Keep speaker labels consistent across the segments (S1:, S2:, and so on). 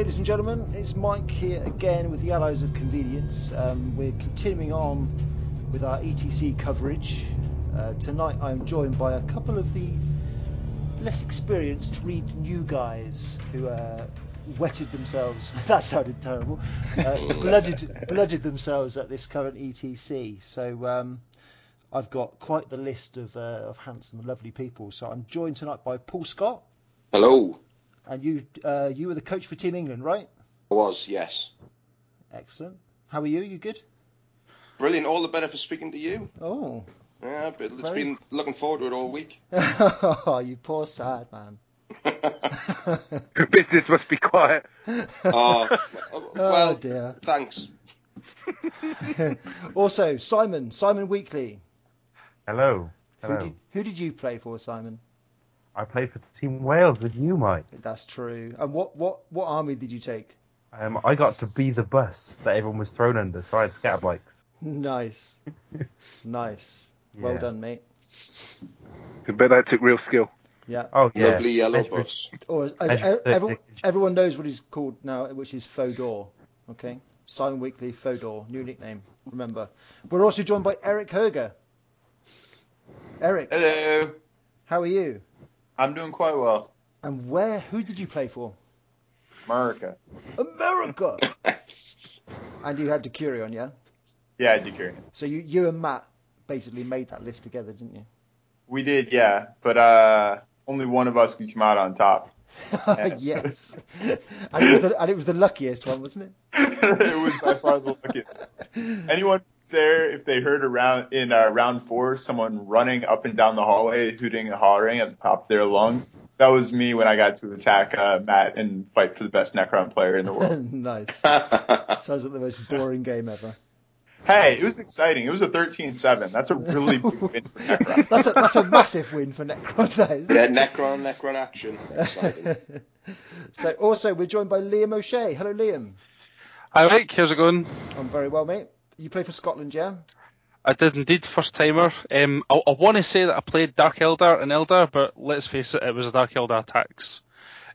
S1: ladies and gentlemen. It's Mike here again with the Allies of Convenience. Um, we're continuing on with our ETC coverage. Uh, tonight I'm joined by a couple of the less experienced Read new guys who uh, wetted themselves. that sounded terrible. Uh, blooded, blooded themselves at this current ETC. So um, I've got quite the list of, uh, of handsome, lovely people. So I'm joined tonight by Paul Scott.
S2: Hello.
S1: And you, uh, you were the coach for Team England, right?
S2: I was, yes.
S1: Excellent. How are you? You good?
S2: Brilliant. All the better for speaking to you.
S1: Oh.
S2: Yeah, but it's Very... been looking forward to it all week.
S1: oh, you poor sad man.
S3: Business must be quiet.
S2: Oh, well, oh dear. Thanks.
S1: also, Simon, Simon Weekly.
S4: Hello. Hello.
S1: Who did, who did you play for, Simon?
S4: I played for Team Wales with you, Mike.
S1: That's true. And what, what, what army did you take?
S4: Um, I got to be the bus that everyone was thrown under, so I had scatter bikes.
S1: Nice. nice. Well done, mate.
S3: I bet that took real skill.
S1: Yeah.
S4: Oh, yeah.
S2: Lovely yellow bus.
S1: Or, as, as, everyone, everyone knows what he's called now, which is Fodor. Okay? Simon Weekly, Fodor. New nickname. Remember. We're also joined by Eric Herger. Eric.
S5: Hello.
S1: How are you?
S5: I'm doing quite well.
S1: And where? Who did you play for?
S5: America.
S1: America. and you had Decurion, yeah?
S5: Yeah, Decurion.
S1: So you, you and Matt basically made that list together, didn't you?
S5: We did, yeah. But uh, only one of us could come out on top.
S1: yes. and, it was the, and it was the luckiest one, wasn't it?
S5: it was by far the luckiest. Anyone there, if they heard around in uh, round four, someone running up and down the hallway, hooting and hollering at the top of their lungs, that was me when I got to attack uh, Matt and fight for the best Necron player in the world.
S1: nice. Sounds like the most boring game ever.
S5: Hey, it was exciting. It was a 13-7. That's a really big win for Necron.
S1: that's, a, that's a massive win for Necron, that is.
S2: Yeah, Necron, Necron action.
S1: so, also, we're joined by Liam O'Shea. Hello, Liam.
S6: Hi, Mike. How's it going?
S1: I'm very well, mate. You play for Scotland, yeah?
S6: I did indeed, first timer. Um, I, I want to say that I played Dark Eldar and Eldar, but let's face it, it was a Dark Eldar tax.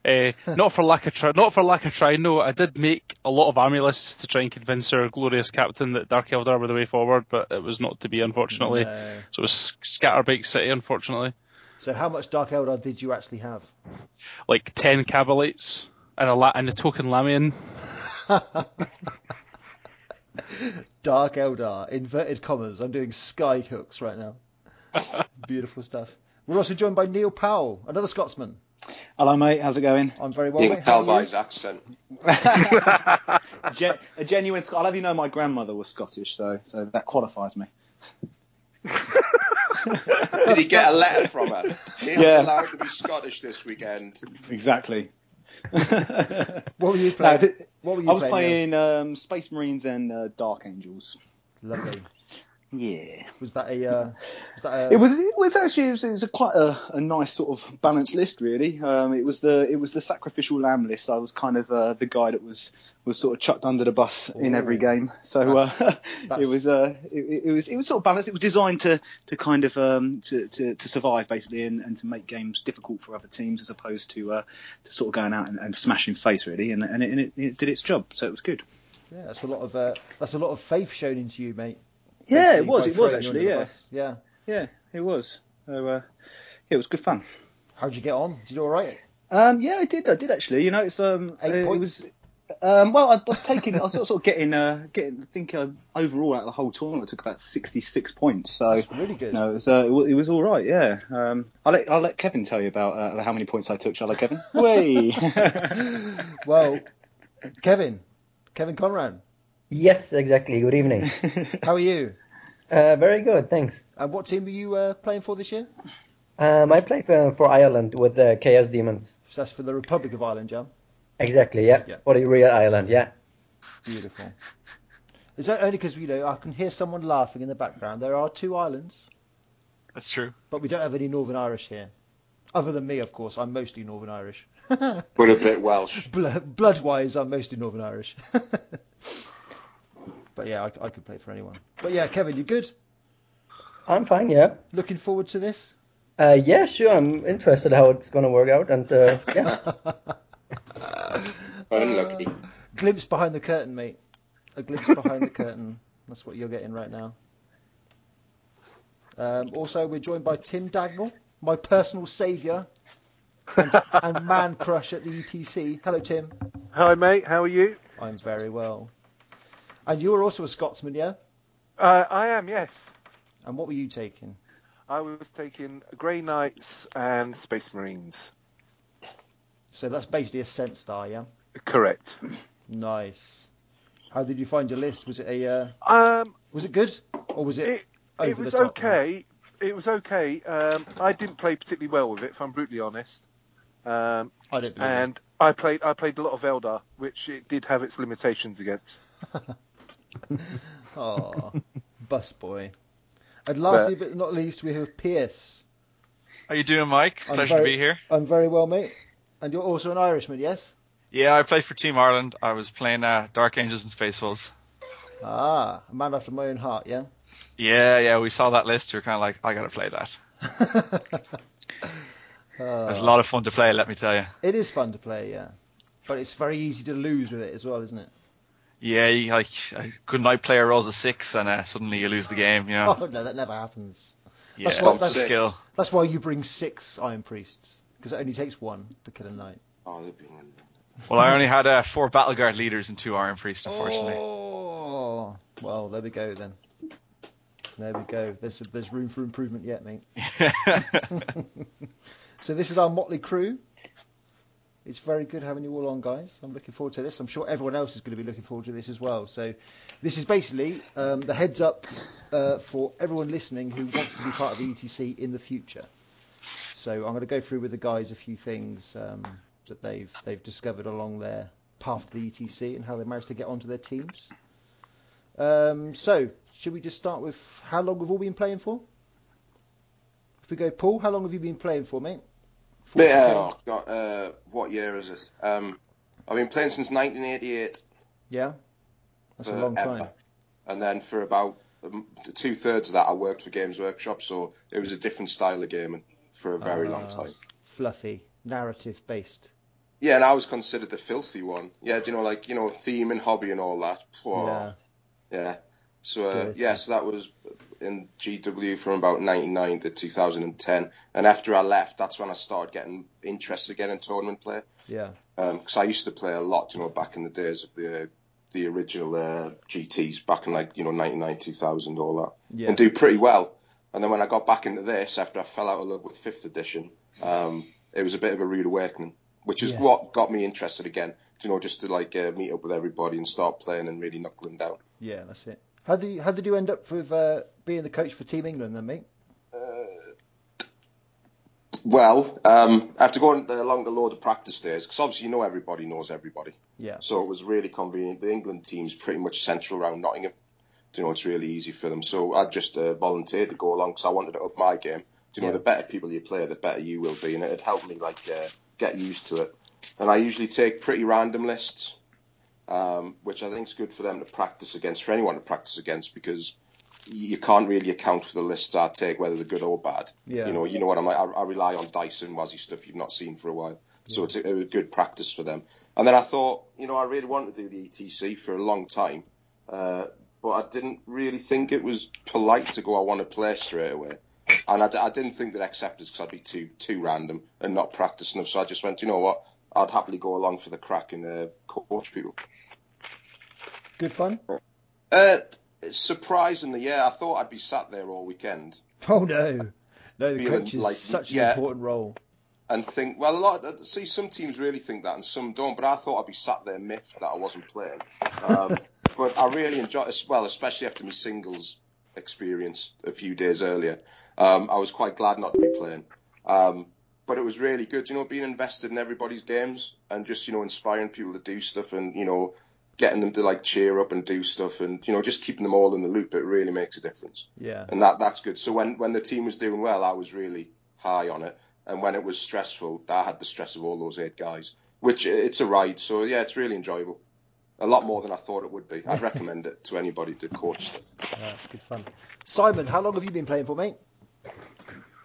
S6: Uh, not for lack of try, not for lack of trying. No, I did make a lot of army lists to try and convince our glorious captain that Dark Eldar were the way forward, but it was not to be, unfortunately. No. So it was Scatterbike City, unfortunately.
S1: So how much Dark Eldar did you actually have?
S6: Like ten Kabalites and a la- and a token Lhamean.
S1: Dark Eldar, inverted commas. I'm doing sky hooks right now. Beautiful stuff. We're also joined by Neil Powell, another Scotsman.
S7: Hello, mate. How's it going?
S1: I'm very well.
S2: You
S1: can
S2: tell by his accent.
S7: Gen- a genuine. I'll have you know, my grandmother was Scottish, so so that qualifies me.
S2: Did he get a letter from her? He was allowed to be Scottish this weekend.
S7: Exactly.
S1: what were you playing? No, what were you
S7: I was
S1: playing,
S7: playing um, Space Marines and uh, Dark Angels.
S1: Lovely.
S7: Yeah.
S1: Was that a? Uh, was that a...
S7: It was. It was actually. It was, it was a quite a, a, nice sort of balanced list, really. Um, it was the. It was the sacrificial lamb list. I was kind of uh, the guy that was was sort of chucked under the bus Ooh. in every game. So that's, uh, that's... it was. Uh, it, it, was. It was sort of balanced. It was designed to to kind of um, to, to, to survive basically and, and to make games difficult for other teams as opposed to uh, to sort of going out and, and smashing face really. And and, it, and it, did its job. So it was good.
S1: Yeah, that's a lot of uh, that's a lot of faith shown into you, mate.
S7: Yeah, it was. It was actually. Yeah.
S1: yeah.
S7: Yeah, it was. So, uh, yeah, it was good fun.
S1: How'd you get on? Did you do all right?
S7: Um, yeah, I did. I did actually. You know, it's um,
S1: Eight
S7: uh,
S1: points.
S7: it was. Um, well, I was taking, I was sort of getting, uh, getting. I think uh, overall out of the whole tournament, I took about sixty-six points. So
S1: That's really good.
S7: No, it was, uh, it was all right. Yeah. Um, I'll let I'll let Kevin tell you about uh, how many points I took. Shall I, Kevin? Way.
S1: well, Kevin, Kevin Conran.
S8: Yes, exactly. Good evening.
S1: How are you?
S8: Uh, very good, thanks.
S1: And what team are you uh, playing for this year?
S8: Um, I play for, for Ireland with the Chaos Demons.
S1: So that's for the Republic of Ireland, yeah?
S8: Exactly, yeah. yeah. For the real Ireland, yeah.
S1: Beautiful. Is that only because you know I can hear someone laughing in the background? There are two islands.
S6: That's true.
S1: But we don't have any Northern Irish here. Other than me, of course. I'm mostly Northern Irish.
S2: but a bit Welsh.
S1: Blood wise, I'm mostly Northern Irish. But yeah, I, I could play for anyone. But yeah, Kevin, you good?
S8: I'm fine. Yeah.
S1: Looking forward to this.
S8: Uh, yeah, sure. I'm interested how it's going to work out, and uh, yeah.
S2: Unlucky.
S1: glimpse behind the curtain, mate. A glimpse behind the curtain. That's what you're getting right now. Um, also, we're joined by Tim Dagnall, my personal saviour and, and man crush at the ETC. Hello, Tim.
S3: Hi, mate. How are you?
S1: I'm very well. And you're also a Scotsman, yeah?
S3: Uh, I am, yes.
S1: And what were you taking?
S3: I was taking Grey Knights and Space Marines.
S1: So that's basically a Centstar, yeah?
S3: Correct.
S1: Nice. How did you find your list? Was it a uh,
S3: Um,
S1: was it good or was it,
S3: it it was okay. It was okay. Um, I didn't play particularly well with it, if I'm brutally honest. Um,
S1: I don't believe
S3: and I played I played a lot of Eldar, which it did have its limitations against.
S1: it. Oh, bus boy. And lastly but not least, we have Pierce.
S9: How you doing, Mike?
S1: I'm
S9: Pleasure
S1: very-
S9: to be here.
S1: I'm very well, mate. And you're also an Irishman, yes?
S9: Yeah, I played for Team Ireland. I was playing uh, Dark Angels and Space Wolves.
S1: Ah, a man after my own heart, yeah?
S9: Yeah, yeah, we saw that list. We are kind of like, I gotta play that. It was a lot of fun to play, let me tell you.
S1: It is fun to play, yeah. But it's very easy to lose with it as well, isn't it?
S9: Yeah, you, like a good knight player rolls a six, and uh, suddenly you lose the game. You know,
S1: Oh, no, that never happens.
S9: yeah,
S1: that's
S9: that's,
S1: what- that's-
S9: skill.
S1: That's why you bring six Iron Priests, because it only takes one to kill a knight.
S2: Oh, they've been wonderful.
S9: Well, I only had uh, four battle guard leaders and two Iron Priests, unfortunately.
S1: Oh, well, there we go then. There we go. There's there's room for improvement yet, mate. So this is our motley crew. It's very good having you all on, guys. I'm looking forward to this. I'm sure everyone else is going to be looking forward to this as well. So this is basically um, the heads up uh, for everyone listening who wants to be part of the ETC in the future. So I'm going to go through with the guys a few things um, that they've they've discovered along their path to the ETC and how they managed to get onto their teams. Um, so should we just start with how long we've all been playing for? If we go, Paul, how long have you been playing for, mate?
S2: Oh, God, uh, what year is it? Um, I've been playing since 1988.
S1: Yeah, that's a long
S2: forever.
S1: time.
S2: And then for about um, two thirds of that, I worked for Games Workshop, so it was a different style of gaming for a very long
S1: Ah.
S2: time.
S1: Fluffy, narrative based.
S2: Yeah, and I was considered the filthy one. Yeah, you know, like, you know, theme and hobby and all that.
S1: Yeah.
S2: Yeah. So, uh, yeah, so that was in GW from about 99 to 2010. And after I left, that's when I started getting interested again in tournament play.
S1: Yeah.
S2: Because I used to play a lot, you know, back in the days of the the original uh, GTs, back in like, you know, 99, 2000, all that.
S1: Yeah.
S2: And do pretty well. And then when I got back into this, after I fell out of love with 5th edition, um, it was a bit of a rude awakening. Which is
S1: Yeah.
S2: what got me interested again, you know, just to like uh, meet up with everybody and start playing and really knuckling down.
S1: Yeah, that's it. How did you, how did you end up with uh, being the coach for Team England then, mate?
S2: Well, um, after going along the load of practice days, because obviously you know everybody knows everybody,
S1: Yeah.
S2: so it was really convenient. The England team's pretty much central around Nottingham. You know, it's really easy for them. So I just uh, volunteered to go along because I wanted to up my game. Do you know,
S1: Yeah.
S2: the better people you play, the better you will be, and it helped me like uh, get used to it. And I usually take pretty random lists, um, which I think is good for them to practice against, for anyone to practice against, because you can't really account for the lists I take, whether they're good or bad.
S1: Yeah.
S2: You know, you know what I'm like. I, I rely on Dyson Wazzy stuff you've not seen for a while, so it's a, it was good practice for them. And then I thought, you know, I really wanted to do the ETC for a long time, uh, but I didn't really think it was polite to go. I want to play straight away, and I, d- I didn't think they'd accept us because I'd be too too random and not practice enough. So I just went, you know what, I'd happily go along for the crack and uh, coach people.
S1: Good fun?
S2: Uh, surprisingly, yeah, I thought I'd be sat there all weekend.
S1: Oh no. No, the coach is
S2: like-
S1: such an
S2: yeah.
S1: important role.
S2: and think well a lot of, see some teams really think that and some don't but I thought I'd be sat there miffed that I wasn't playing um, but I really enjoyed as well especially after my singles experience a few days earlier um, I was quite glad not to be playing um, but it was really good you know being invested in everybody's games and just you know inspiring people to do stuff and you know getting them to like cheer up and do stuff and you know just keeping them all in the loop it really makes a difference
S1: Yeah.
S2: and that that's good. So when when the team was doing well, I was really high on it, and when it was stressful, I had the stress of all those eight guys. Which uh, it's a ride, so yeah, it's really enjoyable. A lot more than I thought it would be. I'd recommend it to anybody to coach. them.
S1: Yeah, it's good fun. Simon, how long have you been playing for, mate?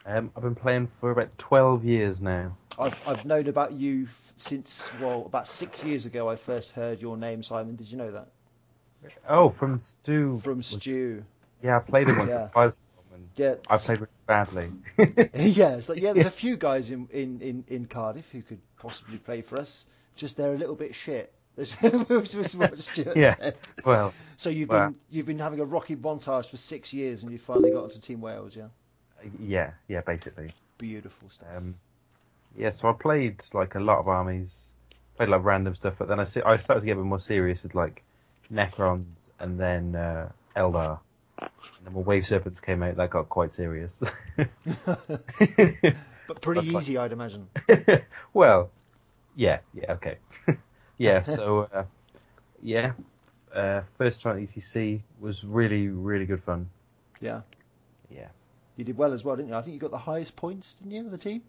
S4: Um, I've been playing for about 12 years now.
S1: I've I've known about you f- since well about six years ago. I first heard your name, Simon. Did you know that
S4: Oh, from Stu.
S1: from Stu?
S4: Yeah, I played it once
S1: Yeah.
S4: at Firestorm, and
S1: Yeah,
S4: I played really badly.
S1: yeah, it's like, yeah. There's a few guys in, in, in, in Cardiff who could possibly play for us. Just they're a little bit shit. Was what Stuart
S4: Yeah.
S1: said.
S4: well,
S1: So you've
S4: Well-
S1: been you've been having a rocky montage for six years, and you finally got onto Team Wales. Yeah,
S4: yeah, yeah, basically.
S1: beautiful stuff.
S4: Um, yeah, so I played like a lot of armies, played like random stuff, but then I, I started to get a bit more serious with like Necrons and then uh, Eldar. And then when Wave Serpents came out, that got quite serious.
S1: But pretty
S4: That's like-
S1: easy, I'd imagine.
S4: well, yeah, yeah, okay. yeah, so, uh, yeah, uh, first time at ETC was really, really good fun.
S1: Yeah,
S4: Yeah.
S1: You did well as well, didn't you? I think you got the highest points, didn't you, of the team?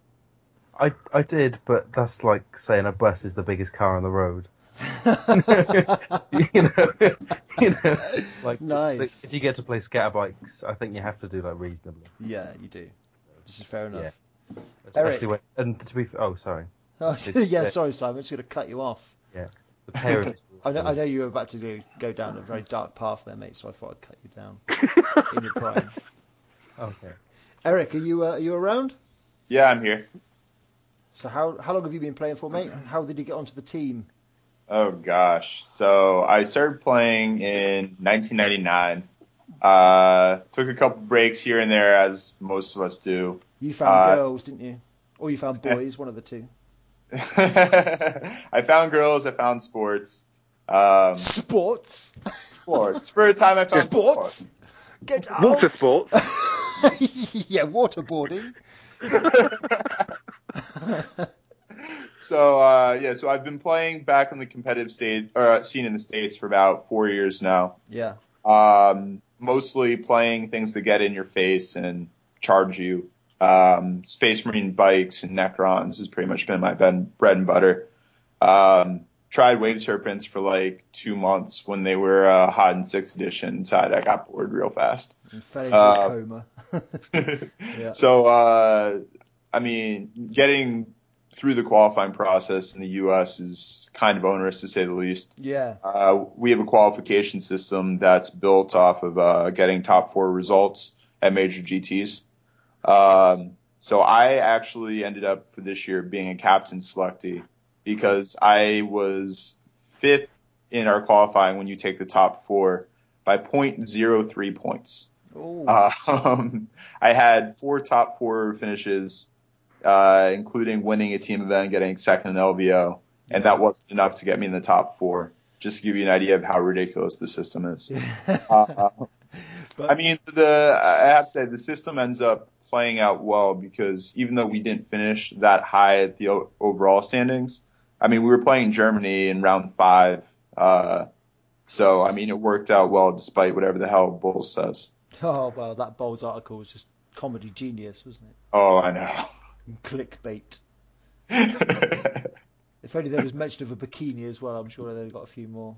S4: I, I did, but that's like saying a bus is the biggest car on the road. you know, you know, like
S1: Nice.
S4: if you get to play scatter bikes, I think you have to do like reasonably,
S1: Yeah, you do. This is fair enough.
S4: especially
S1: Eric.
S4: when. And to be, oh, sorry,
S1: Oh, yeah,
S4: uh,
S1: sorry, Simon. I'm just going to cut you off.
S4: Yeah, the parents.
S1: I know, I know you were about to go, go down a very dark path there, mate. So I thought I'd cut you down in your prime.
S4: Okay.
S1: Eric, are you uh, are you around?
S5: Yeah, I'm here.
S1: So how how long have you been playing for, mate? And how did you get onto the team?
S5: Oh gosh. So I started playing in 1999. Uh, took a couple breaks here and there, as most of us do.
S1: You found
S5: Uh,
S1: girls, didn't you? Or you found boys, one of the two.
S5: I found girls. I found sports. Um,
S1: Sports,
S5: sports. For a time, I found
S1: sports. Get out.
S3: Water sports.
S1: yeah, waterboarding.
S5: So uh, yeah, so I've been playing back in the competitive state uh, scene in the states for about four years now.
S1: Yeah,
S5: Um, mostly playing things that get in your face and charge you. Um, Space Marine bikes and Necrons has pretty much been my bed, bread and butter. Um, tried Wave Serpents for like two months when they were uh, hot in sixth edition. So I got bored real fast.
S1: and fell into
S5: Uh,
S1: a coma. Yeah.
S5: So, uh, I mean, getting through the qualifying process in the U.S. is kind of onerous to say the least.
S1: Yeah,
S5: Uh, we have a qualification system that's built off of uh, getting top four results at major GTs. Um, so I actually ended up for this year being a captain selectee because I was fifth in our qualifying when you take the top four by 0.03 points.
S1: Ooh.
S5: Um, I had four top four finishes, uh, including winning a team event and getting second in LVO, and that wasn't enough to get me in the top four. Just to give you an idea of how ridiculous the system is. Uh,
S1: But-
S5: I mean, the I have to say the system ends up playing out well because even though we didn't finish that high at the overall standings, I mean, we were playing Germany in round five. Uh, so, I mean, it worked out well despite whatever the hell BoLS says.
S1: oh well, that BoLS article was just comedy genius, wasn't it?
S5: Oh, I know.
S1: Clickbait. If only there was mention of a bikini as well, I'm sure they'd got a few more.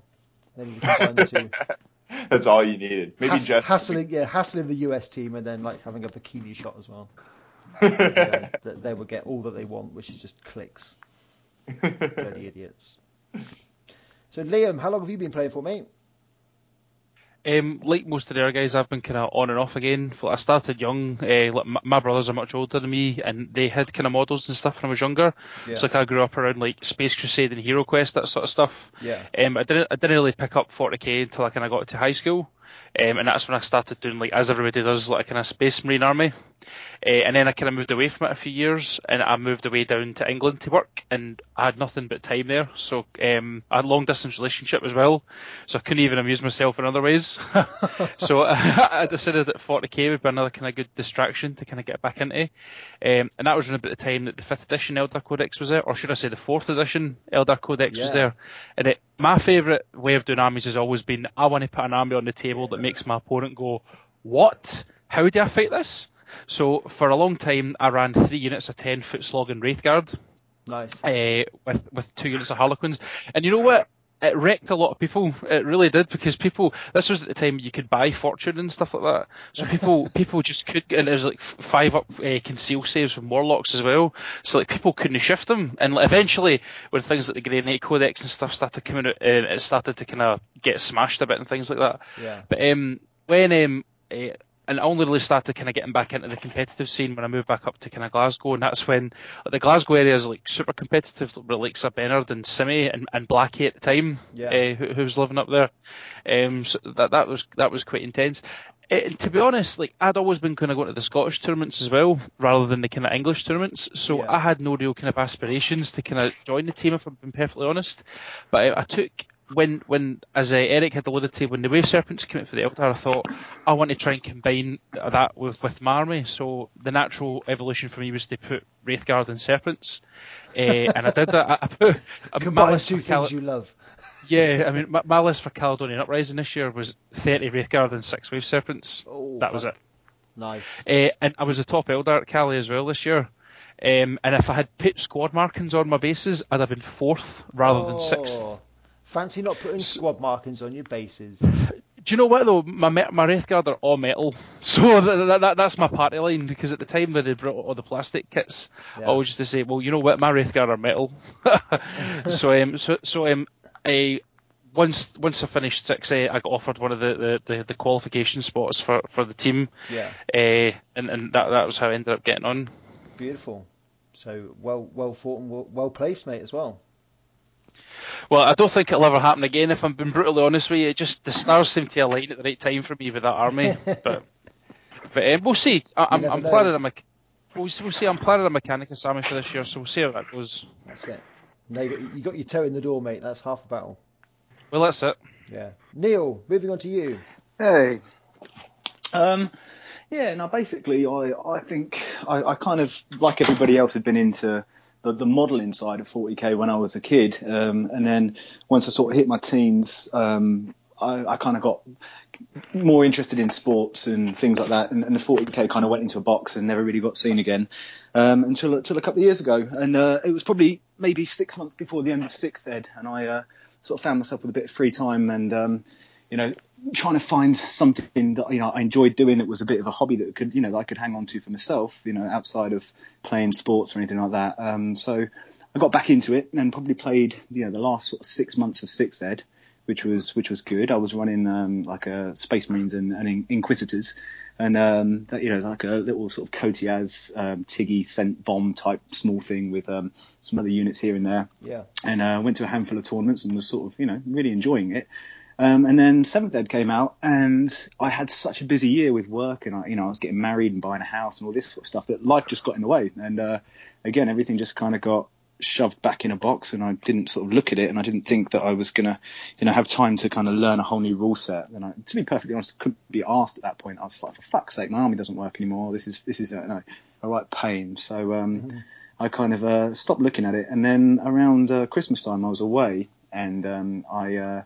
S1: Need to combine two.
S5: That's all you needed. Maybe
S1: Hass-
S5: just
S1: hassling, yeah, hassling the US team and then like having a bikini shot as well. Yeah, that they would get all that they want, which is just clicks. Bloody idiots. So Liam, how long have you been playing for, mate?
S6: Um, like most of the other guys, I've been kind of on and off again. I started young. Uh, like, my, my brothers are much older than me, and they had kind of models and stuff when I was younger.
S1: Yeah.
S6: So like, I grew up around like Space Crusade and Hero Quest, that sort of stuff.
S1: Yeah.
S6: Um, I didn't I didn't really pick up 40k until I kind of got to high school, um, and that's when I started doing like as everybody does, like a kind of Space Marine army. Uh, and then I kind of moved away from it a few years, and I moved away down to England to work, and I had nothing but time there. So um, I had a long distance relationship as well, so I couldn't even amuse myself in other ways. so I decided that 40k would be another kind of good distraction to kind of get back into, um, and that was around about the time that the fifth edition Eldar Codex was there, or should I say the fourth edition Eldar Codex was there. And it, my favourite way of doing armies has always been I want to put an army on the table that makes my opponent go, "What? How do I fight this?" So for a long time, I ran three units of ten foot slog and wraithguard
S1: Nice.
S6: uh, with with two units of harlequins. And you know what? It wrecked a lot of people. It really did because people. This was at the time you could buy fortune and stuff like that. So people people just could. And there's like five up uh, conceal saves from warlocks as well. So like people couldn't shift them. And like, eventually, when things like the Grey Knight Codex and stuff started coming out, uh, it started to kind of get smashed a bit and things like that.
S1: Yeah.
S6: But um, when um, uh, and I only really started kind of getting back into the competitive scene when I moved back up to kind of Glasgow, and that's when like, the Glasgow area is like super competitive, like Sir Bernard and Simi and, and Blackie at the time,
S1: Yeah.
S6: uh, who, who was living up there. Um, so that that was that was quite intense. Uh, to be honest, like I'd always been kind of going to the Scottish tournaments as well, rather than the kind of English tournaments. So
S1: Yeah.
S6: I had no real kind of aspirations to kind of join the team, if I'm being perfectly honest. But I, I took when when as uh, Eric had alluded to, when the Wave Serpents came out for the Eldar, I thought I want to try and combine that with with my army. So the natural evolution for me was to put Wraithguard and Serpents, uh, and I did that. I, I put my
S1: Combine two
S6: for Cal-
S1: things you love.
S6: yeah, I mean, my, my list for Caledonian Uprising this year was 30 Wraithguard and 6 Wave Serpents.
S1: Oh,
S6: that was it.
S1: Nice.
S6: Uh, and I was a top Eldar at Cali as well this year. Um, and if I had put squad markings on my bases, I'd have been fourth rather than sixth.
S1: Fancy not putting squad markings on your bases.
S6: Do you know what though? My my Wraithguard are all metal, so that, that, that, that's my party line. Because at the time when they brought all the plastic kits,
S1: Yeah.
S6: I was just to say, well, you know what, my Wraithguard are metal. so um, so so um, I once once I finished six A, I got offered one of the, the, the, the qualification spots for, for the team,
S1: Yeah.
S6: uh, and and that that was how I ended up getting on.
S1: Beautiful. So well, well thought and well, well placed, mate, as well.
S6: Well, I don't think it'll ever happen again. If I'm being brutally honest with you, it just the stars seem to align at the right time for me with that army. but but um, we'll see. I, I'm,
S1: never
S6: I'm planning a mech- we'll, we'll see. I'm planning a Mechanicus army for this year, so we'll see how that goes.
S1: That's it. Now you got, you got your toe in the door, mate. That's half the battle.
S6: Well, that's it.
S1: Yeah. Neil, moving on to you.
S7: Hey. Um, yeah, now basically, I, I think I, I kind of, like everybody else, had been into the, the modelling side of 40k when I was a kid. Um, and then once I sort of hit my teens, um, I, I kind of got more interested in sports and things like that. And, and the 40k kind of went into a box and never really got seen again um, until, until a couple of years ago. And uh, it was probably maybe six months before the end of sixth ed. And I uh, sort of found myself with a bit of free time and, um, you know, trying to find something that you know I enjoyed doing that was a bit of a hobby that could you know that I could hang on to for myself you know outside of playing sports or anything like that um, so I got back into it and probably played you know the last sort of six months of sixth ed which was which was good I was running um, like a Space Marines and, and Inquisitors and um, that you know like a little sort of Coteaz um, Tiggy scent bomb type small thing with um, some other units here and there
S1: Yeah.
S7: and uh, went to a handful of tournaments and was sort of, you know, really enjoying it. Um, and then Seventh Ed came out, and I had such a busy year with work, and I, you know, I was getting married and buying a house and all this sort of stuff that life just got in the way. And uh, again, everything just kind of got shoved back in a box, and I didn't sort of look at it, and I didn't think that I was gonna, you know, have time to kind of learn a whole new rule set. And I, to be perfectly honest, I couldn't be asked at that point. I was like, for fuck's sake, my army doesn't work anymore. This is this is uh, no, a right pain. So um, I kind of uh, stopped looking at it, and then around uh, Christmas time, I was away, and um, I uh,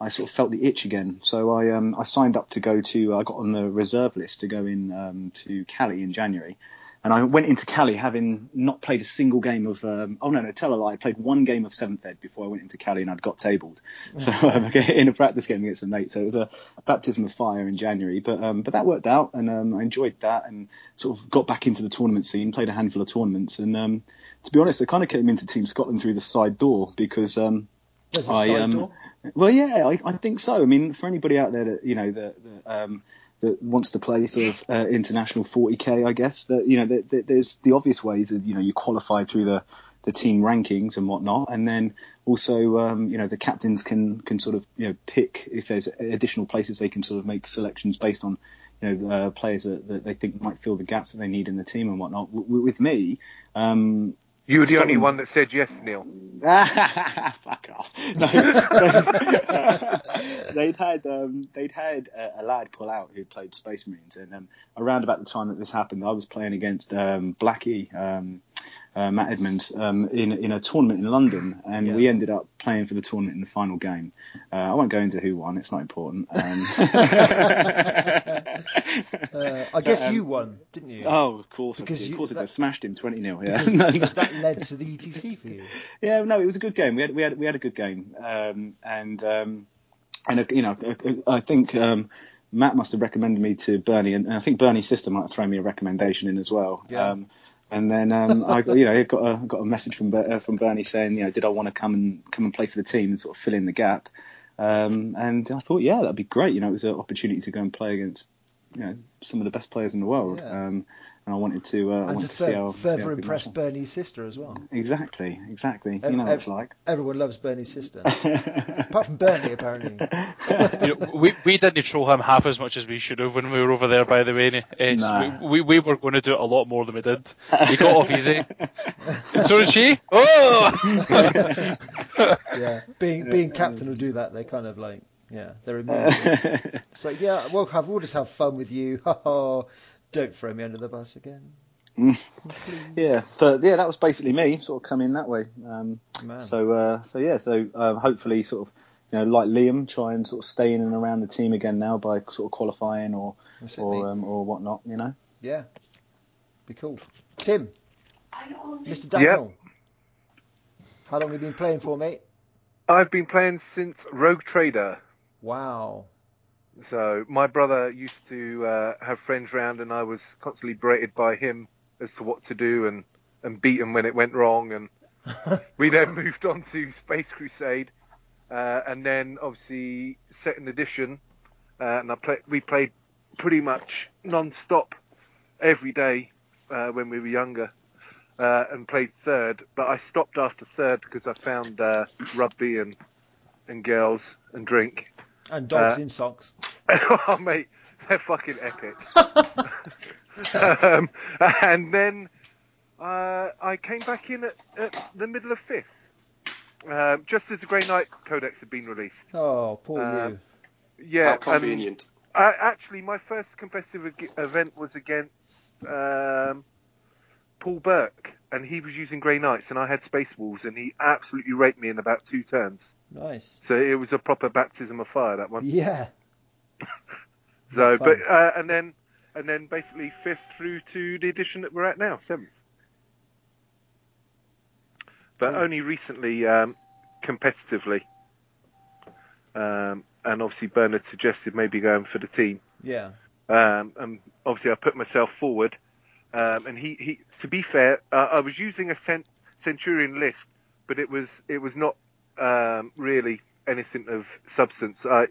S7: I sort of felt the itch again. So I um, I signed up to go to I got on the reserve list to go in um, to Cali in January. And I went into Cali having not played a single game of. Um, oh no, no, tell a lie. I played one game of seventh ed before I went into Cali, and I'd got tabled. So um, in a practice game against a mate. So it was a, a baptism of fire in January. But um, but that worked out, and um, I enjoyed that, and sort of got back into the tournament scene. Played a handful of tournaments, and um, to be honest, I kind of came into Team Scotland through the side door because um,
S1: There's a
S7: I,
S1: side
S7: um,
S1: door.
S7: Well, yeah, I, I think so. I mean, for anybody out there that you know that, that, um, that wants to play sort of uh, international 40k, I guess that you know that, that there's the obvious ways of you know you qualify through the the team rankings and whatnot, and then also um, you know the captains can can sort of you know pick if there's additional places they can sort of make selections based on you know uh, players that, that they think might fill the gaps that they need in the team and whatnot. W- with me. Um,
S3: You were the only one that said yes, Neil.
S7: Fuck off. No, they'd had um, they'd had a, a lad pull out who played Space Marines, and um, around about the time that this happened, I was playing against um, Blackie. Uh, Matt Edmonds um, in in a tournament in London, and
S1: Yeah.
S7: we ended up playing for the tournament in the final game. Uh, I won't go into who won; it's not important. Um,
S1: Uh, I guess
S7: Um,
S1: you won, didn't you?
S7: Oh, of course,
S1: Because you-
S7: of course, I
S1: that-
S7: did. smashed him twenty 0 Yeah,
S1: because,
S7: No,
S1: because that led to the ETC for you.
S7: Yeah, no, it was a good game. We had we had we had a good game, um, and um, and uh, you know, I, I think um, Matt must have recommended me to Bernie, and, and I think Bernie's sister might have thrown me a recommendation in as well.
S1: Yeah.
S7: Um, and then um, I, got- you know, I got a got a message from uh, from Bernie saying, you know, did I want to come and come and play for the team and sort of fill in the gap? Um, and I thought, yeah, that'd be great. You know, it was an opportunity to go and play against, you know, some of the best players in the world.
S1: Yeah.
S7: Um, and I wanted to, uh,
S1: And to
S7: wanted to see
S1: fur-
S7: how see how
S1: further
S7: good
S1: impress
S7: that.
S1: Bernie's sister as well.
S7: Exactly, exactly.
S1: Ev-
S7: you know what
S1: ev-
S7: it's like.
S1: Everyone loves Bernie's sister. Apart from Bernie, apparently.
S6: You know, we we didn't troll him half as much as we should have when we were over there. By the way,
S7: Nah.
S6: we, we we were going to do it a lot more than we did. We got off easy. So did she. Oh,
S1: yeah, being being captain will do that. They kind of like, yeah, they're immune. to it. so yeah, we'll have we'll just have fun with you. Don't throw me under the bus again.
S7: Yeah, so yeah, that was basically me, sort of coming that way. Um, so uh, so yeah, so um, hopefully, sort of, you know, like Liam, try and sort of stay in and around the team again now by sort of qualifying or
S1: That's
S7: or um, or whatnot, you know.
S1: Yeah, be cool. Tim, Mr. Dagnall, how long have you been playing for, mate?
S3: I've been playing since Rogue Trader.
S1: Wow.
S3: So my brother used to uh, have friends round, and I was constantly berated by him as to what to do and and beat him when it went wrong. And we then moved on to Space Crusade, uh, and then obviously Second Edition, uh, and I play, we played pretty much non-stop every day uh, when we were younger. Uh, and played third, but I stopped after third because I found uh, rugby and and girls and drink.
S1: And dogs
S3: Uh,
S1: in socks.
S3: oh, mate, they're fucking epic. um, and then uh, I came back in at, at the middle of fifth, um, just as the Grey Knight Codex had been released.
S1: Oh, poor
S3: Uh,
S1: you.
S3: Yeah,
S2: How convenient.
S3: uh, actually, my first competitive ag- event was against um, Paul Burke, and he was using Grey Knights, and I had Space Wolves, and he absolutely raped me in about two turns.
S1: Nice.
S3: So it was a proper baptism of fire that one.
S1: Yeah.
S3: So, but uh, and then and then basically fifth through to the edition that we're at now, seventh. But
S1: Cool.
S3: only recently, um, competitively, um, and obviously Bernard suggested maybe going for the team.
S1: Yeah.
S3: Um, and obviously I put myself forward. Um, and he, he, to be fair, uh, I was using a cent- Centurion list, but it was it was not um, really anything of substance. I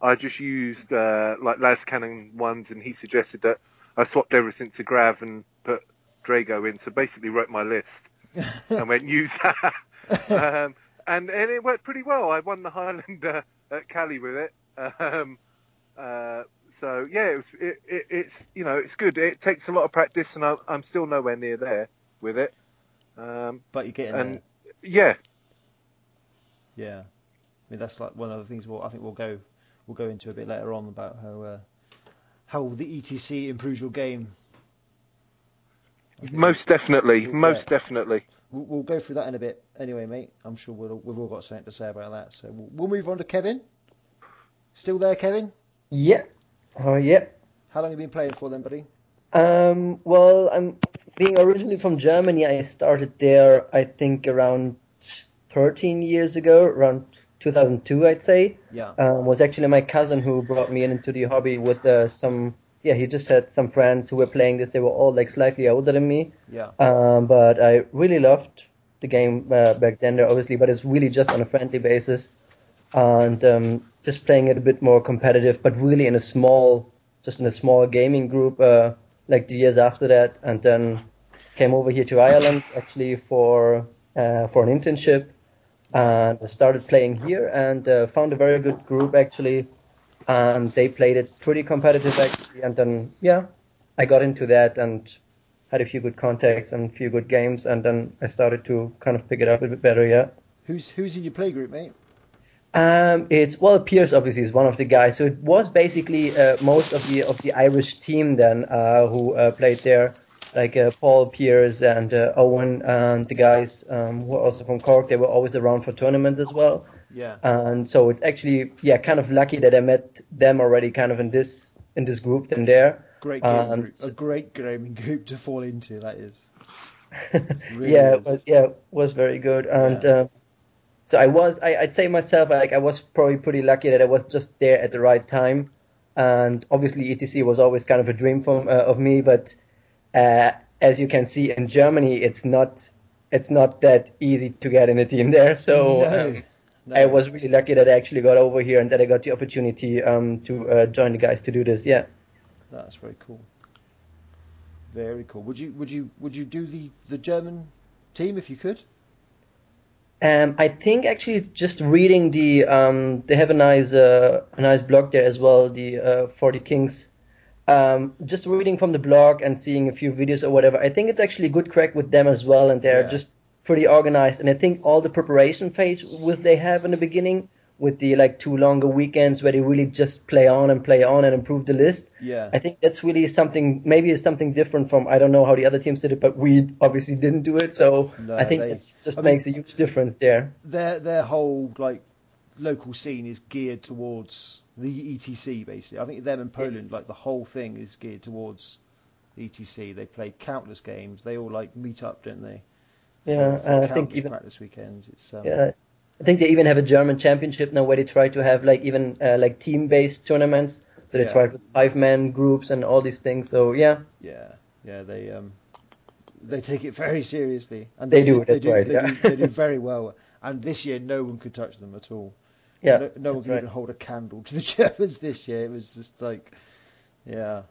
S3: I just used uh, like las cannon ones, and he suggested that I swapped everything to Grav and put Draigo in. So basically, wrote my list and went use that. um, and and it worked pretty well. I won the Highlander at Cali with it. Um, uh, so yeah, it was, it, it, it's you know it's good. It takes a lot of practice, and I, I'm still nowhere near there with it. Um,
S1: But you're getting
S3: and
S1: there.
S3: yeah,
S1: Yeah. I mean, that's like one of the things we'll, I think we'll go we'll go into a bit later on about how uh, how the ETC improves your game.
S3: most definitely,
S1: Yeah.
S3: most definitely.
S1: We'll, we'll go through that in a bit anyway, mate. I'm sure we'll, we've all got something to say about that. So we'll, we'll move on to Kevin. Still there, Kevin?
S8: Yeah. Oh, yeah.
S1: How long have you been playing for then, buddy?
S8: Um, well, I'm being originally from Germany. I started there, I think, around 13 years ago, around 2002, I'd say.
S1: Yeah.
S8: Um, was actually my cousin who brought me into the hobby with uh, some. Yeah, he just had some friends who were playing this. They were all like slightly older than me.
S1: Yeah.
S8: Um, but I really loved the game uh, back then, obviously, but it's really just on a friendly basis, and um, just playing it a bit more competitive, but really in a small, just in a small gaming group, uh, like the years after that, and then came over here to Ireland actually for uh, for an internship, and I started playing here, and uh, found a very good group actually, and they played it pretty competitive actually, and then yeah, I got into that and had a few good contacts and a few good games, and then I started to kind of pick it up a bit better. Yeah.
S1: Who's who's in your play group, mate?
S8: Um, it's well, Pierce obviously is one of the guys. So it was basically uh, most of the of the Irish team then uh, who uh, played there, like uh, Paul Pierce and uh, Owen and the guys um, who are also from Cork. They were always around for tournaments as well.
S1: Yeah.
S8: And so it's actually yeah kind of lucky that I met them already kind of in this in this group than there.
S1: Great
S8: And-
S1: group. A great gaming group to fall into. That is. Really
S8: yeah,
S1: is.
S8: it was, yeah, was very good. And
S1: Yeah.
S8: um, so I was, I, I'd say myself, like I was probably pretty lucky that I was just there at the right time. And obviously, ETC was always kind of a dream from uh, of me. But uh, as you can see in Germany, it's not, it's not that easy to get in a team there. So.
S1: No,
S8: Um,
S1: no.
S8: I was really lucky that I actually got over here and that I got the opportunity um, to uh, join the guys to do this. Yeah.
S1: That's very cool. Very cool. Would you would you would you do the the German team if you could?
S8: Um, I think actually just reading the um, they have a nice uh, a nice blog there as well, the uh, 40 Kings. Um, just reading from the blog and seeing a few videos or whatever, I think it's actually a good crack with them as well, and they're
S1: Yeah.
S8: just pretty organized. And I think all the preparation phase with they have in the beginning, with the like two longer weekends where they really just play on and play on and improve the list.
S1: Yeah.
S8: I think that's really something. Maybe it's something different from I don't know how the other teams did it, but we obviously didn't do it. So
S1: No,
S8: I think it just
S1: I mean-
S8: makes a huge difference there.
S1: Their their whole like local scene is geared towards the ETC basically. I think them in Poland like the whole thing is geared towards the ETC. They play countless games. They all like meet up, don't they?
S8: Yeah,
S1: For, for
S8: and I think even
S1: practice weekends. It's um,
S8: yeah, I think they even have a German championship now where they try to have like even uh, like team-based tournaments. So they
S1: Yeah.
S8: try with five-man groups and all these things. So yeah,
S1: Yeah, yeah, they um, they take it very seriously, and
S8: They do,
S1: They do,
S8: right,
S1: They,
S8: yeah.
S1: do, they do very well. And this year, no one could touch them at all.
S8: Yeah,
S1: no, no one
S8: that's
S1: could
S8: right.
S1: even hold a candle to the Germans this year. It was just like, yeah,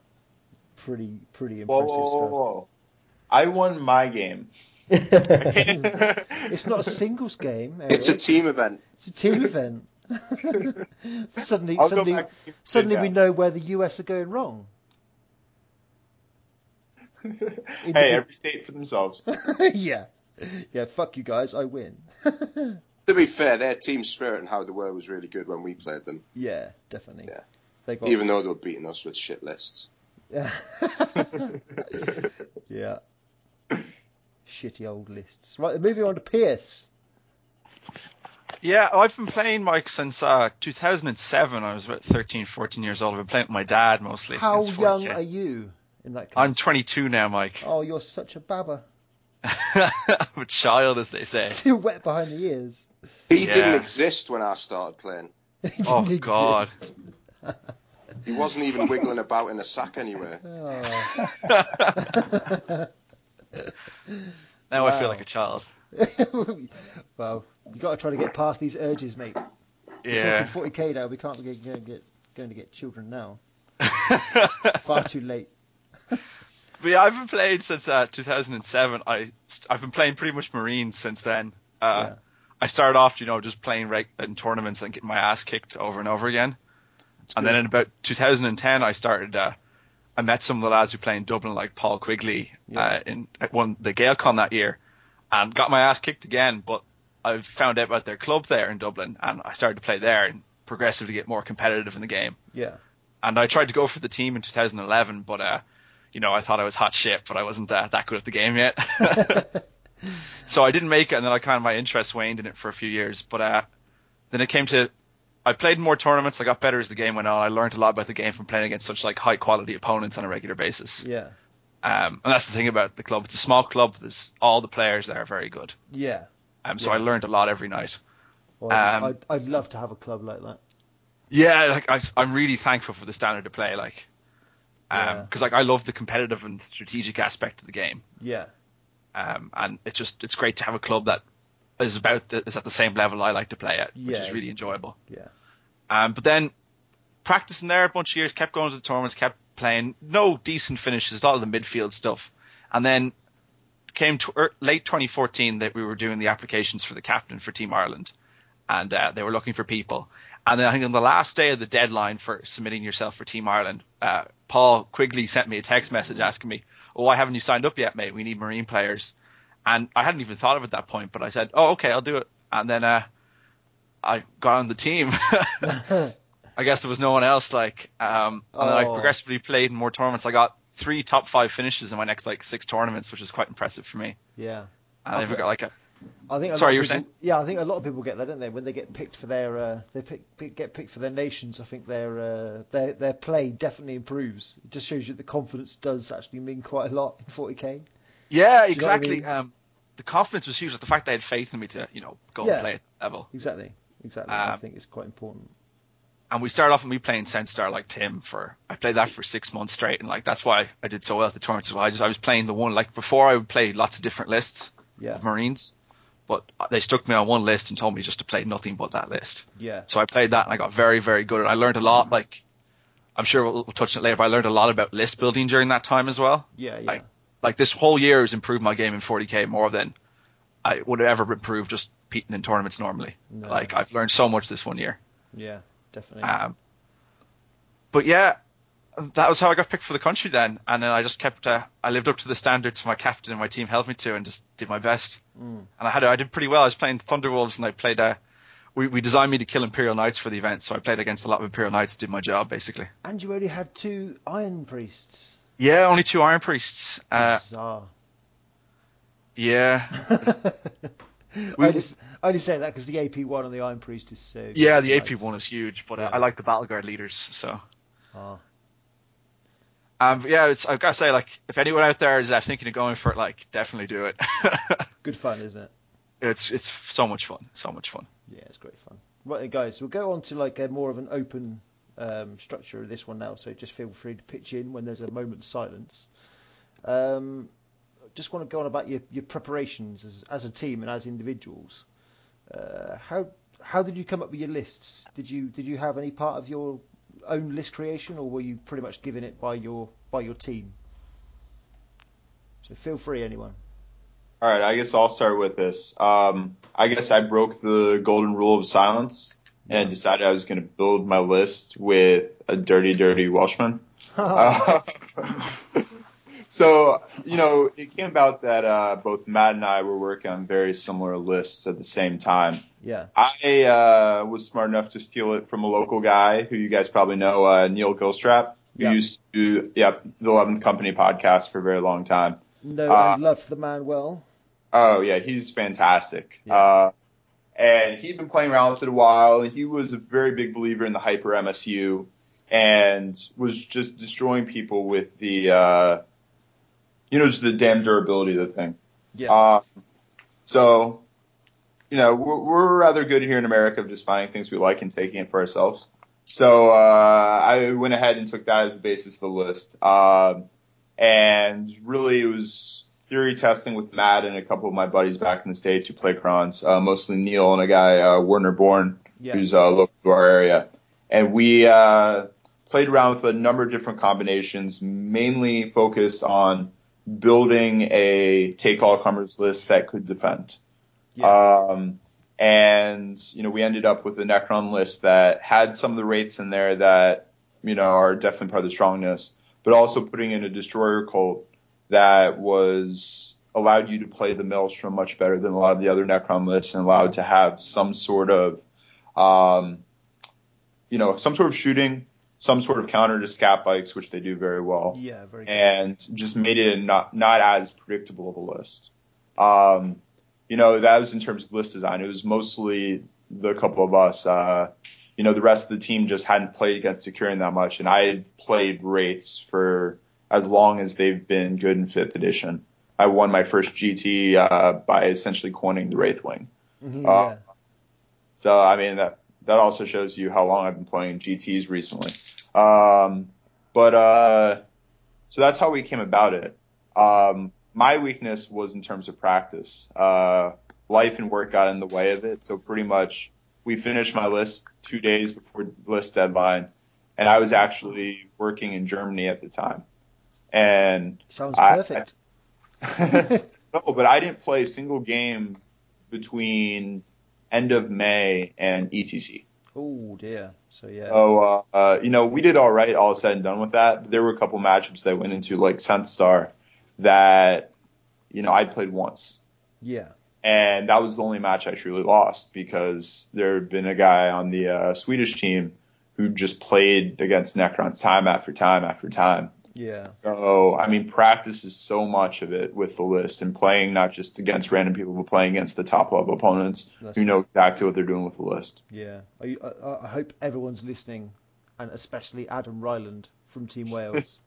S1: pretty pretty impressive
S5: whoa, whoa,
S1: stuff.
S5: whoa. I won my game.
S1: It's not a singles game.
S2: It's a
S1: eh?
S2: team event.
S1: It's a team event. suddenly,
S5: I'll
S1: suddenly, suddenly we know where the US are going wrong.
S5: Hey, every state for themselves.
S1: yeah, yeah. Fuck you guys. I win.
S2: To be fair, their team spirit and how they were was really good when we played them,
S1: yeah, definitely.
S2: Yeah.
S1: They got
S2: even though they were beating us with shit lists.
S1: Yeah. yeah. Shitty old lists. Right, moving on to Pierce.
S9: Yeah, I've been playing Mike since uh, 2007. I was about 13, 14 years old. I've been playing with my dad mostly.
S1: How young are you in that case?
S9: I'm 22 now, Mike.
S1: Oh, you're such a babber.
S9: I'm a child, as they say.
S1: Still wet behind the ears.
S2: He
S9: Yeah.
S2: didn't exist when I started playing.
S1: He didn't
S9: Oh, God.
S1: exist.
S2: He wasn't even wiggling about in a sack anywhere.
S1: Oh.
S9: Now I feel like a child.
S1: well, you got to try to get past these urges, mate. We're
S9: Yeah.
S1: talking 40k now. We can't be going to get going to get children now. Far too late.
S9: But yeah, I've been playing since uh, 2007. I I've been playing pretty much Marines since then. Uh,
S1: Yeah.
S9: I started off, you know, just playing reg- in tournaments and getting my ass kicked over and over again. and then in about 2010, I started. Uh, I met some of the lads who play in Dublin, like Paul Quigley,
S1: Yeah.
S9: uh, in at one the GaelCon that year, and got my ass kicked again. But I found out about their club there in Dublin, and I started to play there and progressively get more competitive in the game
S1: Yeah.
S9: and I tried to go for the team in 2011, but uh, you know, I thought I was hot shit, but I wasn't uh, that good at the game yet. so I didn't make it, and then I kind of my interest waned in it for a few years. But uh, then it came to, I played more tournaments. I got better as the game went on. I learned a lot about the game from playing against such like high quality opponents on a regular basis.
S1: Yeah.
S9: Um, and that's the thing about the club. It's a small club. There's all the players there are very good.
S1: Yeah.
S9: Um, so
S1: Yeah.
S9: I learned a lot every night.
S1: Well, I'd,
S9: Um,
S1: I'd, I'd love to have a club like that.
S9: Yeah, like I, I'm really thankful for the standard of play, like,
S1: Yeah.
S9: because like I love the competitive and strategic aspect of the game,
S1: Yeah.
S9: um, and it's just it's great to have a club that is about the, is at the same level I like to play at, which
S1: Yeah,
S9: is really enjoyable.
S1: Yeah.
S9: Um, but then practicing there a bunch of years, kept going to the tournaments, kept playing, no decent finishes, a lot of the midfield stuff, and then came to er, late 2014 that we were doing the applications for the captain for Team Ireland, and uh, they were looking for people. And then I think on the last day of the deadline for submitting yourself for Team Ireland, uh, Paul Quigley sent me a text message asking me, "Oh, why haven't you signed up yet, mate? We need Marine players." And I hadn't even thought of it at that point, but I said, "Oh, okay, I'll do it." And then uh, I got on the team. I guess there was no one else. Like, um, and then I
S1: Oh.
S9: progressively played in more tournaments. I got three top five finishes in my next like six tournaments, which is quite impressive for me.
S1: Yeah.
S9: And I even got like a
S1: I think. A
S9: Sorry,
S1: lot
S9: you were
S1: people, Yeah, I think a lot of people get that, don't they? When they get picked for their, uh, they pick, pick, get picked for their nations. I think their, uh, their their play definitely improves. It just shows you the confidence does actually mean quite a lot in 40k.
S9: Yeah,
S1: know what I
S9: exactly.
S1: mean?
S9: Um, the confidence was huge. The fact they had faith in me to, you know, go
S1: Yeah.
S9: and play at that level.
S1: Exactly, exactly. I
S9: Um,
S1: think it's quite important.
S9: And we started off with me playing Centstar like Tim for I played that for six months straight, and like that's why I did so well at the tournaments as well. I just I was playing the one like before I would play lots of different lists
S1: Yeah,
S9: of Marines, but they stuck me on one list and told me just to play nothing but that list.
S1: yeah,
S9: So I played that and I got very very good. And I learned a lot. Like I'm sure we'll, we'll touch on it later, but I learned a lot about list building during that time as well.
S1: yeah, yeah.
S9: Like- Like this whole year has improved my game in 40k more than I would have ever improved just competing in tournaments normally.
S1: No.
S9: Like I've learned so much this one year.
S1: yeah, definitely.
S9: Um, but yeah, that was how I got picked for the country then, and then I just kept. Uh, I lived up to the standards my captain and my team held me to, and just did my best.
S1: Mm.
S9: And I had, I did pretty well. I was playing Thunderwolves, and I played. Uh, we, we designed me to kill Imperial Knights for the event, so I played against a lot of Imperial Knights, did my job basically.
S1: and you only had two Iron Priests.
S9: Yeah, only two Iron Priests. Uh,
S1: Bizarre.
S9: yeah,
S1: I, only, I only say that because the AP one and the Iron Priest is so.
S9: yeah, the AP one is huge, but uh,
S1: Yeah.
S9: I like the Battle Guard leaders, so.
S1: Ah.
S9: Um, yeah, it's, I've got to say, like, if anyone out there is uh, thinking of going for it, like, definitely do it.
S1: Good fun, isn't it?
S9: it's it's so much fun, so much fun.
S1: Yeah, it's great fun. Right, then, guys, we'll go on to like a more of an open um, structure of this one now. So just feel free to pitch in when there's a moment's silence. Um, just want to go on about your, your preparations as, as a team and as individuals. Uh, how how did you come up with your lists? Did you did you have any part of your own list creation, or were you pretty much given it by your by your team? So feel free, anyone.
S5: All right, I guess I'll start with this. Um, I guess I broke the golden rule of silence and decided I was going to build my list with a dirty, dirty Welshman. Uh, so, you know, it came about that uh, both Matt and I were working on very similar lists at the same time.
S1: yeah.
S5: I uh, was smart enough to steal it from a local guy who you guys probably know, uh, Neil Gilstrap, who
S1: Yeah.
S5: used to yeah, the Eleventh Company podcast for a very long time.
S1: No,
S5: Uh,
S1: and love the man well.
S5: Oh yeah, he's fantastic.
S1: Yeah.
S5: Uh, and he'd been playing around with it a while, and he was a very big believer in the hyper MSU, and was just destroying people with the, uh, you know, just the damn durability of the thing.
S1: Yeah.
S5: Uh, so, you know, we're, we're rather good here in America of just finding things we like and taking it for ourselves. So uh, I went ahead and took that as the basis of the list. Um, and really, it was theory testing with Matt and a couple of my buddies back in the States who play crons, uh, mostly Neil and a guy, uh, Werner Born,
S1: yeah.
S5: who's uh, local to our area. And we uh, played around with a number of different combinations, mainly focused on building a take all comers list that could defend.
S1: Yeah.
S5: Um, and you know, we ended up with a Necron list that had some of the Wraiths in there that you know are definitely part of the strongness, but also putting in a destroyer cult that was allowed you to play the Maelstrom much better than a lot of the other Necron lists, and allowed to have some sort of, um, you know, some sort of shooting, some sort of counter to scat bikes, which they do very well
S1: yeah, very good.
S5: and just made it not not as predictable of a list. Um, you know, that was in terms of list design. It was mostly the couple of us. Uh, you know, the rest of the team just hadn't played against Securing that much, and I had played Wraiths for as long as they've been good in fifth edition. I won my first GT uh, by essentially coining the Wraith Wing.
S1: Mhm,
S5: uh,
S1: yeah.
S5: So I mean that that also shows you how long I've been playing GTS recently. Um, but uh, so that's how we came about it. Um, my weakness was in terms of practice. Uh, life and work got in the way of it, so pretty much we finished my list two days before list deadline, and I was actually working in Germany at the time. And
S1: Sounds
S5: I-
S1: perfect.
S5: no, but I didn't play a single game between end of May and ETC.
S1: oh dear. So yeah.
S5: So, uh, uh, you know, we did all right, all said and done with that. There were a couple matchups that went into like Centstar that, you know, I played once.
S1: yeah.
S5: And that was the only match I truly lost because there had been a guy on the uh, Swedish team who just played against Necrons time after time after time.
S1: Yeah.
S5: So, I mean, practice is so much of it with the list and playing not just against random people, but playing against the top level opponents
S1: That's
S5: who know exactly what they're doing with the list.
S1: Yeah. I, I, I hope everyone's listening, and especially Adam Ryland from Team Wales,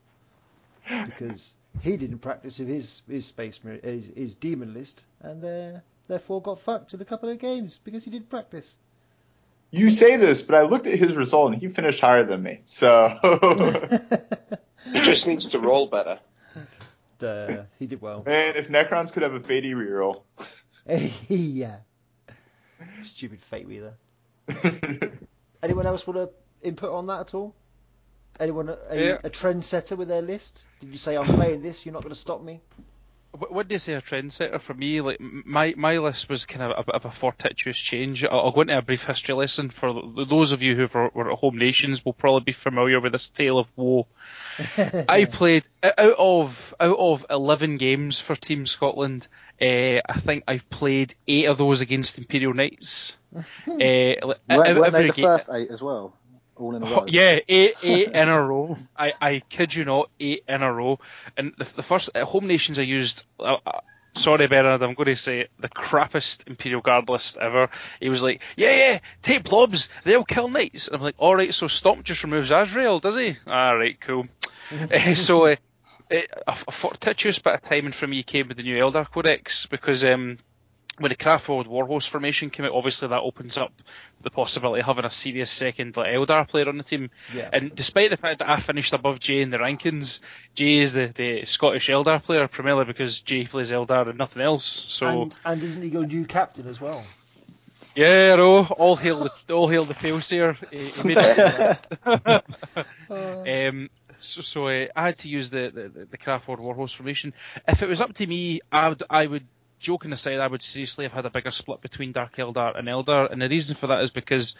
S1: because he didn't practice with his his space his, his demon list, and uh, therefore got fucked in a couple of games because he didn't practice.
S5: You say this, but I looked at his result and he finished higher than me. So,
S2: He just needs to roll better.
S1: uh, he did well.
S5: man, if Necrons could have a Fady reroll.
S1: yeah. Stupid Fateweaver. Anyone else want to input on that at all? Anyone a, a,
S6: Yeah.
S1: a trendsetter with their list? Did you say I'm playing this? You're not going to stop me?
S6: What what do you say a trendsetter for me? Like my my list was kind of a bit of a fortuitous change. I'll, I'll go into a brief history lesson for those of you who were, were at Home Nations will probably be familiar with this tale of woe. I played out of out of eleven games for Team Scotland. Uh, I think I've played eight of those against Imperial Knights. uh, like,
S7: Weren't, weren't
S6: every
S7: they the
S6: game-
S7: first eight as well? All in a row.
S6: yeah, eight, eight in a row. I, I kid you not, eight in a row. And the, the first at home nations I used. Uh, uh, sorry, Bernard, I'm going to say it, the crappiest Imperial Guard list ever. He was like, "Yeah, yeah, take blobs, they'll kill knights." And I'm like, "All right, so Stomp just removes Azrael, does he?" All right, cool. Eh, so. Uh, a, a fortuitous bit of timing for me came with the new Eldar Codex because um, when the Craft World Warhost formation came out, obviously that opens up the possibility of having a serious second like Eldar player on the team.
S1: Yeah.
S6: And despite the fact that I finished above Jay in the rankings, Jay is the, the Scottish Eldar player primarily because Jay plays Eldar and nothing else. So
S1: And, and isn't he your new captain as well?
S6: yeah, no, all hail the all hail the failsayer. He, he um, so, so uh, I had to use the the, the Warhost formation. If it was up to me, I would I would joking aside, I would seriously have had a bigger split between Dark Eldar and Eldar, and the reason for that is because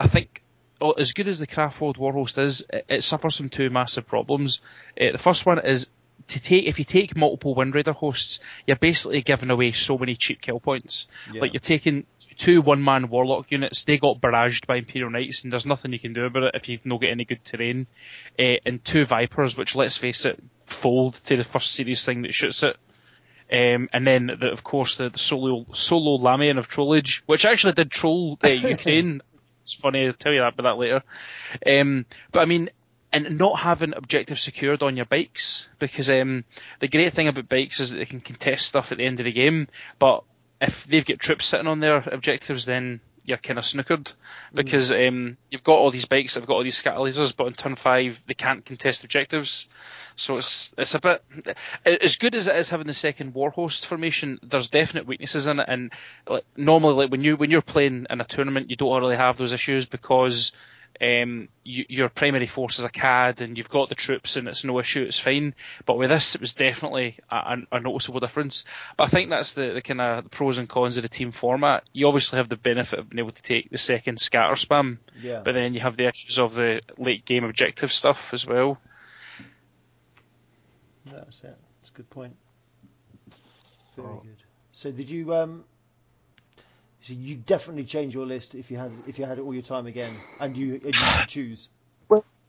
S6: I think. oh, As good as the Craftworld Warhost is, it, it suffers from two massive problems. Uh, the first one is to take if you take multiple Windrider hosts, you're basically giving away so many cheap kill points.
S1: Yeah.
S6: Like you're taking two one man Warlock units, they got barraged by Imperial Knights, and there's nothing you can do about it if you've not got any good terrain. Uh, and two Vipers, which let's face it, fold to the first serious thing that shoots it. Um, and then, the, of course, the, the solo solo Lhamean of Trollage, which actually did troll uh, Ukraine. it's funny, I'll tell you that about that later. Um, but I mean, and not having objectives secured on your bikes, because um, the great thing about bikes is that they can contest stuff at the end of the game, but if they've got troops sitting on their objectives, then you're kind of snookered because um, you've got all these bikes, they've got all these scatter lasers, but on turn five they can't contest objectives. So it's it's a bit as good as it is having the second warhost formation. There's definite weaknesses in it, and like, normally, like when you when you're playing in a tournament, you don't really have those issues because um, you, your primary force is a CAD and you've got the troops and it's no issue, it's fine. But with this, it was definitely a, a, a noticeable difference. But I think that's the, the kind of pros and cons of the team format. You obviously have the benefit of being able to take the second scatter spam,
S1: Yeah.
S6: but then you have the issues of the late game objective stuff as well.
S1: That's it. That's a good point. Very good. So did you um? So you definitely change your list if you had if you had it all your time again and you and you could choose.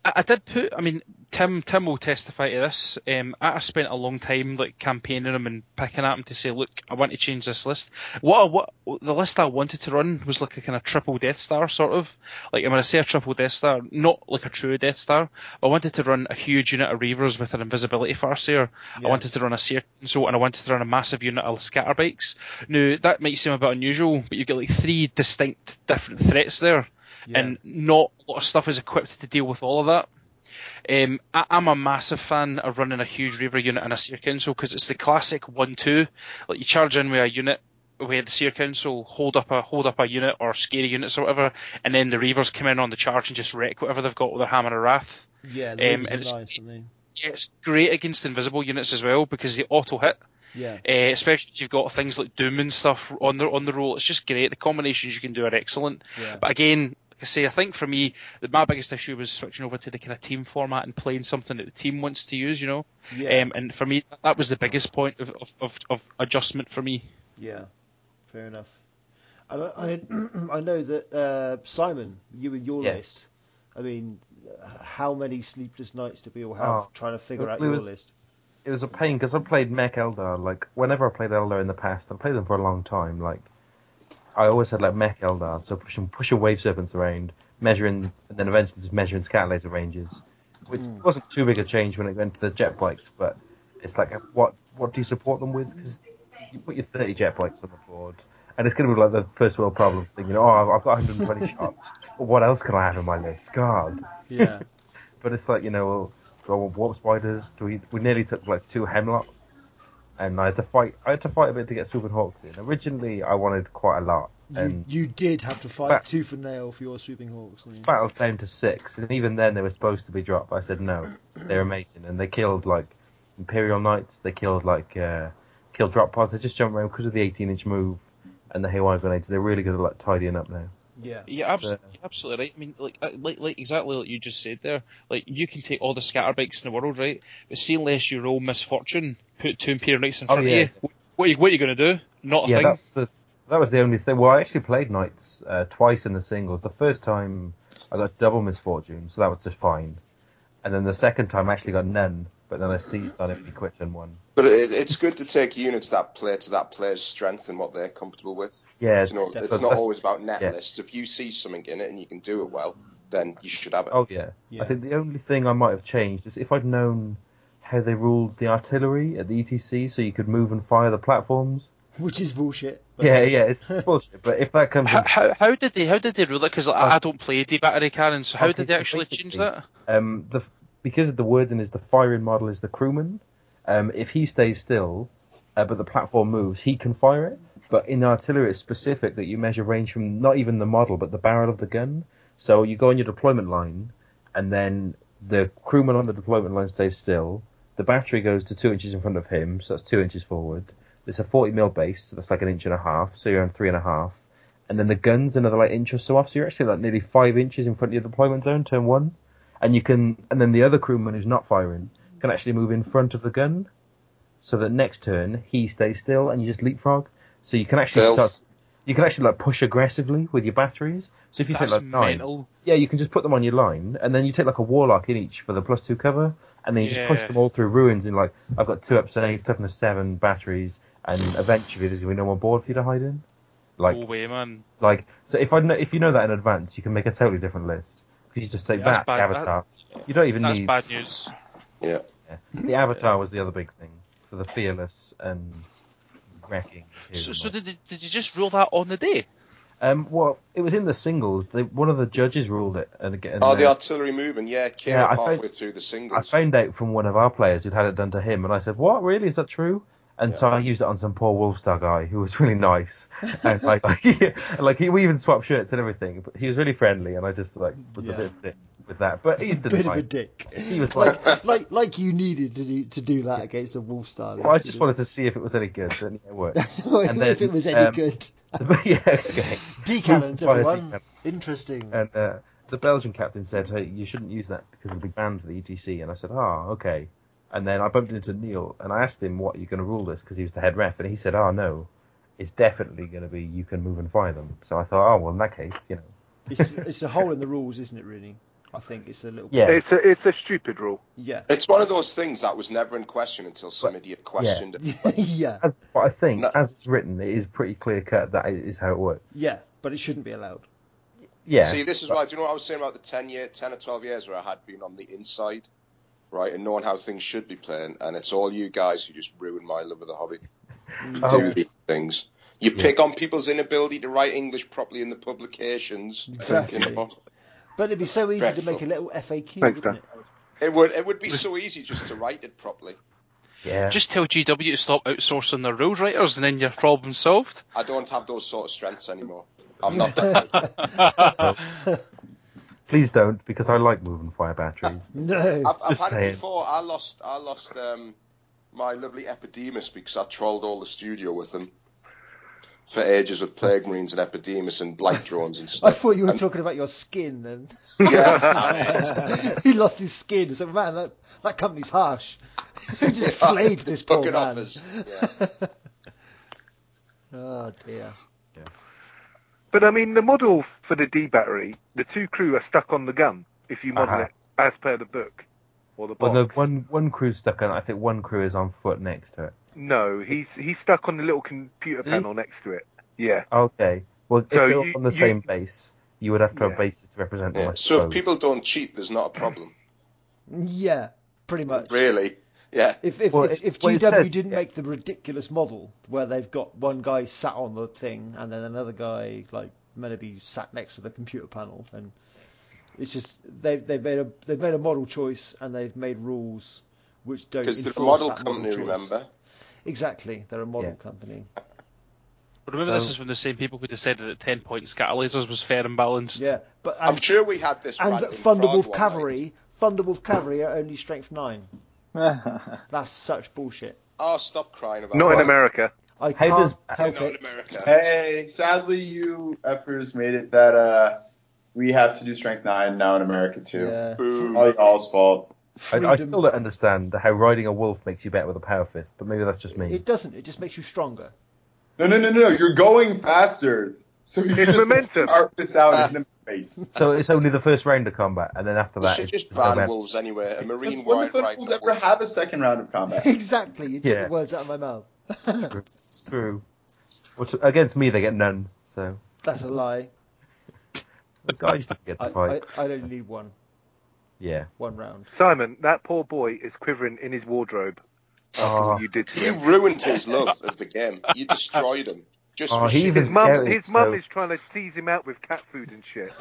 S6: I, I did put. I mean, Tim. Tim will testify to this. Um, I, I spent a long time like campaigning him and picking at him to say, "Look, I want to change this list." What, I- what the list I wanted to run was like a kind of triple Death Star sort of. Like when I to say a triple Death Star, not like a true Death Star. I wanted to run a huge unit of Reavers with an invisibility Farseer.
S1: Yeah.
S6: I wanted to run a Seer Council, and I wanted to run a massive unit of Scatterbikes. Now that might seem a bit unusual, but you get like three distinct different threats there
S1: Yeah.
S6: and not a lot of stuff is equipped to deal with all of that. Um, I, I'm a massive fan of running a huge Reaver unit and a Seer Council because it's the classic one-two. Like you charge in with a unit where the Seer Council hold up a hold up a unit or scary units or whatever, and then the Reavers come in on the charge and just wreck whatever they've got with their Hammer of Wrath.
S1: Yeah,
S6: Um, and it's-
S1: nice.
S6: Yeah, it's great against invisible units as well because they auto hit.
S1: Yeah.
S6: Uh, especially if you've got things like Doom and stuff on the on the roll, it's just great. The combinations you can do are excellent.
S1: Yeah.
S6: But again, like I say, I think for me, that my biggest issue was switching over to the kind of team format and playing something that the team wants to use. You know,
S1: Yeah.
S6: um, and for me, that was the biggest point of of, of, of adjustment for me.
S1: Yeah, fair enough. I, I, I know that uh, Simon, you with your
S4: Yeah.
S1: list, I mean, how many sleepless nights do we all have
S4: Oh,
S1: trying to figure
S4: it
S1: out your
S4: was-
S1: list?
S4: It was a pain because I played Mech Eldar. Like whenever I played Eldar in the past, I played them for a long time. Like I always had like Mech Eldar, so pushing pushing wave serpents around, measuring, and then eventually just measuring scatter laser ranges, which
S1: Mm.
S4: wasn't too big a change when it went to the jet bikes. But it's like what what do you support them with? Because you put your 30 jet bikes on the board, and it's going to be like the first world problem thing. You know, oh, I've- got 120 shots. But what else can I have in my list? God.
S1: Yeah.
S4: But it's like you know, well, do I want warp spiders. Do We we nearly took like two hemlocks, and I had to fight. I had to fight a bit to get swooping hawks in. Originally, I wanted quite a lot,
S1: You,
S4: and
S1: you did have to fight
S4: But-
S1: tooth and nail for your swooping hawks. you?
S4: battled down to six. And even then, they were supposed to be dropped. I said no. They're amazing, and they killed like Imperial Knights. They killed like uh, killed drop pods. They just jump around because of the 18 inch move and the haywire grenades. They're really good at like tidying up now.
S1: Yeah.
S6: You're absolutely, you're absolutely right. I mean, like, uh, like, like exactly like you just said there. Like, you can take all the scatterbikes in the world, right? But see, unless you roll misfortune, put two Imperial Knights in
S4: Oh,
S6: front
S4: yeah.
S6: of you, what are you, what are you going to do? Not a
S4: yeah,
S6: thing.
S4: that's the that was the only thing. Well, I actually played Knights uh, twice in the singles. The first time I got double misfortune, so that was just fine. And then the second time I actually got none, but then I seized on it and quit and won.
S2: But it, it's good to take units that play to that player's strength and what they're comfortable with.
S4: Yeah,
S2: You know, it's not always about net
S4: Yeah.
S2: lists. If you see something in it and you can do it well, then you should have it.
S4: Oh yeah.
S1: Yeah.
S4: I think the only thing I might have changed is if I'd known how they ruled the artillery at the ETC, so you could move and fire the platforms.
S1: Which is bullshit. but-
S4: Yeah, yeah, it's bullshit. But if that comes,
S6: How,
S4: in,
S6: how, how did they how did they rule it? Because I, I don't play D battery cannons, so how
S4: Okay,
S6: did they
S4: so
S6: actually change that?
S4: um, the because of the wording is the firing model is the crewman. Um, if he stays still, uh, but the platform moves, he can fire it. But in artillery, it's specific that you measure range from not even the model, but the barrel of the gun. So you go on your deployment line, and then the crewman on the deployment line stays still. The battery goes to two inches in front of him, so that's two inches forward. It's a 40 mil base, so that's like an inch and a half, so you're on three and a half. And then the gun's another like inch or so off, so you're actually like nearly five inches in front of your deployment zone, turn one. And you can, and then the other crewman who's not firing can actually move in front of the gun, so that next turn he stays still and you just leapfrog. So you can actually
S2: Filth.
S4: start, you can actually like push aggressively with your batteries. So if you
S6: That's
S4: take like nine,
S6: mental.
S4: yeah, you can just put them on your line, and then you take like a warlock in each for the plus two cover, and then you just push them all through ruins in like I've got two up to toughness seven batteries, and eventually there's gonna be no more board for you to hide in. Like, oh,
S6: no way, man.
S4: like so if I know, if you know that in advance, you can make a totally different list because you just take
S6: Yeah,
S4: that
S6: bad-
S4: the avatar. You don't even
S6: That's
S4: need
S6: bad news.
S2: Yeah.
S4: Yeah. The avatar was the other big thing for the fearless and wrecking.
S6: So, so did, they- did you just rule that on the day?
S4: um, well, it was in the singles. They, one of the judges ruled it, and again,
S2: Oh, the
S4: uh,
S2: artillery movement, yeah, it came
S4: Yeah,
S2: halfway
S4: found-
S2: through the singles.
S4: I found out from one of our players who'd had it done to him, and I said, "What? Really? Is that true?" And so I used it on some poor Wolfstar guy who was really nice, and like, like, like he, we even swapped shirts and everything. But he was really friendly, and I just like was
S1: Yeah.
S4: a bit thick with that. But he's
S1: a
S4: Bit
S1: of a dick.
S4: He was like,
S1: like, like, like you needed to do to do that against a wolf star.
S4: well, I just wanted to see if it was any good, and yeah, it worked. and
S1: if it was any
S4: um,
S1: good.
S4: yeah, okay.
S1: D-cannons,
S4: Fire
S1: everyone. Interesting.
S4: And uh, the Belgian captain said, "Hey, you shouldn't use that because it'll be banned for the ETC." And I said, "Oh, okay." And then I bumped into Neil and I asked him, "What you're you going to rule this?" Because he was the head ref, and he said, "Oh no, it's definitely going to be you can move and fire them." So I thought, "Oh well, in that case, you know."
S1: it's, it's a hole in the rules, isn't it? Really, I think it's a little.
S4: Yeah.
S3: It's a it's a stupid rule.
S1: Yeah.
S2: It's one of those things that was never in question until some idiot questioned it.
S1: yeah.
S4: As, but I think,
S2: No.
S4: as it's written, it is pretty clear cut that it is how it works.
S1: Yeah. But it shouldn't be allowed.
S4: Yeah.
S2: See, this is why. Do you know what I was saying about the ten year, ten or twelve years where I had been on the inside, right, and knowing how things should be playing, and it's all you guys who just ruin my love of the hobby. Mm. You
S4: Oh.
S2: do these things. You
S4: Yeah.
S2: pick on people's inability to write English properly in the publications.
S1: Exactly.
S2: You know,
S1: But it'd be so easy to make a little FAQ,
S3: Thanks,
S1: wouldn't
S2: it would it would be so easy just to write it properly.
S4: yeah.
S6: Just tell GW to stop outsourcing their rules writers, and then your problem's solved.
S2: I don't have those sort of strengths anymore. I'm not that.
S4: Please don't, because I like moving fire batteries.
S1: No.
S2: I've, I've
S4: Just
S2: had
S4: saying.
S2: it before. I lost I lost um, my lovely Epidemus because I trolled all the studio with them for ages with Plague Marines and Epidemus and Blight drones and stuff.
S1: I thought you were
S2: And-
S1: talking about your skin then.
S2: yeah,
S1: he lost his skin. So, man, that, that company's harsh. He just flayed this poor
S2: Fucking
S1: man.
S2: offers. Yeah.
S1: Oh, dear.
S3: But I mean, the model for the D battery, the two crew are stuck on the gun. if you model
S4: Uh-huh.
S3: it as per the book or the box.
S4: Well, the one one crew's stuck on. I think one crew is on foot next to it.
S3: No, he's he's stuck on the little computer
S4: Is he?
S3: panel next to it. Yeah.
S4: Okay. Well, if
S3: So
S4: they're
S3: you-
S4: on the
S3: you-
S4: same base, you would have to
S3: Yeah.
S4: have bases to represent them.
S2: Yeah.
S4: I
S2: So if
S4: suppose.
S2: people don't cheat, there's not a problem.
S1: Yeah, pretty much.
S2: Really? Yeah.
S1: If if,
S4: Well,
S1: if,
S4: it-
S1: if
S4: well, it
S1: GW
S4: says-
S1: didn't
S4: yeah.
S1: make the ridiculous model where they've got one guy sat on the thing and then another guy like maybe sat next to the computer panel, then it's just they've they've made a they've made a model choice and they've made rules which don't
S2: Because they're a
S1: enforce
S2: model
S1: that
S2: company,
S1: choice.
S2: remember?
S1: Exactly, they're a model
S4: Yeah.
S1: company.
S6: But remember, this is from the same people who decided that 10 point scatter lasers was fair and balanced.
S1: Yeah, but
S2: I'm sure we had this
S1: and
S2: rant
S1: Thunderwolf
S2: Prague one night.
S1: Cavalry, Thunderwolf Cavalry are only strength nine. That's such bullshit.
S2: Oh, stop crying about
S3: Not in. America.
S1: I
S4: How
S1: can't
S4: does-
S1: help
S2: Not in
S1: it.
S2: America.
S5: Hey, sadly, you effers made it that uh, we have to do strength nine now in America too.
S1: Yeah.
S2: Boo.
S5: All y'all's fault.
S4: I, I still don't understand how riding a wolf makes you better with a power fist, but maybe that's just me.
S1: It doesn't. It just makes you stronger.
S5: No, no, no, no. You're going faster. So you
S3: It's
S5: just
S3: momentum.
S5: start this out in the face.
S4: So it's only the first round of combat, and then after
S2: They
S4: that,
S2: should
S4: it's
S2: just
S4: just
S2: ban wolves anyway. A marine
S5: when
S2: wide
S5: the
S2: right.
S5: Thunderbolts ever have a second round of combat?
S1: exactly. You took
S4: Yeah.
S1: the words out of my mouth.
S4: True. Which, against me, they get none. So
S1: That's a lie.
S4: the guys didn't get
S1: I,
S4: fight.
S1: I, I don't need one.
S4: Yeah.
S1: One round.
S3: Simon, that poor boy is quivering in his wardrobe after
S4: Oh.
S3: what you did to him.
S2: You ruined his love of the game. You destroyed him. Just
S4: Oh, he even-
S3: His mum, his mum
S4: so-
S3: is trying to tease him out with cat food and shit.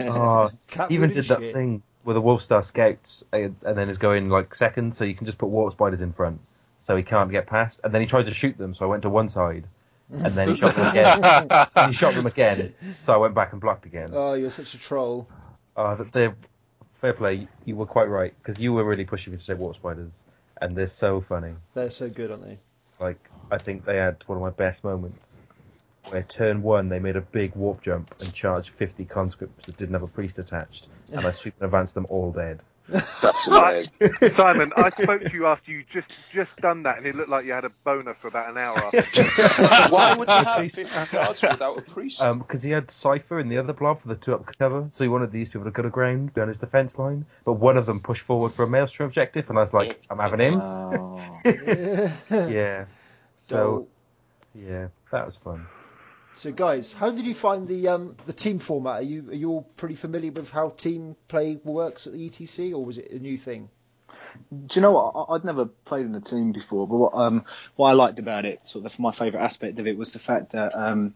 S4: Oh,
S1: Cat
S4: even
S1: food
S4: did that
S1: shit.
S4: thing with the Wolfstar Scouts, uh, and then is going like second, so you can just put warp spiders in front, so he can't get past. And then he tried to shoot them, so I went to one side, and then he shot them again. and he shot them again, so I went back and blocked again.
S1: Oh, you're such a troll.
S4: Uh, th- they're fair play. You were quite right because you were really pushing me to say warp spiders, and they're so funny.
S1: They're so good, aren't they?
S4: Like I think they had one of my best moments where turn one they made a big warp jump and charged 50 conscripts that didn't have a priest attached, and I sweep and advance them all dead.
S2: That's amazing.
S3: Simon, I spoke to you after you just just done that, and it looked like you had a boner for about an hour.
S2: Why would you have 50 cards without a priest?
S4: Because Um, he had Cypher in the other blob for the two up cover, so he wanted these people to go to ground behind his defence line. But one of them pushed forward for a Maelstrom objective, and I was like, I'm having him. yeah. So, yeah, that was fun.
S1: So, guys, how did you find the um, the team format? Are you are you all pretty familiar with how team play works at the ETC, or was it a new thing?
S7: Do you know what? I'd never played in a team before, but what, um, what I liked about it, sort of my favourite aspect of it, was the fact that um,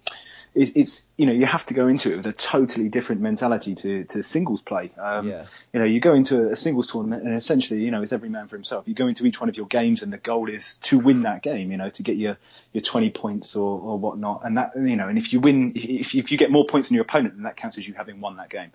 S7: it, it's you know you have to go into it with a totally different mentality to, to singles play. Um,
S1: Yeah.
S7: You know, you go into a singles tournament and essentially, you know, it's every man for himself. You go into each one of your games and the goal is to win that game. You know, to get your your 20 points or, or whatnot, and that you know, and if you win, if, if you get more points than your opponent, then that counts as you having won that game.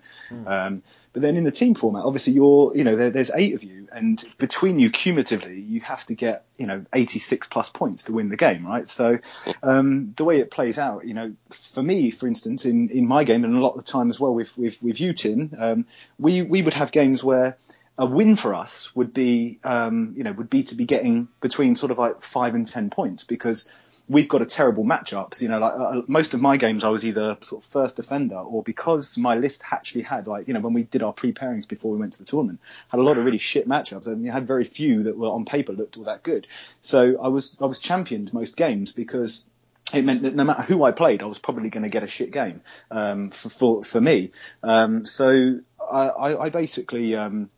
S7: Um, but then in the team format, obviously you're, you know, there, there's eight of you, and between you cumulatively, you have to get, you know, 86 plus points to win the game, right? So um, the way it plays out, you know, for me, for instance, in, in my game, and a lot of the time as well with with with you, Tim, um, we we would have games where a win for us would be, um, you know, would be to be getting between sort of like five and ten points because we've got a terrible matchups. You know, like uh, most of my games, I was either sort of first defender, or because my list actually had like, you know, when we did our pre pairings before we went to the tournament, had a lot of really shit matchups. I mean, I had very few that were on paper looked all that good. So I was I was championed most games because it meant that no matter who I played, I was probably going to get a shit game um, for, for for me. Um, so I, I, I basically um,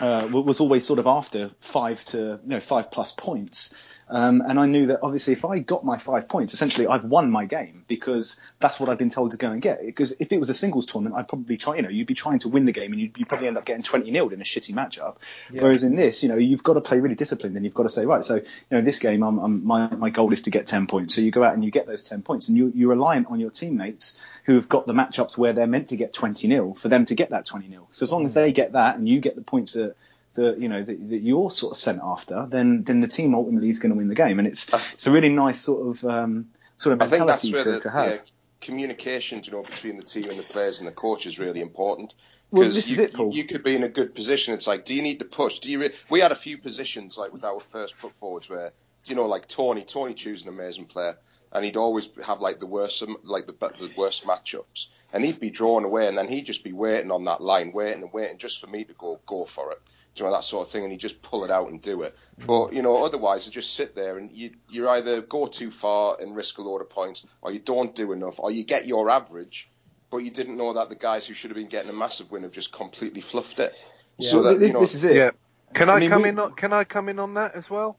S7: uh, was always sort of after five to you know five plus points. Um, and I knew that obviously if I got my five points, essentially I've won my game because that's what I've been told to go and get. Because if it was a singles tournament, I'd probably try, you know, you'd be trying to win the game and you'd, you'd probably end up getting 20 nilled in a shitty matchup. Whereas in this, you know, you've got to play really disciplined and you've got to say, right, so, you know, this game, I'm, I'm, my, my goal is to get 10 points. So you go out and you get those 10 points and you, you're reliant on your teammates who have got the matchups where they're meant to get 20 nil for them to get that 20 nil. So as long as they get that and you get the points that, that you know that, that you're sort of sent after, then then the team ultimately is going to win the game, and it's it's a really nice sort of um, sort of
S2: I think that's
S7: mentality
S2: where
S7: to,
S2: the
S7: to have.
S2: yeah, communication, you know, between the team and the players and the coach is really important. Because
S7: this
S2: you,
S7: is it, Paul.
S2: you could be in a good position. It's like, do you need to push? Do you? Re- we had a few positions like with our first put forwards where, you know, like Tony, Tony Chu's an amazing player. and he'd always have like the worst, like the the worst matchups, and he'd be drawn away, and then he'd just be waiting on that line, waiting and waiting just for me to go go for it, you know that sort of thing, and he'd just pull it out and do it. But you know, otherwise, you just sit there and you you either go too far and risk a load of points, or you don't do enough, or you get your average, but you didn't know that the guys who should have been getting a massive win have just completely fluffed it.
S7: Yeah.
S2: So that
S7: this,
S2: you know,
S7: this is it.
S3: Yeah. Can I,
S7: I mean,
S3: come
S7: we-
S3: in? On, can I come in on that as well?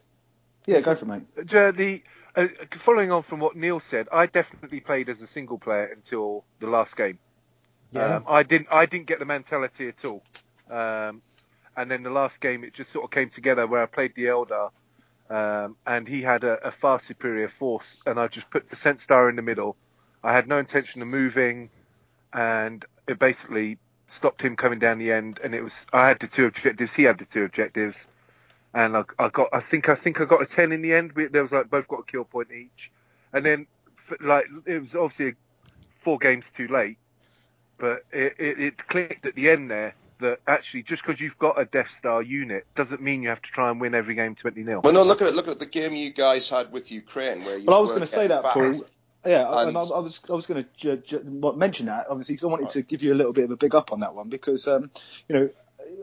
S7: Yeah, go for it, mate.
S3: Uh, the uh, following on from what Neil said, I definitely played as a single player until the last game.
S1: Yeah.
S3: Um, I didn't. I didn't get the mentality at all. Um, and then the last game, it just sort of came together where I played the Eldar, um, and he had a, a far superior force, and I just put the Centstar in the middle. I had no intention of moving, and it basically stopped him coming down the end. And it was I had the two objectives, he had the two objectives, and I, I got. I think I think I got a ten in the end. We, there was like both got a kill point each, and then like it was obviously four games too late but it, it, it clicked at the end there that actually just because you've got a Death Star unit doesn't mean you have to try and win every game 20 0.
S2: Well, no, look at it. Look at the game you guys had with Ukraine, where you.
S7: Well, I was going to say that,
S2: battered.
S7: Paul. Yeah, I-
S2: And-
S7: and I, I was I was going to ju- ju- mention that obviously because I wanted to give you a little bit of a big up on that one because um, you know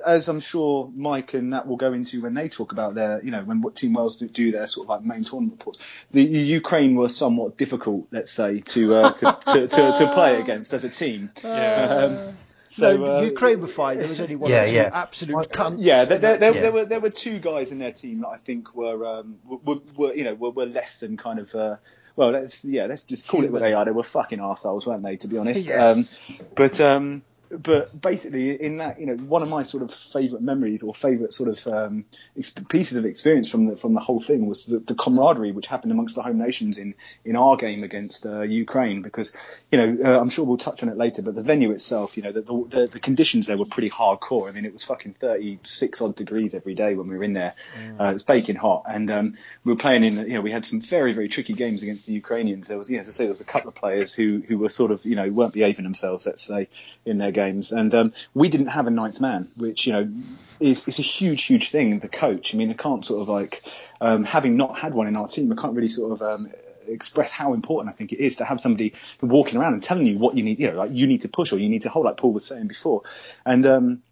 S7: as I'm sure Mike and that will go into when they talk about their you know when what Team Wales do, do their sort of like main tournament reports, the, the Ukraine were somewhat difficult, let's say, to uh, to, to, to to play against as a team. Um, so
S1: no,
S7: uh,
S1: Ukraine were fine. There was only one
S4: Yeah,
S1: or two
S4: yeah.
S1: absolute cunts.
S7: Yeah, there, there, there,
S1: team.
S7: there were there were two guys in their team that I think were um, were, were you know were, were less than kind of uh, well let's yeah let's just call it what they are. They were fucking arseholes, weren't they? To be honest.
S1: Yes.
S7: Um, but um, but basically in that you know one of my sort of favourite memories or favourite sort of um, ex- pieces of experience from the from the whole thing was the, the camaraderie which happened amongst the home nations in in our game against uh, Ukraine because you know uh, I'm sure we'll touch on it later but the venue itself you know the, the, the, conditions there were pretty hardcore. I mean it was fucking 36 odd degrees every day when we were in there. Uh, it was baking hot and um, we were playing in you know we had some very very tricky games against the Ukrainians. There was you know, as I say there was a couple of players who who were sort of you know weren't behaving themselves let's say in their games and um, we didn't have a ninth man which you know is a huge huge thing the coach I mean I can't sort of like um, having not had one in our team I can't really sort of um, express how important I think it is to have somebody walking around and telling you what you need, you know, like you need to push or you need to hold, like Paul was saying before. And um,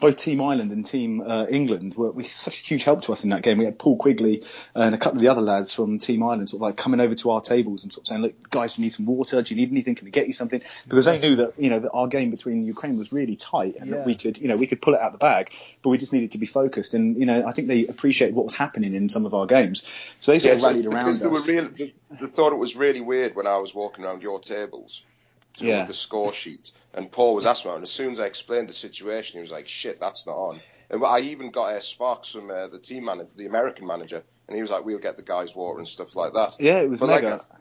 S7: both Team Ireland and Team uh, England were, were such a huge help to us in that game. We had Paul Quigley and a couple of the other lads from Team Ireland sort of like coming over to our tables and sort of saying, look, guys, you need some water. Do you need anything? Can we get you something? Because they knew that, you know, that our game between Ukraine was really tight and
S1: Yeah.
S7: that we could, you know, we could pull it out the bag, but we just needed to be focused. And, you know, I think they appreciated what was happening in some of our games. So they sort
S2: Yeah,
S7: of
S2: so
S7: rallied around
S2: because they were
S7: us.
S2: real, they, they thought it was really weird when I was walking around your tables
S7: Yeah.
S2: with the score sheet, and Paul was asking about, it, and as soon as I explained the situation, he was like, "Shit, that's not on." And I even got uh, Sparks from uh, the team manager, the American manager, and he was like, "We'll get the guys water and stuff like that."
S7: Yeah, it was
S2: But like,
S7: mega.
S2: uh,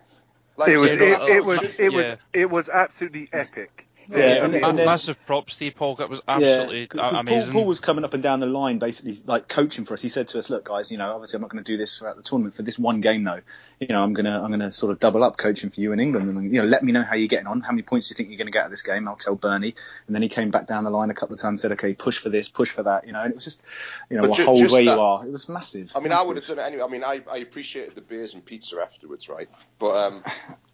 S2: like
S3: It was
S2: you
S3: it, it was it was
S6: Yeah.
S3: it was absolutely epic.
S7: Yeah,
S6: Yeah,
S7: and- and then-
S6: massive props to you, Paul. That was absolutely
S7: Yeah, 'cause
S6: a-
S7: Paul. Paul was coming up and down the line, basically like coaching for us. He said to us, "Look, guys, you know, obviously I'm not going to do this throughout the tournament. For this one game, though, you know, I'm gonna I'm gonna sort of double up coaching for you in England, and you know, let me know how you're getting on. How many points do you think you're going to get out of this game? I'll tell Bernie." And then he came back down the line a couple of times, said, "Okay, push for this, push for that," you know, and it was just, you know, well,
S2: ju-
S7: hold where
S2: that-
S7: you are. It was massive.
S2: I mean, I would have done it anyway. I mean, I, I appreciated the beers and pizza afterwards, right? But um,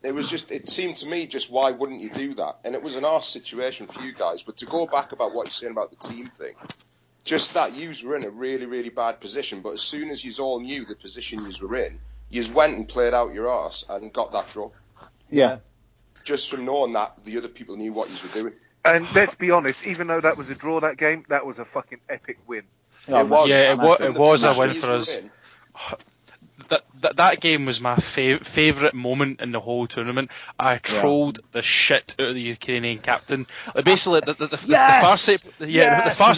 S2: it was just, it seemed to me just why wouldn't you do that? And it was an arse situation for you guys. But to go back about what you're saying about the team thing, just that you were in a really, really bad position. But as soon as you all knew the position you were in, you went and played out your arse and got that draw.
S7: Yeah,
S2: Just from knowing that the other people knew what you were doing.
S3: And let's be honest, even though that was a draw that game, that was a fucking epic win.
S2: it was.
S6: Yeah, it
S2: and
S6: it was a win for us.
S2: in,
S6: that, that that game was my fav- favorite moment in the whole tournament. I trolled the shit out of the Ukrainian captain. Basically, the, the, the, the
S1: Yes!
S6: Farsight, yeah,
S1: yes,
S6: the far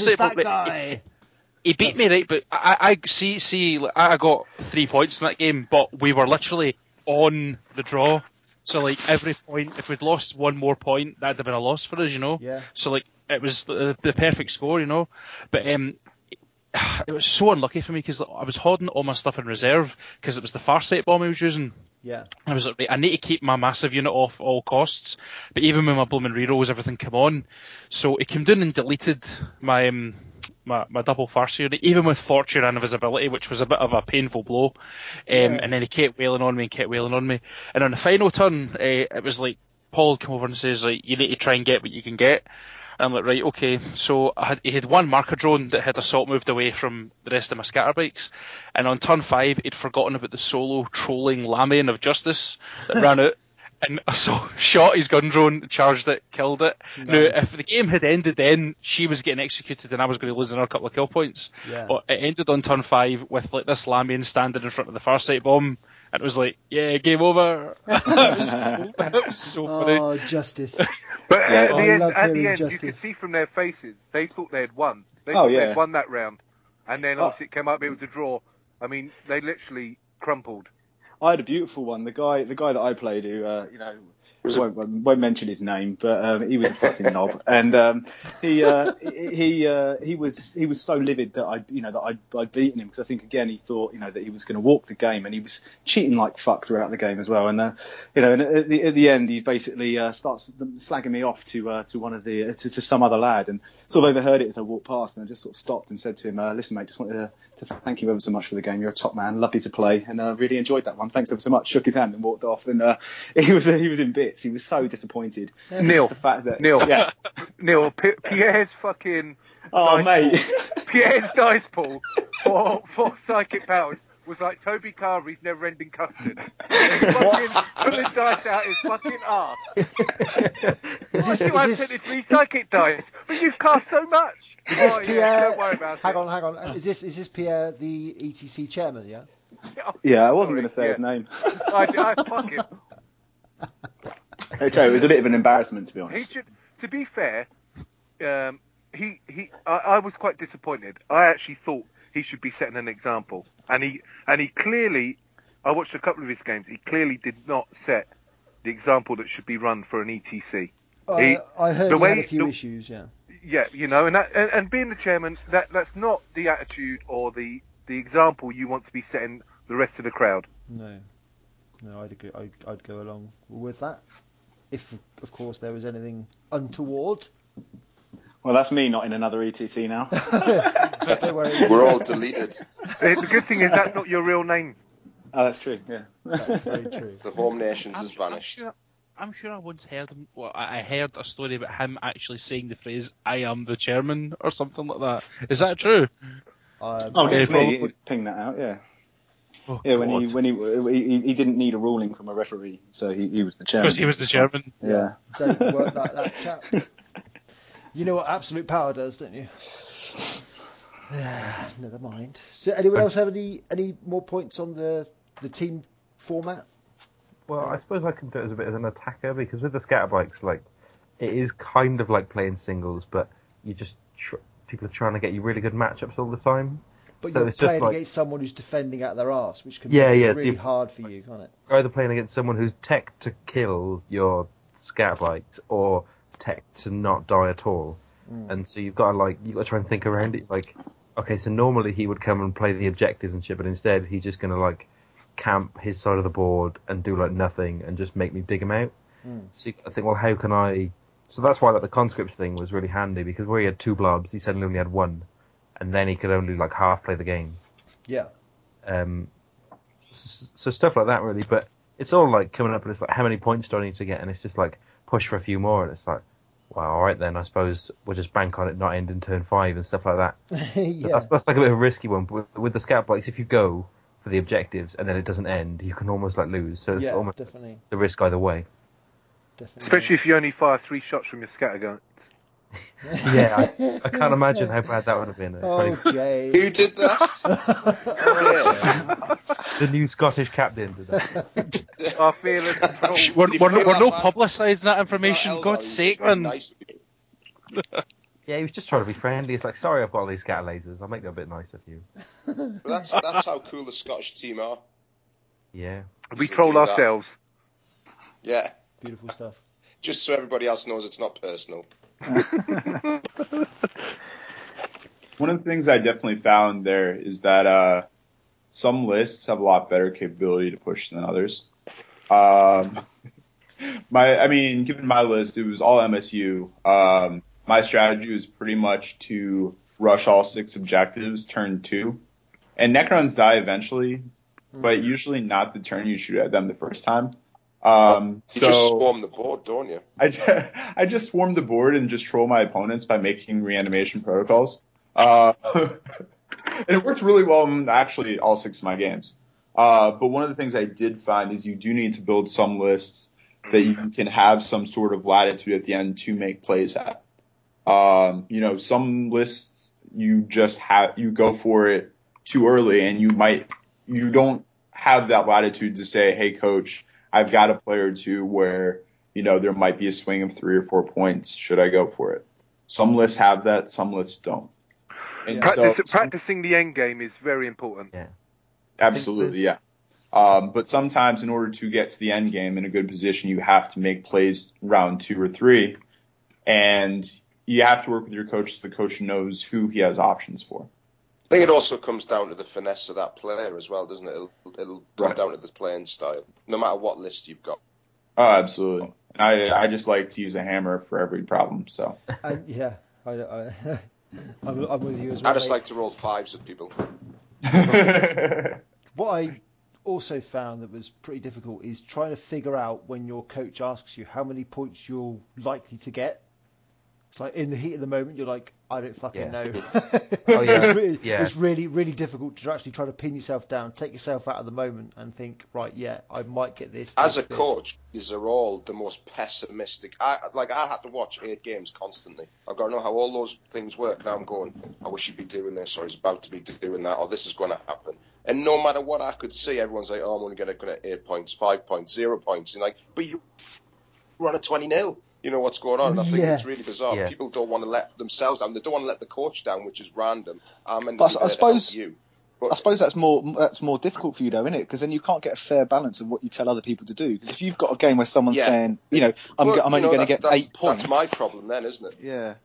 S6: he- beat me right, but I, I see see I got three points in that game, but we were literally on the draw. So like every point, if we'd lost one more point, that'd have been a loss for us, you know.
S1: Yeah.
S6: So like it was the, the perfect score, you know. But um, it was so unlucky for me because I was holding all my stuff in reserve because it was the Farsight bomb I was using.
S1: Yeah.
S6: I was like, I need to keep my massive unit off all costs. But even with my blooming rerolls, everything came on. So it came down and deleted my um, my, my double first unit, even with fortune and invisibility, which was a bit of a painful blow. Um, And then he kept wailing on me and kept wailing on me. And on the final turn, uh, it was like Paul come over and says like, you need to try and get what you can get. And I'm like, right, okay. So I had, he had one marker drone that had assault moved away from the rest of my scatter bikes. And on turn five, he'd forgotten about the solo trolling Lhamean of Justice that ran out. And I so shot his gun drone, charged it, killed it. Now, if the game had ended then, she was getting executed and I was going to lose another couple of kill points.
S1: Yeah.
S6: But it ended on turn five with like this Lhamean standing in front of the Farsight bomb. And it was like, yeah, game over. it, was so, it was so funny.
S1: Oh, justice.
S3: But
S7: Yeah.
S3: at
S1: I
S3: the end,
S1: love
S3: at the
S1: hearing
S3: end, you
S1: justice.
S3: could see from their faces they thought they had won. They
S7: Oh,
S3: thought
S7: yeah.
S3: they'd won that round, and then
S7: Oh.
S3: obviously it came up it was a draw. I mean, they literally crumpled.
S7: I had a beautiful one. The guy, the guy that I played, who uh, you know, won't, won't mention his name, but um, he was a fucking knob, and um, he uh, he he, uh, he was he was so livid that I you know that I'd, I'd beaten him because I think again he thought you know that he was going to walk the game, and he was cheating like fuck throughout the game as well, and uh, you know, and at the, at the end he basically uh, starts slagging me off to uh, to one of the to, to some other lad, and sort of overheard it as I walked past, and I just sort of stopped and said to him, uh, "Listen, mate, just wanted to, to thank you ever so much for the game. You're a top man, lovely to play, and uh, really enjoyed that one. Thanks ever so much." Shook his hand and walked off, and uh, he was he was in bits. He was so disappointed.
S3: Neil,
S7: The fact that
S3: Neil.
S7: yeah,
S3: Neil, P- Pierre's fucking
S7: oh
S3: Dice
S7: mate,
S3: Pierre's dice pool for for psychic powers was like Toby Carvery's never-ending custard. fucking pulling dice out his fucking arse.
S1: Is this,
S3: you have
S1: is this,
S3: three psychic dice, but you've cast so much.
S1: is this
S3: oh, yeah,
S1: Pierre?
S3: don't worry about
S1: hang
S3: it.
S1: on, hang on. Is this is this Pierre, the ETC chairman? Yeah.
S7: Oh, yeah, I wasn't going to say
S3: yeah.
S7: his name.
S3: I, I fuck him.
S7: I tell you, it was a bit of an embarrassment to be
S3: He
S7: honest.
S3: should. To be fair, um, he he. I, I was quite disappointed. I actually thought he should be setting an example, and he and he clearly. I watched a couple of his games. He clearly did not set the example that should be run for an ETC.
S1: I,
S3: He-
S1: I heard
S3: the
S1: he
S3: way-
S1: had a few
S3: the-
S1: issues. Yeah.
S3: Yeah, you know, and that and, and being the chairman, that that's not the attitude or the the example you want to be setting the rest of the crowd.
S1: No. No, I'd agree. I'd, I'd go along with that. If, of course, there was anything untoward.
S7: Well, that's me not in another ETC now.
S1: Don't worry.
S2: We're all deleted.
S3: The the good thing is that's not your real name.
S7: oh, that's true. Yeah.
S1: That's very true.
S2: The home nations
S6: I'm
S2: has
S6: sure- I'm
S2: vanished.
S6: sure, I'm sure I once heard him. Well, I I heard a story about him actually saying the phrase "I am the chairman" or something like that. Is that true?
S1: Um,
S7: Oh,
S6: Yeah,
S7: it's me.
S6: probably.
S7: Ping that out. Yeah.
S6: Oh,
S7: Yeah, when
S6: God.
S7: he when he, he he didn't need a ruling from a referee, so he, he was the chairman.
S6: because he was the chairman.
S7: Yeah.
S1: don't work like that, chap. You know what absolute power does, don't you? Yeah, never mind. So, anyone else have any any more points on the the team format?
S4: Well, I suppose I can do it as a bit as an attacker because with the scatter bikes, like it is kind of like playing singles, but you just tr- people are trying to get you really good matchups all the time.
S1: But
S4: So
S1: you're playing
S4: like-
S1: against someone who's defending out their arse, which can
S4: Yeah,
S1: be
S4: yeah,
S1: really
S4: you-
S1: hard for you, can't it?
S4: You're either playing against someone who's tech to kill your scatter bikes or tech to not die at all.
S1: Mm.
S4: And so you've got to like you've got to try and think around it. Like, okay, so normally he would come and play the objectives and shit, but instead he's just gonna like camp his side of the board and do like nothing and just make me dig him out.
S1: Mm.
S4: So I think, well, how can I? So that's why like the conscript thing was really handy because where he had two blobs, he suddenly only had one, and then he could only like half play the game.
S1: Yeah.
S4: Um, s- so stuff like that really, but it's all like coming up and it's like how many points do I need to get, and it's just like push for a few more, and it's like, well, all right then, I suppose we'll just bank on it not ending turn five and stuff like that. So
S1: yeah.
S4: That's, that's like a bit of a risky one, but with, with the scout bikes, if you go for the objectives and then it doesn't end, you can almost like lose. So it's
S1: Yeah,
S4: almost
S1: definitely.
S4: the risk either way.
S1: Definitely.
S3: Especially if you only fire three shots from your scatterguns.
S4: Yeah, I, I can't imagine how bad that would have been.
S1: Oh, Jay.
S2: Who did that?
S4: The new Scottish captain did that.
S3: Our fearless control.
S6: Shh, We're,
S2: Did he
S6: we're,
S2: feel
S6: we're
S2: that
S6: not
S2: bad?
S6: publicising that information.
S2: Eldar,
S6: God's
S2: he
S6: sake, man.
S2: nice.
S4: Yeah, he was just trying to be friendly. It's like, sorry, I've got all these scatter lasers. I'll make them a bit nicer for you.
S2: That's that's how cool the Scottish team are.
S4: Yeah.
S3: We
S2: So
S3: troll
S2: do that.
S3: ourselves.
S2: Yeah,
S1: Beautiful stuff.
S2: just so everybody else knows it's not personal.
S5: One of the things I definitely found there is that uh, some lists have a lot better capability to push than others. Um, my, I mean, given my list, it was all MSU. Um, my strategy was pretty much to rush all six objectives turn two, and Necrons die eventually, but usually not the turn you shoot at them the first time. Um,
S2: You
S5: so
S2: just swarm the board, don't you?
S5: I, ju- I just swarm the board and just troll my opponents by making reanimation protocols. Uh, and it worked really well in actually all six of my games. Uh, but one of the things I did find is you do need to build some lists that you can have some sort of latitude at the end to make plays at. Um, you know, some lists you just have you go for it too early, and you might you don't have that latitude to say, "Hey, coach, I've got a player or two where you know there might be a swing of three or four points. Should I go for it?" Some lists have that, some lists don't. And
S3: Practice,
S5: so-
S3: practicing the end game is very important. Yeah.
S5: Absolutely, yeah. Um, but sometimes, in order to get to the end game in a good position, you have to make plays round two or three, and you have to work with your coach so the coach knows who he has options for.
S2: I think it also comes down to the finesse of that player as well, doesn't it? It'll, it'll come
S5: Right.
S2: down to the playing style, no matter what list you've got.
S5: Oh, absolutely. And I I just like to use a hammer for every problem. So
S1: And yeah, I, I, I'm, I'm with you as well.
S2: I just
S1: mate.
S2: like to roll fives at people.
S1: What I also found that was pretty difficult is trying to figure out when your coach asks you how many points you're likely to get. It's like in the heat of the moment, you're like, I don't fucking
S4: Yeah.
S1: know.
S4: Oh, yeah.
S1: it's, really,
S4: Yeah.
S1: it's really, really difficult to actually try to pin yourself down, take yourself out of the moment, and think, right, yeah, I might get this.
S2: As
S1: this,
S2: a
S1: this.
S2: coach, these are all the most pessimistic. I like I had to watch eight games constantly. I've got to know how all those things work. Now I'm going, I wish he'd be doing this, or he's about to be doing that, or this is going to happen. And no matter what I could see, everyone's like, oh, I'm only going to get eight points, five points, zero points. And like, but you run a 20 nil. You know what's going on. And I think
S1: Yeah.
S2: it's really bizarre.
S4: Yeah.
S2: People don't want to let themselves down. They don't want to let the coach down, which is random. Um, I'm meant to
S7: But
S2: be
S7: I suppose-
S2: help you.
S7: I suppose that's more that's more difficult for you though, isn't it? Because then you can't get a fair balance of what you tell other people to do. Because if you've got a game where someone's
S2: Yeah.
S7: saying, you know, I'm,
S2: Well,
S7: go- I'm
S2: you
S7: only
S2: know,
S7: going to get eight points.
S2: That's my problem then, isn't it?
S7: Yeah.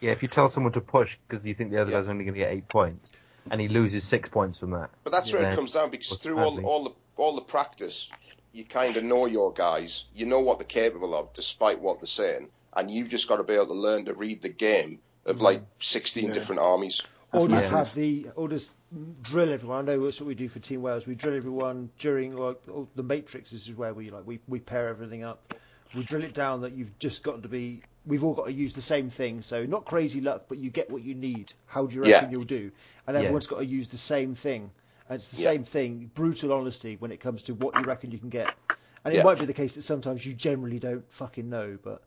S4: Yeah, if you tell someone to push because you think the other
S2: Yeah.
S4: guy's only going to get eight points, and he loses six points from that.
S2: But that's where
S4: Yeah.
S2: it comes down because through all, all the all the practice, you kind of know your guys. You know what they're capable of, despite what they're saying, and you've just got to be able to learn to read the game of like mm. 16
S5: Yeah.
S2: different armies.
S1: Or just
S7: massive.
S1: have the, or just drill everyone. I know that's what we do for Team Wales. We drill everyone during like the Matrix. This is where we like we, we pair everything up. We drill it down that you've just got to be. We've all got to use the same thing. So not crazy luck, but you get what you need. How do you
S2: Yeah.
S1: reckon you'll do? And
S4: Yeah.
S1: everyone's got to use the same thing. And it's the
S2: Yeah.
S1: same thing. Brutal honesty when it comes to what you reckon you can get. And it
S2: Yeah.
S1: might be the case that sometimes you generally don't fucking know, but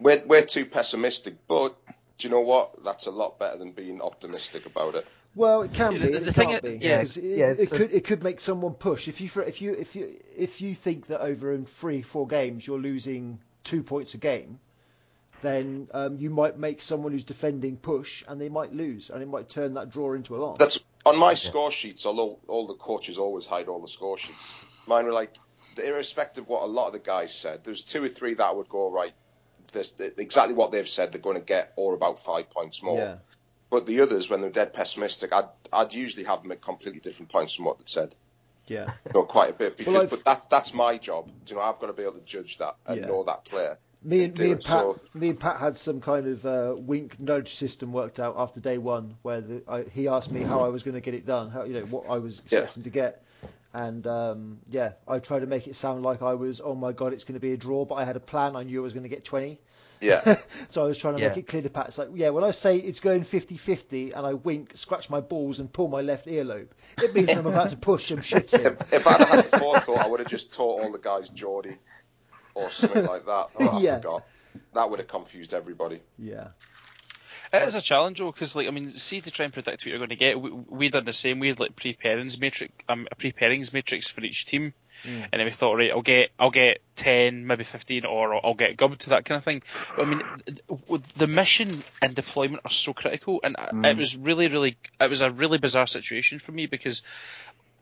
S2: We're we're too pessimistic, but do you know what? That's a lot better than being optimistic about it.
S1: Well, it can be.
S6: the-
S1: it
S6: thing
S1: can't
S6: is-
S1: be.
S6: yeah,
S1: 'cause it,
S4: yeah,
S1: it could it could make someone push. If you if you if you if you think that over in three four games you're losing two points a game, then um, you might make someone who's defending push, and they might lose, and it might turn that draw into a loss.
S2: That's on my score sheets. Although all the coaches always hide all the score sheets, mine were like, irrespective of what a lot of the guys said, there's two or three that would go right. This, exactly what they've said they're going to get, or about five points more.
S1: yeah.
S2: But the others, when they're dead pessimistic, I'd, I'd usually have them at completely different points from what they'd said.
S1: Yeah.
S2: No, quite a bit. Because,
S1: Well,
S2: but that, that's my job. You know, I've got to be able to judge that and
S1: Yeah.
S2: know that player.
S1: Me and me and Pat,
S2: so-
S1: me and Pat had some kind of uh, wink nudge system worked out after day one, where the, I, he asked me how I was going to get it done, how you know what I was
S2: Yeah.
S1: expecting to get, and um, yeah, I tried to make it sound like I was, oh my god, it's going to be a draw, but I had a plan. I knew I was going to get twenty,
S2: Yeah.
S1: so I was trying to
S4: Yeah.
S1: make it clear to Pat. It's like, yeah, when I say it's going 50-50 and I wink, scratch my balls, and pull my left earlobe, it means I'm about to push some shit in.
S2: if, if I'd had the forethought, I would have just taught all the guys Geordie or something like that. Oh, I
S1: Yeah.
S2: forgot. That would have confused everybody.
S1: Yeah,
S6: It is a challenge though, because like I mean, see to try and predict what you're going to get. We, we done the same. We had like pre-pairings matrix, um, a pre-pairings matrix for each team, and then we thought, right, I'll get, I'll get ten, maybe fifteen, or I'll, I'll get gubbed to that kind of thing. But, I mean, th- the mission and deployment are so critical, and I- it was really, really, it was a really bizarre situation for me because.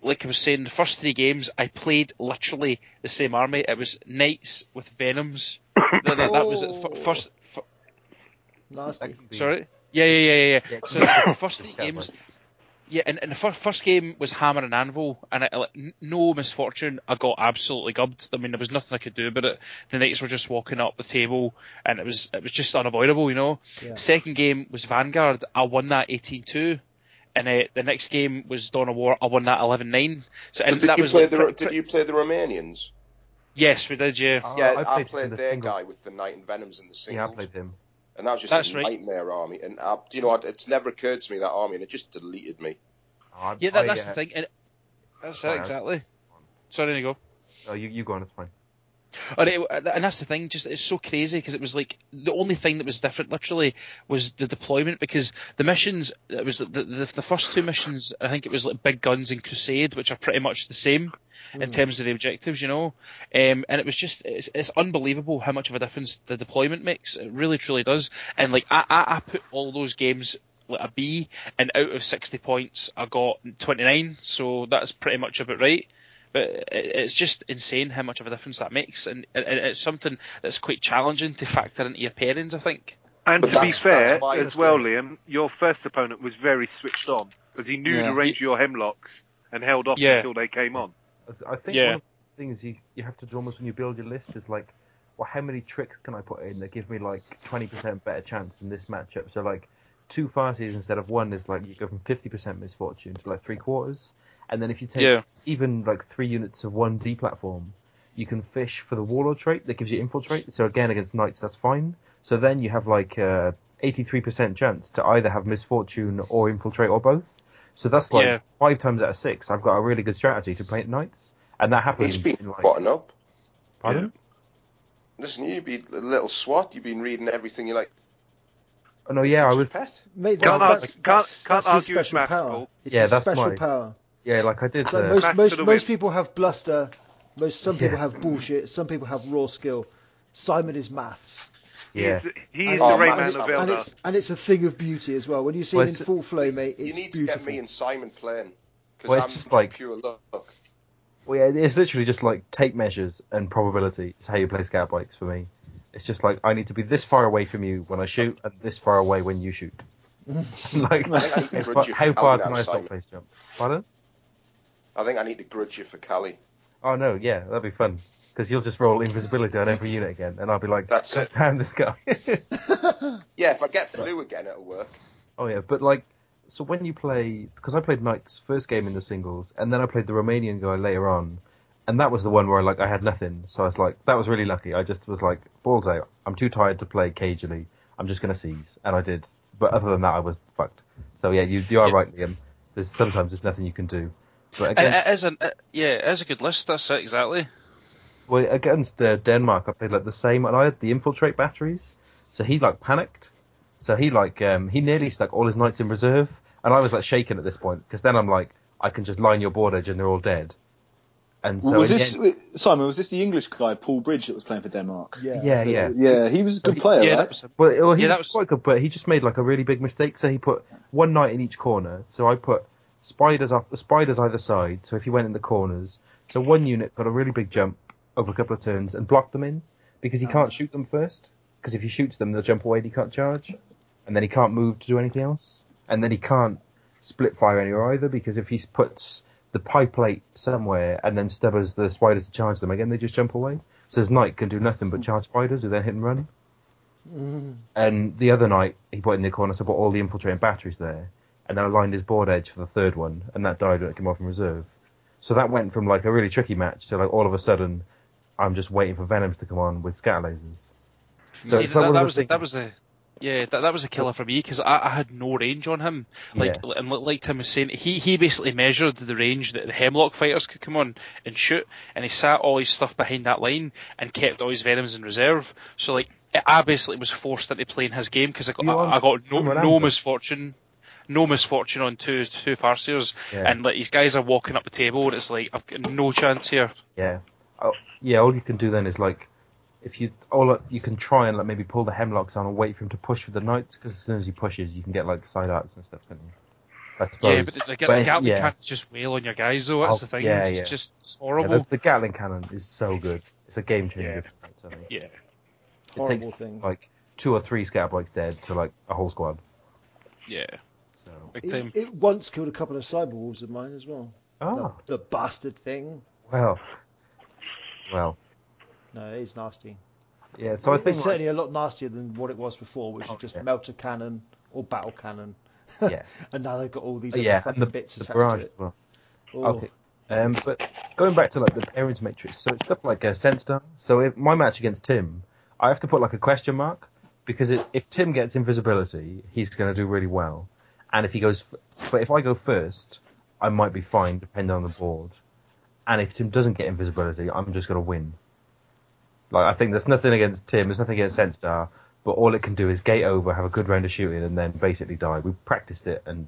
S6: Like I was saying, the first three games I played literally the same army. It was knights with venoms. that, that, that was it. F-
S1: Oh.
S6: first. F-
S1: nasty.
S4: That could be-
S6: Sorry. Yeah, yeah, yeah, yeah. yeah.
S4: Yeah,
S6: So the first three
S4: Yeah,
S6: games, Yeah, and, and the first first game was hammer and anvil, and I, like, n- no misfortune. I got absolutely gubbed. I mean, there was nothing I could do about it. The knights were just walking up the table, and it was it was just unavoidable, you know.
S1: Yeah.
S6: Second game was Vanguard. I won that 18-2. And uh, the next game was Dawn of War. I won that 11-9. So, and
S2: So did
S6: that
S2: you
S6: was
S2: play
S6: like,
S2: the
S6: pre-
S2: Did you play the Romanians?
S6: yes, we did. Yeah,
S4: Oh,
S2: yeah,
S4: I
S2: I
S4: played
S2: played,
S4: the
S2: their
S4: single.
S2: guy with the Knight and Venoms in the singles.
S4: Yeah, I played him.
S2: and that was just
S6: That's
S2: a
S6: right.
S2: nightmare army. And uh, you know, what, it's never occurred to me that army, and it just deleted me.
S4: Oh, I-
S6: yeah, that, that's
S4: uh,
S6: the thing. And that's it
S4: Sorry, I-
S6: exactly. Sorry, there you go.
S4: Oh, you, you go on, it's fine.
S6: And, it, and that's the thing, just it's so crazy because it was like the only thing that was different, literally, was the deployment. Because the missions, it was the, the, the first two missions. I think it was like Big Guns and Crusade, which are pretty much the same in terms of the objectives, you know. Um, and it was just it's, it's unbelievable how much of a difference the deployment makes. It really, truly does. And like I, I, I put all those games like a B, and out of sixty points, I got twenty nine. So that's pretty much about right but it's just insane how much of a difference that makes, and and it's something that's quite challenging to factor into your pairings. I think.
S3: And
S2: But
S3: to be fair, as well,
S2: good.
S3: Liam, your first opponent was very switched on because he knew
S6: Yeah.
S3: the range of your hemlocks and held off
S6: Yeah.
S3: until they came on.
S4: I think
S6: Yeah.
S4: one of the things you, you have to do almost when you build your list is like, well, how many tricks can I put in that give me like 20% better chance in this matchup? So like two Farsies instead of one is like you go from 50% misfortune to like three quarters. And then if you take
S6: Yeah.
S4: even like three units of one D platform, you can fish for the Warlord trait that gives you infiltrate. So again, against Knights, that's fine. So then you have like uh, a 83% chance to either have misfortune or infiltrate or both. So that's like
S6: Yeah.
S4: five times out of six. I've got a really good strategy to play at Knights. And that happens
S2: He's been
S4: in like.
S2: button up.
S4: Pardon?
S2: Listen, you've been a little swat. You've been reading everything You're like.
S4: Oh, no, yeah, I was.
S2: Pet.
S1: Mate,
S3: Can't
S1: that's,
S3: argue-
S1: that's,
S3: can't-
S1: that's,
S3: can't
S1: that's
S3: argue with
S1: special
S3: math,
S1: power. It's
S4: Yeah,
S1: his
S4: that's
S1: special
S4: my-
S1: power.
S4: Yeah, like I did.
S1: So
S4: Uh,
S1: most most most people have bluster. Most some people
S4: Yeah.
S1: have bullshit. Some people have raw skill. Simon is maths,
S4: yeah.
S3: He's, he is
S2: Oh,
S3: the
S2: man,
S3: Rayman
S2: it's-
S3: of
S1: and it's and it's a thing of beauty as well. When you see
S4: Well,
S1: him in full flow, mate, it's
S2: you need
S1: beautiful.
S2: to get me and Simon playing because
S4: Well, it's
S2: I'm
S4: just like-
S2: pure luck.
S4: Well, yeah, it's literally just like tape measures and probability. It's how you play scout bikes for me. It's just like I need to be this far away from you when I shoot and this far away when you shoot. like,
S2: I I
S4: how far,
S2: you
S4: how
S2: for
S4: far
S2: Calvin
S4: can I
S2: now,
S4: stop
S2: Simon.
S4: place jump? Pardon?
S2: I think I need to grudge you for Cali.
S4: Oh no, yeah, that'd be fun. Because you'll just roll invisibility on every unit again, and I'll be like,
S2: That's it.
S4: damn this guy.
S2: Yeah, if I get flu again, it'll work.
S4: Oh yeah, but like, so when you play, because I played Knights first game in the singles, and then I played the Romanian guy later on, and that was the one where like I had nothing, so I was like, that was really lucky. I just was like, balls out. I'm too tired to play cagely. I'm just gonna seize, and I did. But other than that, I was fucked. So yeah, you you are
S6: Yeah.
S4: right, Liam. There's sometimes there's nothing you can do. But
S6: And
S4: against,
S6: it is an it, yeah, it is a good list. That's it exactly.
S4: well, against uh, Denmark, I played like the same, and I had the infiltrate batteries. So he like panicked. So he like um, he nearly stuck all his knights in reserve, and I was like shaken at this point because then I'm like, I can just line your board edge and they're all dead. And so
S7: was this
S4: end-
S7: Simon? Was this the English guy, Paul Bridge, that was playing for Denmark?
S1: Yeah.
S4: yeah,
S7: So,
S4: yeah.
S7: yeah. He was a good player,
S6: yeah,
S7: right?
S6: that was a,
S4: Well, well he
S6: Yeah, that
S4: was,
S6: was-
S4: quite good, but he just made like a really big mistake. So he put one knight in each corner. So I put spiders up, spiders either side. So if he went in the corners, so one unit got a really big jump over a couple of turns and blocked them in because he oh. can't shoot them first. Because if he shoots them, they'll jump away and he can't charge, and then he can't move to do anything else, and then he can't split fire anywhere either because if he puts the pie plate somewhere and then stubbers the spiders to charge them again, they just jump away. So his knight can do nothing but charge spiders who then hit and run. Mm. And the other night, he put in the corner, so I put all the infiltrating batteries there, and then I lined his board edge for the third one, and that died when it came off in reserve. So that went from like a really tricky match to like all of a sudden, I'm just waiting for Venoms to come on with scatter lasers. So
S6: see, that, that was that was a yeah that, that was a killer for me because I, I had no range on him. Like
S4: Yeah.
S6: and like Tim was saying, he he basically measured the range that the Hemlock fighters could come on and shoot, and he sat all his stuff behind that line and kept all his venoms in reserve. So like I basically was forced into playing his game because I got I, I got no no misfortune. No misfortune on two two Farseers,
S4: Yeah.
S6: and like these guys are walking up the table, and it's like I've got no chance here.
S4: Yeah. Oh, yeah, all you can do then is like, if you all uh, you can try and like maybe pull the hemlocks on and wait for him to push for the knights because as soon as he pushes, you can get like side arcs and stuff. Can't you?
S6: Yeah, but the, the,
S4: But
S6: the
S4: it's-
S6: Gatling
S4: yeah.
S6: can't just wail on your guys though. That's
S4: Oh,
S6: the thing.
S4: yeah,
S6: it's
S4: yeah.
S6: just it's
S4: Yeah,
S6: horrible.
S4: the, the Gatling cannon is so good. It's a game changer. for knights, I think.
S6: Yeah.
S4: It
S1: Horrible
S4: takes
S1: thing.
S4: like two or three scatter bikes dead to like a whole squad.
S6: Yeah.
S4: So,
S6: Big
S1: It,
S6: time.
S1: it once killed a couple of cyber wolves of mine as well.
S4: oh,
S1: The, the bastard thing.
S4: well, well,
S1: No, it is nasty.
S4: yeah. So I
S1: it's
S4: think like,
S1: certainly a lot nastier than what it was before, which
S4: Oh,
S1: was just
S4: yeah.
S1: melter cannon or battle cannon.
S4: Yeah.
S1: and now they've got all these other
S4: yeah,
S1: fucking
S4: and the,
S1: bits
S4: the
S1: attached
S4: barrage
S1: to
S4: as
S1: it.
S4: well.
S1: Oh,
S4: Okay. Um, but going back to like the pairings matrix, so it's stuff like a Centstar. So if my match against Tim, I have to put like a question mark because it, if Tim gets invisibility, he's going to do really well, and if he goes, but if I go first, I might be fine depending on the board, and if Tim doesn't get invisibility, I'm just going to win. Like I think there's nothing against Tim, there's nothing against Centstar, but all it can do is gate over, have a good round of shooting, and then basically die. We practiced it, and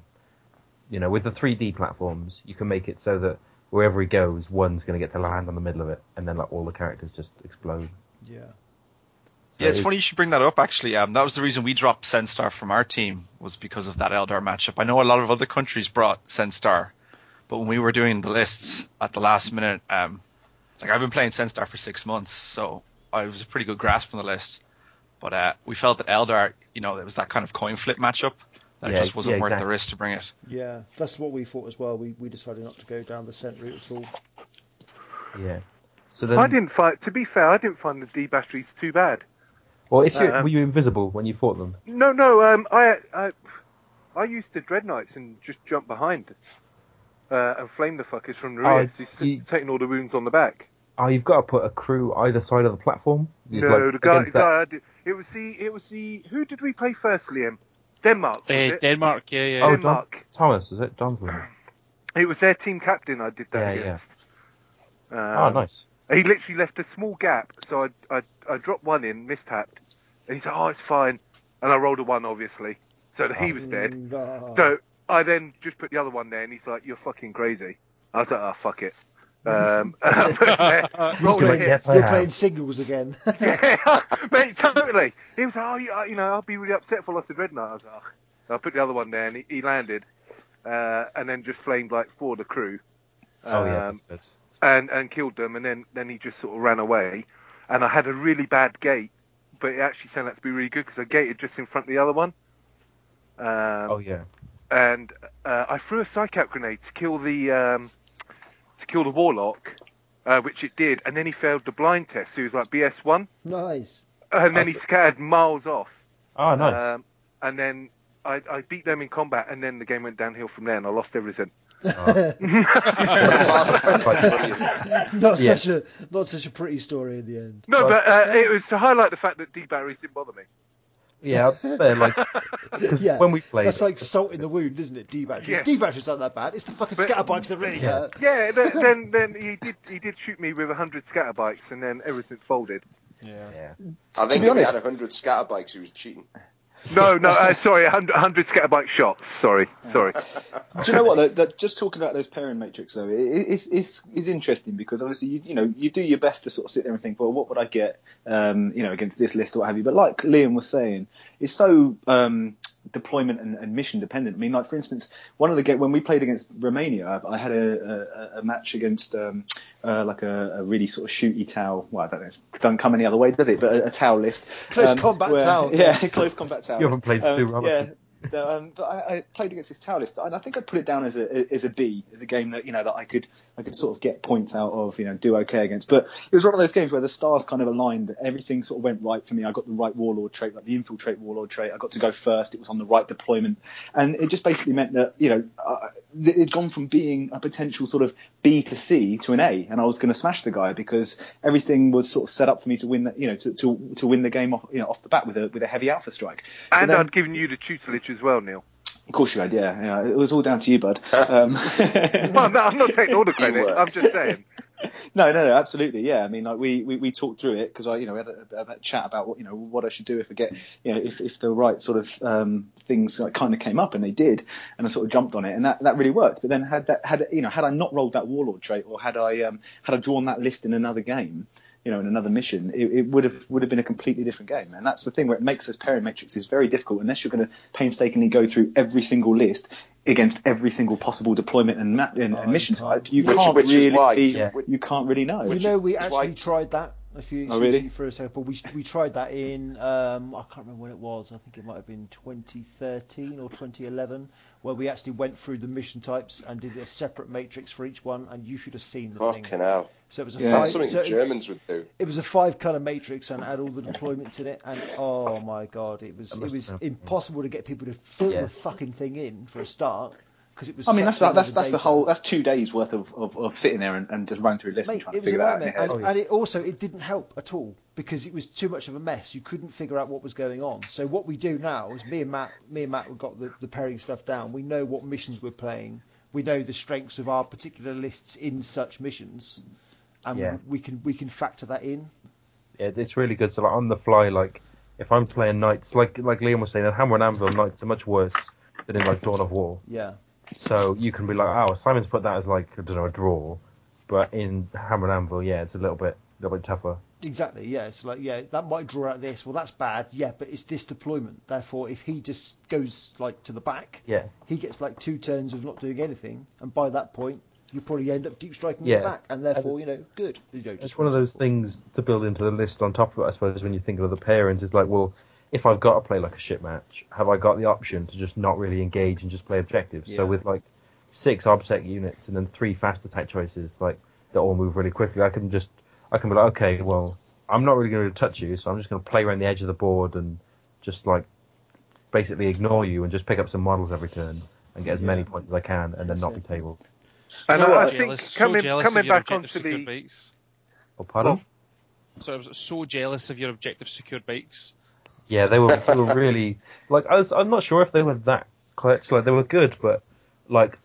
S4: you know, with the 3D platforms, you can make it so that wherever he goes, one's going to get to land on the middle of it, and then like all the characters just explode.
S1: yeah.
S9: Yeah, it's funny you should bring that up. Actually, um, that was the reason we dropped Centstar from our team was because of that Eldar matchup. I know a lot of other countries brought Centstar, but when we were doing the lists at the last minute, um, like I've been playing Centstar for six months, so I was a pretty good grasp on the list. But uh, we felt that Eldar, you know, it was that kind of coin flip matchup that it
S4: Yeah,
S9: just wasn't
S4: yeah,
S9: worth the risk to bring it.
S1: Yeah, that's what we thought as well. We, we decided not to go down the scent route at all.
S4: Yeah. So then,
S3: I didn't find. To be fair, I didn't find the D batteries too bad.
S4: Well, if you
S3: uh,
S4: were you invisible when you fought them?
S3: No, no. Um, I, I, I used the dreadnoughts and just jump behind, uh, and flame the fuckers from the
S4: Oh,
S3: rear. so he's
S4: you-
S3: taking all the wounds on the back.
S4: Oh, you've got to put a crew either side of the platform. You'd
S3: no,
S4: like
S3: the guy, the guy. I did, it was the. It was the. Who did we play first, Liam? Denmark. Was
S6: Uh,
S3: it?
S6: Denmark, yeah, yeah.
S4: Oh, John,
S3: Denmark.
S4: Thomas, is it Johnson?
S3: It was their team captain. I did that
S4: Yeah, yeah.
S3: against. Um,
S4: oh, nice.
S3: He literally left a small gap, so I, I, I dropped one in, mistapped, and he said, "Oh, it's fine," and I rolled a one, obviously, so that he was dead.
S1: Mm, ah.
S3: So I then just put the other one there, and he's like, "You're fucking crazy." I was like, "Oh, fuck it." Um, I there,
S1: you're
S3: rolled a
S1: playing,
S3: hit.
S4: Yes, I
S1: you're
S4: have.
S1: playing singles again.
S3: Yeah, mate, totally. He was like, "Oh, you, you know, I'll be really upset if I lost the dreadnought." I was like, "Oh." I put the other one there, and he, he landed, uh, and then just flamed like four of the crew.
S4: Oh yeah,
S3: Um,
S4: that's good.
S3: and and killed them, and then then he just sort of ran away. And I had a really bad gate, but it actually turned out to be really good because I gated just in front of the other one. Um,
S4: Oh yeah.
S3: And uh, I threw a psyk-out grenade to kill the um, to kill the warlock, uh, which it did, and then he failed the blind test. So he was like BS one,
S1: nice.
S3: and then he
S4: Okay.
S3: scattered miles off.
S4: Oh nice.
S3: Um, and then I, I beat them in combat, and then the game went downhill from there, and I lost everything.
S1: not
S4: Yeah.
S1: such a not such a pretty story in the end.
S3: No,
S4: Well-
S3: but uh, it was to highlight the fact that D batteries didn't bother me.
S4: yeah, fair. Like,
S1: Yeah,
S4: when we played,
S1: That's like salt in the wound, isn't it? D batteries.
S3: Yeah.
S1: D batteries aren't that bad. It's the fucking
S3: But-
S1: scatterbikes that really
S4: Yeah.
S1: hurt.
S3: Yeah, then, then then he did he did shoot me with a hundred scatter bikes, and then everything folded.
S4: yeah.
S2: I think
S7: be
S2: if he
S7: honest-
S2: had 100 scatterbikes, he was cheating.
S3: No, no, uh, sorry, a hundred, 100 scatterbike shots. Sorry, sorry.
S7: Do you know what? Though, that, just talking about those pairing matrix, though, it, it's, it's, it's interesting because obviously you, you know you do your best to sort of sit there and think, well, what would I get, um, you know, against this list or what have you. But like Liam was saying, it's so um, deployment and, and mission dependent. I mean, like for instance, one of the game when we played against Romania, I, I had a, a, a match against um, uh, like a, a really sort of shooty Tau. Well, I don't know, it doesn't come any other way, does it? But a, a Tau list,
S1: Close combat
S7: where-
S1: Tau.
S7: Yeah, close combat Tau.
S4: You haven't played Stu
S7: Um,
S4: Robertson.
S7: No, um, but I, I played against this Tau list, and I think I'd put it down as a as a B, as a game that you know that I could I could sort of get points out of, you know, do okay against. But it was one of those games where the stars kind of aligned, everything sort of went right for me. I got the right warlord trait, like the infiltrate warlord trait. I got to go first. It was on the right deployment, and it just basically meant that you know uh, it'd gone from being a potential sort of B to C to an A, and I was going to smash the guy because everything was sort of set up for me to win, the, you know, to, to to win the game off, you know, off the bat with a with a heavy alpha strike. So
S3: And
S7: then-
S3: I'd given you the tutelage as well, Neil.
S7: of course you had, yeah. yeah. It was all down to you, bud. Um,
S3: Well, no, I'm not taking all the credit. I'm just saying.
S7: no, no, no, absolutely, yeah. I mean, like we, we, we talked through it because I, you know, we had a, a, a chat about what, you know, what I should do if I get, you know, if, if the right sort of um, things like, kind of came up and they did, and I sort of jumped on it, and that, that really worked. But then had that had you know had I not rolled that warlord trait or had I um, had I drawn that list in another game. You know, in another mission, it, it would have would have been a completely different game, and that's the thing where it makes those pairing matrices very difficult unless you're going to painstakingly go through every single list against every single possible deployment and, ma- and,
S1: Oh,
S7: and mission type. You
S2: Which-
S7: can't
S2: which
S7: really,
S2: why-
S4: Yeah.
S7: you can't really know.
S1: You know, we
S2: is why-
S1: actually tried that If you,
S7: Oh, really?
S1: for a second, but we we tried that in um, I can't remember when it was. I think it might have been 2013 or 2011, where we actually went through the mission types and did a separate matrix for each one, and you should have seen the
S2: Fucking
S1: thing.
S2: hell.
S1: So it was a
S7: Yeah.
S1: five,
S2: That's something
S1: so
S2: the
S1: it-
S2: Germans would do.
S1: it was a five color matrix and had all the deployments in it and oh my god it was it was impossible to get people to fill
S4: Yeah.
S1: the fucking thing in for a start because it was
S7: I mean,
S1: such
S7: that's
S1: a lot
S7: that's
S1: of
S7: that's the whole that's two days worth of, of, of sitting there and, and just running through lists and trying
S1: it
S7: to
S1: was a
S7: figure that out. in
S1: nightmare,
S7: your
S1: and, it also it didn't help at all because it was too much of a mess. You couldn't figure out what was going on. So what we do now is me and Matt, me and Matt, have got the, the pairing stuff down. We know what missions we're playing. We know the strengths of our particular lists in such missions, and
S4: Yeah.
S1: we can we can factor that in.
S4: Yeah, it's really good. So like on the fly, like if I'm playing knights, like like Liam was saying, Hammer and Anvil knights are much worse than in like Dawn of War.
S1: Yeah,
S4: So you can be like, oh, Simon's put that as like I don't know a draw, but in Hammer and Anvil, yeah, it's a little bit a little bit tougher.
S1: Exactly. Yeah. It's like yeah, that might draw out this. Well, that's bad. Yeah, but it's this deployment. Therefore, if he just goes like to the back,
S4: Yeah,
S1: he gets like two turns of not doing anything, and by that point, you probably end up deep striking
S4: Yeah.
S1: the back, and therefore, you know, good. You know,
S4: it's
S1: just
S4: one of those things to build into the list on top of it. I suppose when you think of the pairings, it's like, well, if I've got to play like a shit match, have I got the option to just not really engage and just play objectives?
S1: Yeah.
S4: So with like six obsec units and then three fast attack choices, like that all move really quickly, I can just I can be like, okay, well, I'm not really going to touch you, so I'm just going to play around the edge of the board and just like basically ignore you and just pick up some models every turn and get as many points as I can and then
S1: That's
S4: not
S1: it.
S4: be tabled.
S3: And
S6: So
S3: I, I
S6: jealous-
S3: think
S6: so
S3: coming
S6: jealous
S3: coming back onto
S6: objective
S3: the
S6: bikes.
S4: Oh, pardon?
S6: So I was so jealous of your objective secured bikes.
S4: Yeah, they were, they were really like I was. I'm not sure if they were that clutch. Like they were good, but like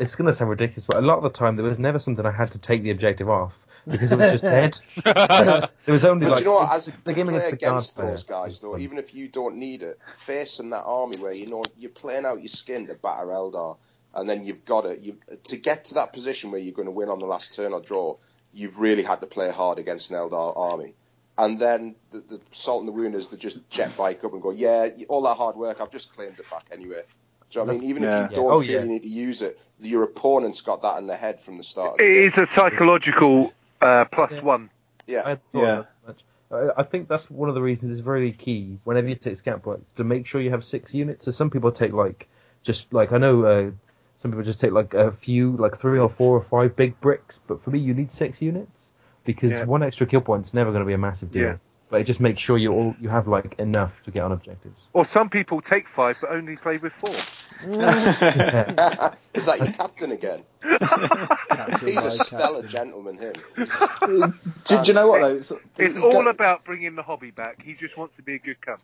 S4: it's gonna sound ridiculous, but a lot of the time there was never something I had to take the objective off because it was just dead. there was only
S2: But
S4: like
S2: you know what? As
S4: the
S2: to
S4: game
S2: play
S4: against
S2: against those
S4: player
S2: guys, though, even if you don't need it, facing that army where you know you're playing out your skin to batter Eldar, and then you've got it. You to get to that position where you're going to win on the last turn or draw, you've really had to play hard against an Eldar army. And then the, the salt and the wound is they just jet bike up and go, yeah, all that hard work, I've just claimed it back anyway. Do you know what I mean? Even
S7: Yeah.
S2: if you don't
S4: Oh,
S2: feel
S4: yeah.
S2: you need to use it, your opponent's got that in their head from the start. Of
S3: It
S2: the game.
S3: is a psychological uh, plus
S4: Yeah.
S3: one.
S2: Yeah.
S4: I
S7: Yeah.
S4: much. I I think that's one of the reasons it's very key whenever you take scout points to make sure you have six units. So some people take like just like I know uh, some people just take like a few, like three or four or five big bricks, but for me you need six units because
S3: Yeah.
S4: one extra kill point is never going to be a massive deal.
S3: Yeah.
S4: But it just makes sure you all you have like enough to get on objectives.
S3: Or some people take five but only play with four.
S2: is that your captain again?
S1: Captain,
S2: He's
S1: my
S2: a stellar
S1: captain.
S2: gentleman, him.
S7: do, do you know what though? It's,
S3: It's
S7: go-
S3: all about bringing the hobby back. He just wants to be a good cunt.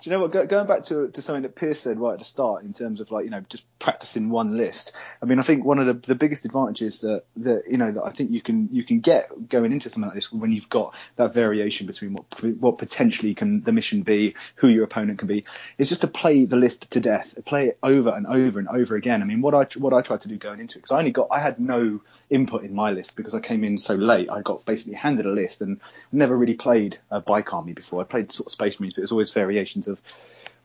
S7: Do you know what? Go, going back to to something that Pierce said right at the start in terms of like you know just practicing one list. I mean, I think one of the, the biggest advantages that that you know that I think you can you can get going into something like this when you've got that variation between what what potentially can the mission be, who your opponent can be, is just to play the list to death, play it over and over and over again. I mean, what I what I tried to do going into it because I only got I had no input in my list because I came in so late. I got basically handed a list and never really played a bike army before. I played sort of Space Marines, but it was always variations of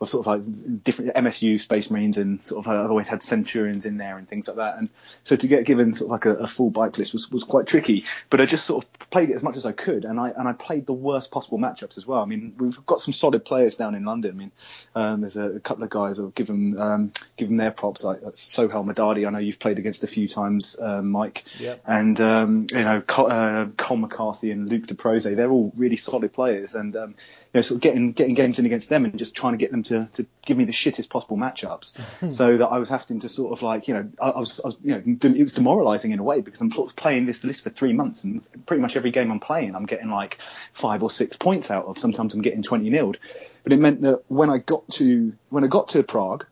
S7: of sort of like different MSU Space Marines and sort of I've always had Centurions in there and things like that. And so to get given sort of like a, a full bike list was, was quite tricky. But I just sort of played it as much as I could, and I and I played the worst possible matchups as well. I mean, we've got some solid players down in London. I mean, um, there's a, a couple of guys I'll give them um, give them their props like that's Sohel Madadi. I know you've played against a few times, um, Mike.
S1: Yep.
S7: And um, you know Col, uh, Cole McCarthy and Luke DeProse, they're all really solid players, and um, you know sort of getting getting games in against them and just trying to get them to, to give me the shittest possible matchups, so that I was having to sort of like you know I, I was, I was you know it was demoralising in a way because I'm playing this list for three months and pretty much every game I'm playing I'm getting like five or six points out of. Sometimes I'm getting 20 nilled, but it meant that when I got to when I got to Prague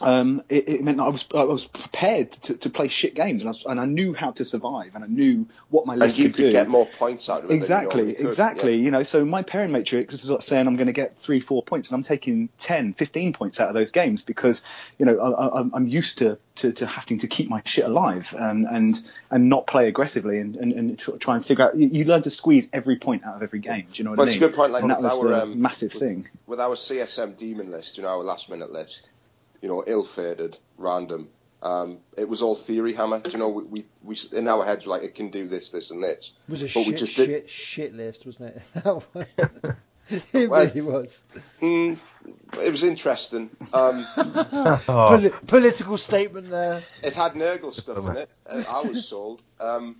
S7: um, it, it meant that I was I was prepared to, to play shit games, and I, was, and I knew how to survive, and I knew what my
S2: And
S7: list
S2: you
S7: could
S2: get more points out of it. than you
S7: Exactly,
S2: could,
S7: exactly.
S2: yeah.
S7: You know, so my pairing matrix is like saying I'm going to get three, four points, and I'm taking 10, 15 points out of those games because you know I, I, I'm- I'm used to, to, to having to keep my shit alive and and, and not play aggressively and, and, and try and figure out. You, you learn to squeeze every point out of every game. Do you know what
S2: Well,
S7: I
S2: it's a good point, like,
S7: and that was
S2: our,
S7: the
S2: um,
S7: massive
S2: with-
S7: thing.
S2: with our CSM demon list, you know, our last minute list, you know, ill fated, random. Um, it was all theory hammer. Do you know, we, we, we in our heads were like it can do this, this, and this.
S1: It was a
S2: But we
S1: shit,
S2: just did-
S1: shit, shit list, wasn't it? it
S2: Well-
S1: really was.
S2: Mm, it was interesting. Um,
S4: Oh,
S1: Poli- political statement there.
S2: it had Nurgle stuff in it. I was sold. Um,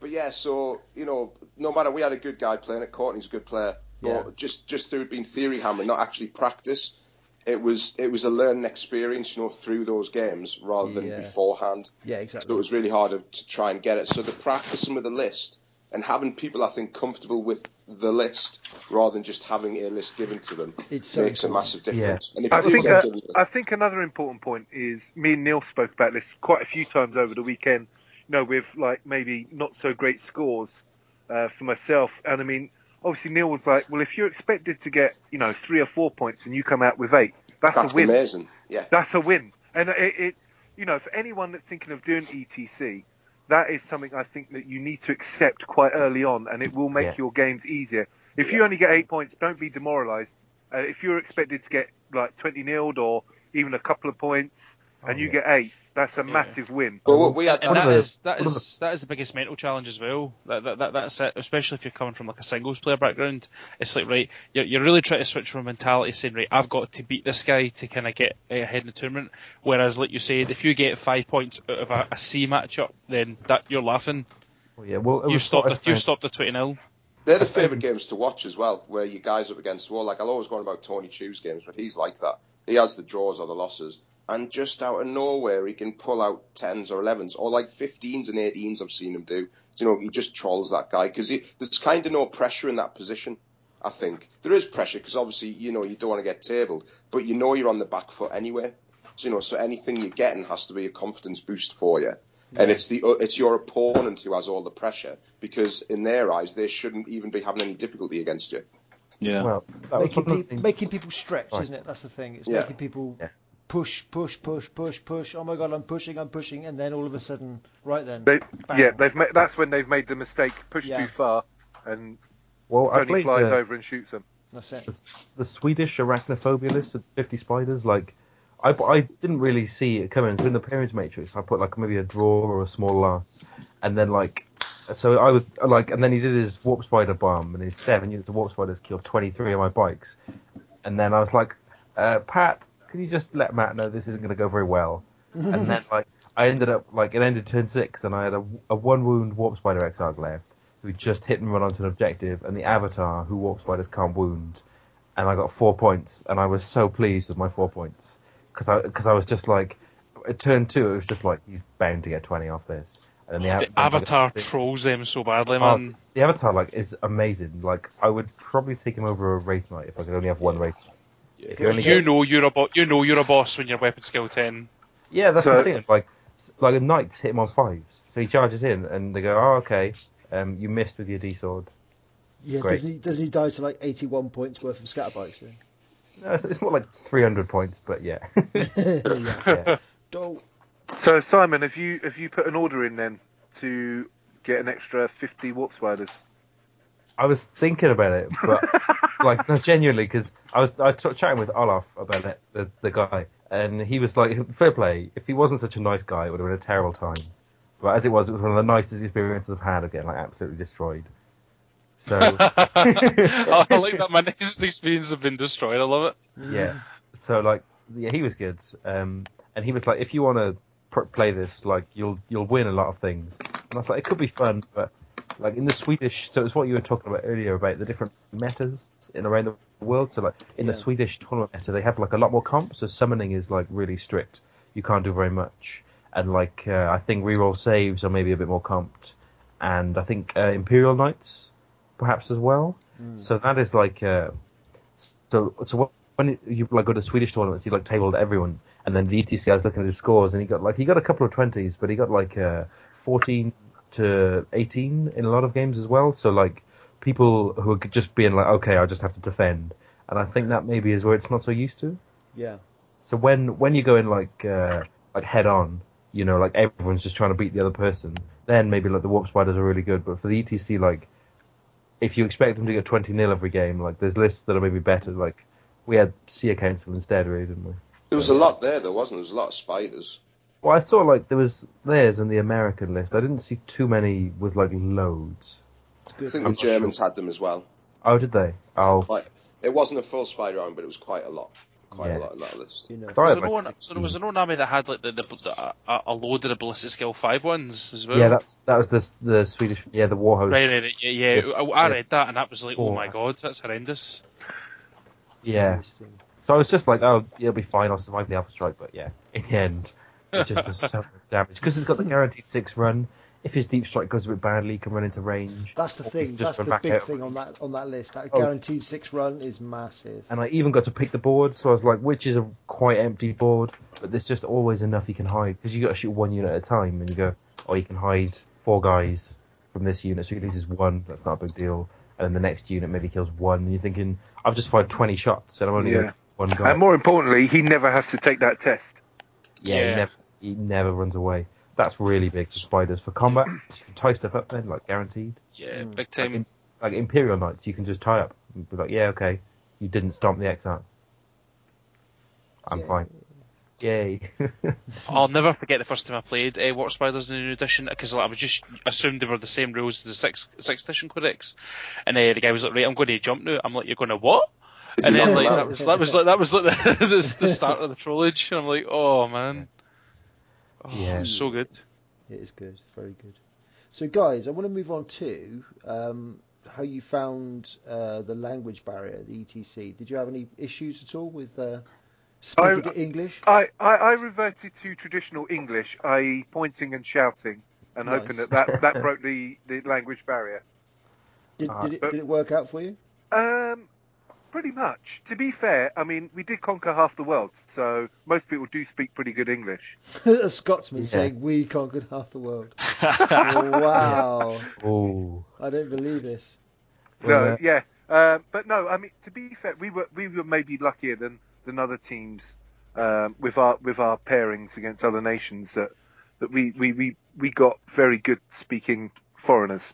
S2: but yeah, so you know, no matter we had a good guy playing it. Courtney's a good player, but
S1: Yeah.
S2: just just through it being theory hammer, not actually practice. It was it was a learning experience, you know, through those games rather than
S1: Yeah.
S2: beforehand.
S1: Yeah, exactly.
S2: So it was really hard to, to try and get it. So the practicing with the list and having people, I think, comfortable with the list rather than just having a list given to them
S1: It's so
S2: makes a massive difference. And if
S3: I think uh, I think another important point is me and Neil spoke about this quite a few times over the weekend. You know, with like maybe not so great scores uh, for myself, and I mean, obviously Neil was like, "Well, if you're expected to get you know three or four points and you come out with eight, that's,
S2: that's
S3: a win.
S2: amazing. Yeah.
S3: That's a win." And it, it, you know, for anyone that's thinking of doing ETC, that is something I think that you need to accept quite early on, and it will make
S4: Yeah.
S3: your games easier. If you only get eight points, don't be demoralised. Uh, if you're expected to get like 20 nilled or even a couple of points, and
S4: Oh,
S3: you
S4: yeah.
S3: get eight, that's a
S6: Yeah.
S3: massive win.
S2: Well, we had
S6: And
S4: One of
S6: that
S4: the-
S6: is that
S4: one of
S6: is that is the biggest mental challenge as well. That, that, that that's it. Especially if you're coming from like a singles player background, it's like right, you're, you're really trying to switch from mentality, saying right, I've got to beat this guy to kind of get uh, ahead in the tournament. Whereas, like you said, if you get five points out of a, a C matchup, then that you're laughing.
S4: Well, yeah, well,
S6: You stopped the, you stopped the twenty 0
S2: They're the favourite games to watch as well, where you guys up against the wall. Like I'll always go on about Tony Chu's games, but he's like that. He has the draws or the losses, and just out of nowhere he can pull out tens or elevens or like fifteens and eighteens. I've seen him do. You know, he just trolls that guy because there's kind of no pressure in that position. I think there is pressure because obviously you know you don't want to get tabled, but you know you're on the back foot anyway. So, you know, so anything you're getting has to be a confidence boost for you. And it's the uh, it's your opponent who has all the pressure because in their eyes they shouldn't even be having any difficulty against you.
S5: Yeah.
S4: Well,
S1: Making,
S4: one of the
S1: pe-
S4: things-
S1: making people stretch,
S4: Right.
S1: isn't it? That's the thing. It's
S2: Yeah.
S1: making people
S4: Yeah.
S1: push, push, push, push, push. Oh my god, I'm pushing, I'm pushing, and then all of a sudden, right then,
S3: They, yeah, they've made, that's when they've made the mistake, pushed
S1: Yeah.
S3: too far, and
S4: well, I
S3: Tony flies
S4: the,
S3: over and shoots them.
S1: That's it.
S4: the Swedish arachnophobia list of 50 spiders. Like, I, I didn't really see it coming. So in the Pairings Matrix, I put like maybe a draw or a small loss, and then like, so I was like, and then he did his warp spider bomb, and his seven units of warp spiders killed 23 of my bikes, and then I was like, uh, Pat, can you just let Matt know this isn't going to go very well? and then like, I ended up like it ended turn six, and I had a, a one wound warp spider Exarch left. Who just hit and run onto an objective, and the avatar who warp spiders can't wound, and I got four points, and I was so pleased with my four points because I because I was just like, at turn two, it was just like he's bound to get twenty off this, and the,
S6: The
S4: av-
S6: Avatar trolls them so badly,
S4: Oh,
S6: man.
S4: the avatar like is amazing. Like I would probably take him over a wraith knight if I could only have one wraith. Knight. If you only
S6: You
S4: get-
S6: know you're a bo- you know you're a boss when you're weapon skill ten.
S4: yeah, that's
S3: So-
S4: the thing. Like like a knights hit him on fives, so he charges in, and they go, oh okay, um, you missed with your D sword.
S1: Yeah,
S4: Great.
S1: doesn't he? Doesn't he die to like 81 points worth of scatterbikes? Then?
S4: No, it's, it's more like three hundred points, but yeah.
S1: yeah.
S4: yeah.
S1: Don't-
S3: So Simon, have you have you put an order in then to get an extra 50 warp spiders?
S4: I was thinking about it, but like no, genuinely, because I was I was chatting with Olaf about it, the the guy, and he was like, fair play. If he wasn't such a nice guy, it would have been a terrible time. But as it was, it was one of the nicest experiences I've had of getting like absolutely destroyed. So
S6: I like that. My nicest experience have been destroyed. I love it.
S4: yeah, so like yeah, he was good, um, and he was like, if you want to pr- play this, like you'll you'll win a lot of things. And I was like, it could be fun, but like in the Swedish, so it's what you were talking about earlier about the different metas in around the world. So like in the Swedish tournament meta, they have like a lot more comps. So summoning is like really strict. You can't do very much, and like uh, I think reroll saves are maybe a bit more comped, and I think uh, Imperial Knights perhaps as well. So that is like uh, so so when you like go to Swedish tournaments, he like tabled everyone, and then the ETC I was looking at his scores, and he got like he got a couple of twenties, but he got like uh, fourteen to eighteen in a lot of games as well. So like people who are just being like, okay, I just have to defend, and I think that maybe is where it's not so used to.
S1: Yeah.
S4: So when when you go in like uh, like head on, you know, like everyone's just trying to beat the other person, then maybe like the warp spiders are really good. But for the ETC, like if you expect them to get twenty 0 every game, like there's lists that are maybe better. Like we had Seer Council instead, really, didn't we?
S2: There was a lot there, though, wasn't there? There was a lot of spiders.
S4: Well, I saw like there was theirs in the American list. I didn't see too many with like loads.
S2: I think the Germans had them as well.
S4: Oh, did they? Oh,
S2: Like it wasn't a full spider arm, but it was quite a lot, quite
S4: Yeah.
S2: a lot in that list.
S1: You know,
S4: Sorry,
S6: Was there,
S4: like
S6: no one,
S4: 16.
S6: so there was an old army that had like the, the, the a, a load of the ballistic skill five ones as well.
S4: yeah, that's that was the the Swedish. Yeah, the Warhost.
S6: Right, right, right, yeah, yeah.
S4: Yes,
S6: I, I
S4: yes.
S6: read that and that was like, oh
S4: Oh.
S6: my god, that's horrendous.
S4: Yeah. So I was just like, oh, it'll be fine. I'll survive the Alpha Strike. But yeah, in the end, it just does so much damage because it's got the guaranteed six run. If his deep strike goes a bit badly, he can run into range.
S1: That's the thing.
S4: just
S1: That's the
S4: back
S1: big
S4: out.
S1: thing on that on that list. That
S4: Oh.
S1: guaranteed six run is massive.
S4: And I even got to pick the board, so I was like, which is a quite empty board, but there's just always enough he can hide because you got to shoot one unit at a time, and you go, oh, you can hide four guys from this unit, so he loses one. That's not a big deal. And then the next unit maybe kills one, and you're thinking, I've just fired 20 shots, and I'm only
S3: Yeah.
S4: one guy.
S3: And more importantly, he never has to take that test.
S4: Yeah,
S6: Yeah.
S4: He, never, he never runs away. That's really big for spiders. For combat, you can tie stuff up then, like guaranteed.
S6: Yeah,
S1: Mm.
S6: big
S4: Like,
S6: time.
S4: in, like Imperial Knights, you can just tie up and be like, yeah, okay, you didn't stomp the X out. I'm
S1: Yeah.
S4: fine. Yay.
S6: I'll never forget the first time I played uh, Warp Spiders in the new edition because like, I was just assumed they were the same rules as the sixth sixth edition codex, and uh, the guy was like, "Right, I'm going to jump now." I'm like, "You're going to what?" And then like that was, that was like that was like the, the, the start of the trollage, and I'm like, "Oh man, oh,
S4: Yeah.
S6: it's so good."
S1: It is good, very good. So, guys, I want to move on to um, how you found uh, the language barrier, the ETC. Did you have any issues at all with uh, speaking
S3: I-
S1: English?
S3: I, I, I reverted to traditional English, i.e., pointing and shouting, and
S1: Nice.
S3: hoping that that, that broke the, the language barrier.
S1: Did,
S4: uh,
S1: did, it, did it work out for you?
S3: Um, pretty much. To be fair, I mean, we did conquer half the world, so most people do speak pretty good English.
S1: A Scotsman
S4: Yeah.
S1: saying, We conquered half the world. wow.
S4: oh.
S1: I don't believe this.
S3: So
S4: Well, uh,
S3: yeah, um, but no, I mean to be fair, we were we were maybe luckier than, than other teams um, with our with our pairings against other nations that that we, we, we, we got very good speaking foreigners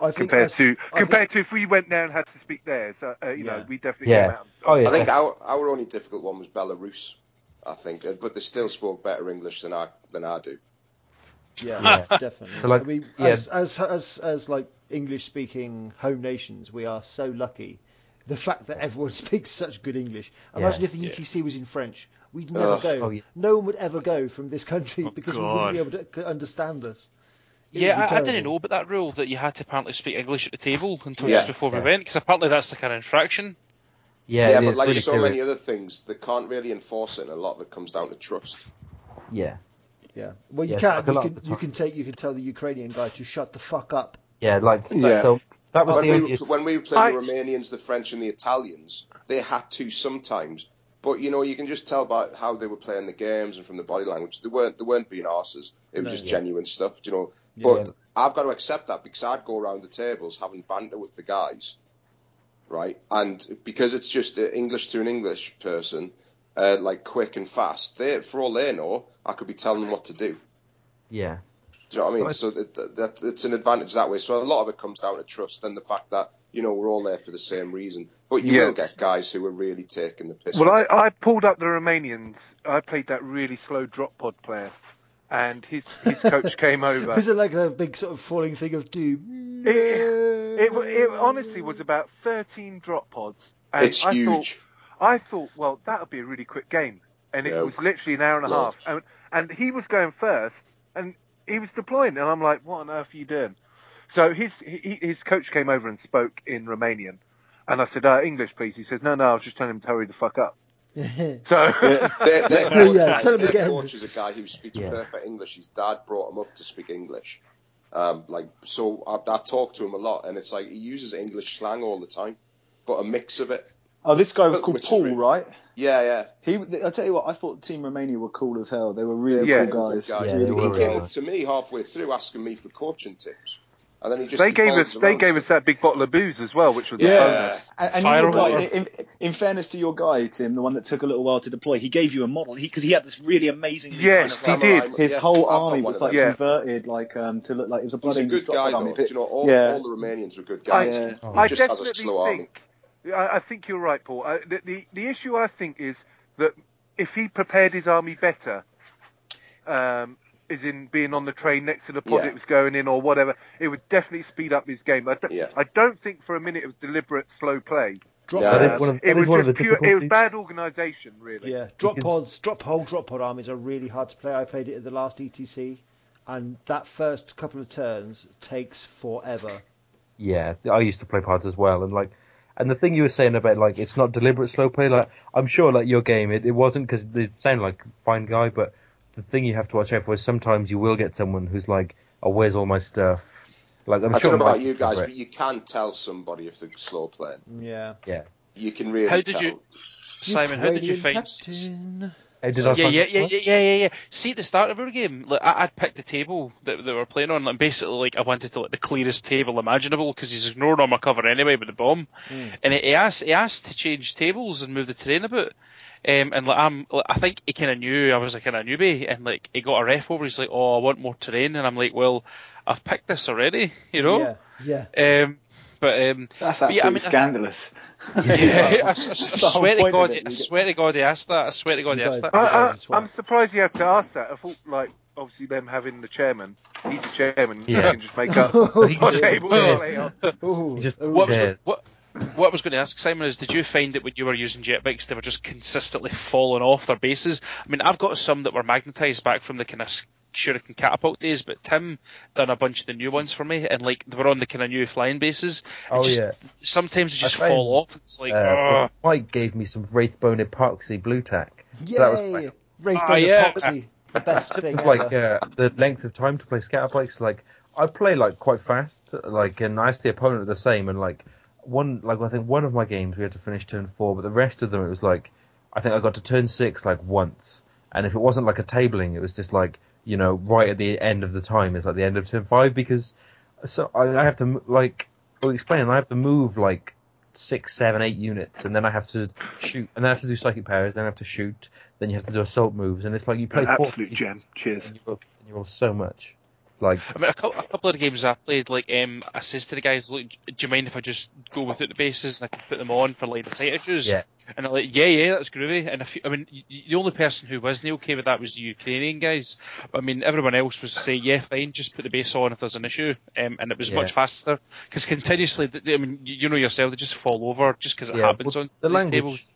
S1: I think
S3: compared to
S1: I
S3: compared to if we went there and had to speak theirs. Uh, uh, you know, we definitely
S4: Yeah.
S3: came out.
S4: Oh, yeah.
S2: I think our our only difficult one was Belarus. I think, uh, but they still spoke better English than I than I do.
S1: Yeah,
S4: Yeah.
S1: definitely.
S4: So, like,
S1: I mean,
S4: yeah.
S1: as, as as as like English-speaking home nations, we are so lucky. The fact that everyone speaks such good English. Imagine
S4: Yeah.
S1: if the ETC was in French. We'd never
S2: Ugh.
S1: go.
S4: Oh, yeah.
S1: No one would ever go from this country
S6: Oh,
S1: because we wouldn't be able to understand us. It
S6: Yeah, I, I didn't know about that rule that you had to apparently speak English at the table until
S2: Yeah.
S6: just before we went, because apparently that's like an infraction.
S4: Yeah,
S2: Yeah, but like
S4: really
S2: so
S4: serious.
S2: many other things, they can't really enforce it, and a lot of it comes down to trust.
S4: Yeah.
S1: Yeah. Well, you
S4: Yes,
S1: can.
S4: like
S1: you can. You can take. You can tell the Ukrainian guy to shut the fuck up.
S4: Yeah, like,
S3: Yeah.
S4: so that was
S2: When
S4: the
S2: we, were, when we were playing
S3: I-
S2: the Romanians, the French, and the Italians, they had to sometimes. But you know, you can just tell by how they were playing the games and from the body language. They weren't they weren't being arses. It was
S1: No.
S2: just
S1: Yeah.
S2: genuine stuff, you know.
S4: Yeah.
S2: But I've got to accept that because I'd go around the tables having banter with the guys, right? And because it's just English to an English person, uh, like quick and fast. They, for all they know, I could be telling them what to do.
S4: Yeah.
S2: Do you know what I mean? So that, that it's an advantage that way. So a lot of it comes down to trust and the fact that you know we're all there for the same reason. But you
S3: Yeah.
S2: will get guys who are really taking the piss.
S3: Well, I, I pulled up the Romanians. I played that really slow drop pod player, and his his coach came over.
S1: Was it like a big sort of falling thing of doom?
S3: It, it, it honestly was about 13 drop pods. And
S2: it's
S3: I
S2: huge.
S3: Thought, I thought, well, that would be a really quick game. And it
S2: Yeah.
S3: was literally an hour and a
S2: Yeah.
S3: half. And, and he was going first, and he was deploying. And I'm like, what on earth are you doing? So his he, his coach came over and spoke in Romanian. And I said, uh, English, please. He says, no, no, I was just telling him to hurry the fuck up. So,
S2: Their, their
S1: Yeah,
S2: coach,
S1: tell him
S2: their
S1: again.
S2: coach is a guy who speaks
S4: Yeah.
S2: perfect English. His dad brought him up to speak English. Um, like so, I, I talk to him a lot, and it's like he uses English slang all the time, but a mix of it.
S7: Oh, this guy was
S2: But
S7: called
S2: which
S7: Paul,
S2: really-
S7: right?
S2: Yeah, yeah.
S7: He, I tell you what, I thought Team Romania were cool as hell. They were really
S3: Yeah.
S7: cool guys.
S2: Guys,
S4: Yeah,
S7: really
S2: he
S4: were
S2: came
S4: really
S2: up to me halfway through asking me for coaching tips, and then he just
S3: they gave
S2: follows
S3: us they
S2: around
S3: gave
S2: to-
S3: us that big bottle of booze as well, which was a
S7: Yeah,
S3: bonus.
S7: and, and
S6: Fire
S7: guy, in, in fairness to your guy, Tim, the one that took a little while to deploy, he gave you a model because he, had this really amazing.
S3: Yes,
S7: kind
S3: he did.
S7: His
S2: Yeah,
S7: whole army was like.
S3: Yeah.
S7: converted, like um, to look like it was a blood
S2: He's a good guy
S7: army.
S2: though.
S7: but-
S2: Do you know all,
S7: yeah.
S2: all the Romanians were good
S3: I,
S2: guys.
S7: Yeah.
S2: He
S3: I
S2: has a
S3: definitely
S2: slow army.
S3: think. I, I think you're right, Paul. I, the, the the issue I think is that if he prepared his army better, um, is in being on the train next to the pod
S2: Yeah.
S3: it was going in or whatever. It would definitely speed up his game. I, don't-
S2: Yeah.
S3: I don't think for a minute it was deliberate slow play.
S1: Drop
S2: Yeah,
S4: That
S1: pods.
S4: is
S3: It was
S4: is one of
S3: just pure. It was bad organisation, really.
S1: Yeah, drop
S4: Because-
S1: pods, drop hole, drop pod armies are really hard to play. I played it at the last ETC, and that first couple of turns takes forever.
S4: Yeah, I used to play pods as well, and like, and the thing you were saying about like it's not deliberate slow play. Like, I'm sure like your game, it, it wasn't because they sound like fine guy, but the thing you have to watch out for is sometimes you will get someone who's like, "Oh, where's all my stuff?" Like, I'm
S2: I
S4: sure
S2: don't know about you guys, but you can tell somebody if they're slow playing.
S1: Yeah. Yeah.
S2: You can really
S6: How did
S2: tell.
S6: you- Simon, how did you
S1: Ukrainian
S6: find?
S1: captain.
S4: How did I
S6: Yeah, yeah, yeah, yeah, yeah, yeah, yeah. See, at the start of our game, like, I, I'd picked the table that they were playing on, and basically, like, I wanted to like the clearest table imaginable because he's ignoring all my cover anyway with the bomb. Hmm. And he asked, he asked to change tables and move the terrain about. Um, and like, I'm, like, I think he kind of knew I was a kind of newbie, and like, he got a ref over. He's like, "Oh, I want more terrain," and I'm like, "Well, I've picked this already, you know."
S1: Yeah, yeah.
S6: Um, but um,
S7: That's
S6: But
S7: absolutely
S6: yeah, I mean, I-
S7: scandalous.
S6: yeah, I, I- I
S7: the
S6: swear to God,
S7: it,
S6: I
S7: get-
S6: swear to God, he asked that. I swear to God,
S1: You
S6: he asked that.
S3: I, I, I'm surprised you had to ask that. I thought, like, obviously them having the chairman. He's the chairman. He can just make up
S4: He just-
S3: table
S4: yeah.
S3: to play on.
S1: Ooh,
S4: He just-
S6: What what, what I was going to ask Simon is, did you find that when you were using jet bikes, they were just consistently falling off their bases? I mean, I've got some that were magnetised back from the kind of Shuriken catapult days, but Tim done a bunch of the new ones for me, and like they were on the kind of new flying bases. and
S4: Oh
S6: just,
S4: yeah.
S6: Sometimes they just
S4: I found,
S6: fall off. It's like,
S4: Uh. Mike gave me some Wraithbone epoxy blue tack. So that was
S1: Yay!
S4: fun.
S1: Rainbow
S6: Ah, yeah.
S1: epoxy, the best thing ever.
S4: like uh, the length of time to play scatter bikes. Like I play like quite fast, like and I asked the opponent the same. And like one, like I think one of my games we had to finish turn four, but the rest of them it was like I think I got to turn six like once. And if it wasn't like a tabling, it was just like you know right at the end of the time. It's like the end of turn five because so I, I have to like I'll explain. I have to move like six, seven, eight units, and then I have to shoot, and then I have to do psychic powers, then I have to shoot, then you have to do assault moves, and it's like you play
S3: An absolute gem. Cheers.
S4: and you roll, and you roll so much. Like,
S6: I mean, a couple, a couple of games I played, like, um, I says to the guys, look, do you mind if I just go without the bases and I can put them on for, like, the sight issues?
S4: Yeah.
S6: And they're like, yeah, yeah, that's groovy. And if, I mean, the only person who wasn't okay with that was the Ukrainian guys. I mean, everyone else was saying, yeah, fine, just put the base on if there's an issue. Um, and it was
S4: Yeah.
S6: much faster. Because continuously, th- I mean, you you know yourself, they just fall over just because it
S4: Yeah,
S6: happens
S4: well,
S6: on
S4: the
S6: these
S4: language-
S6: tables.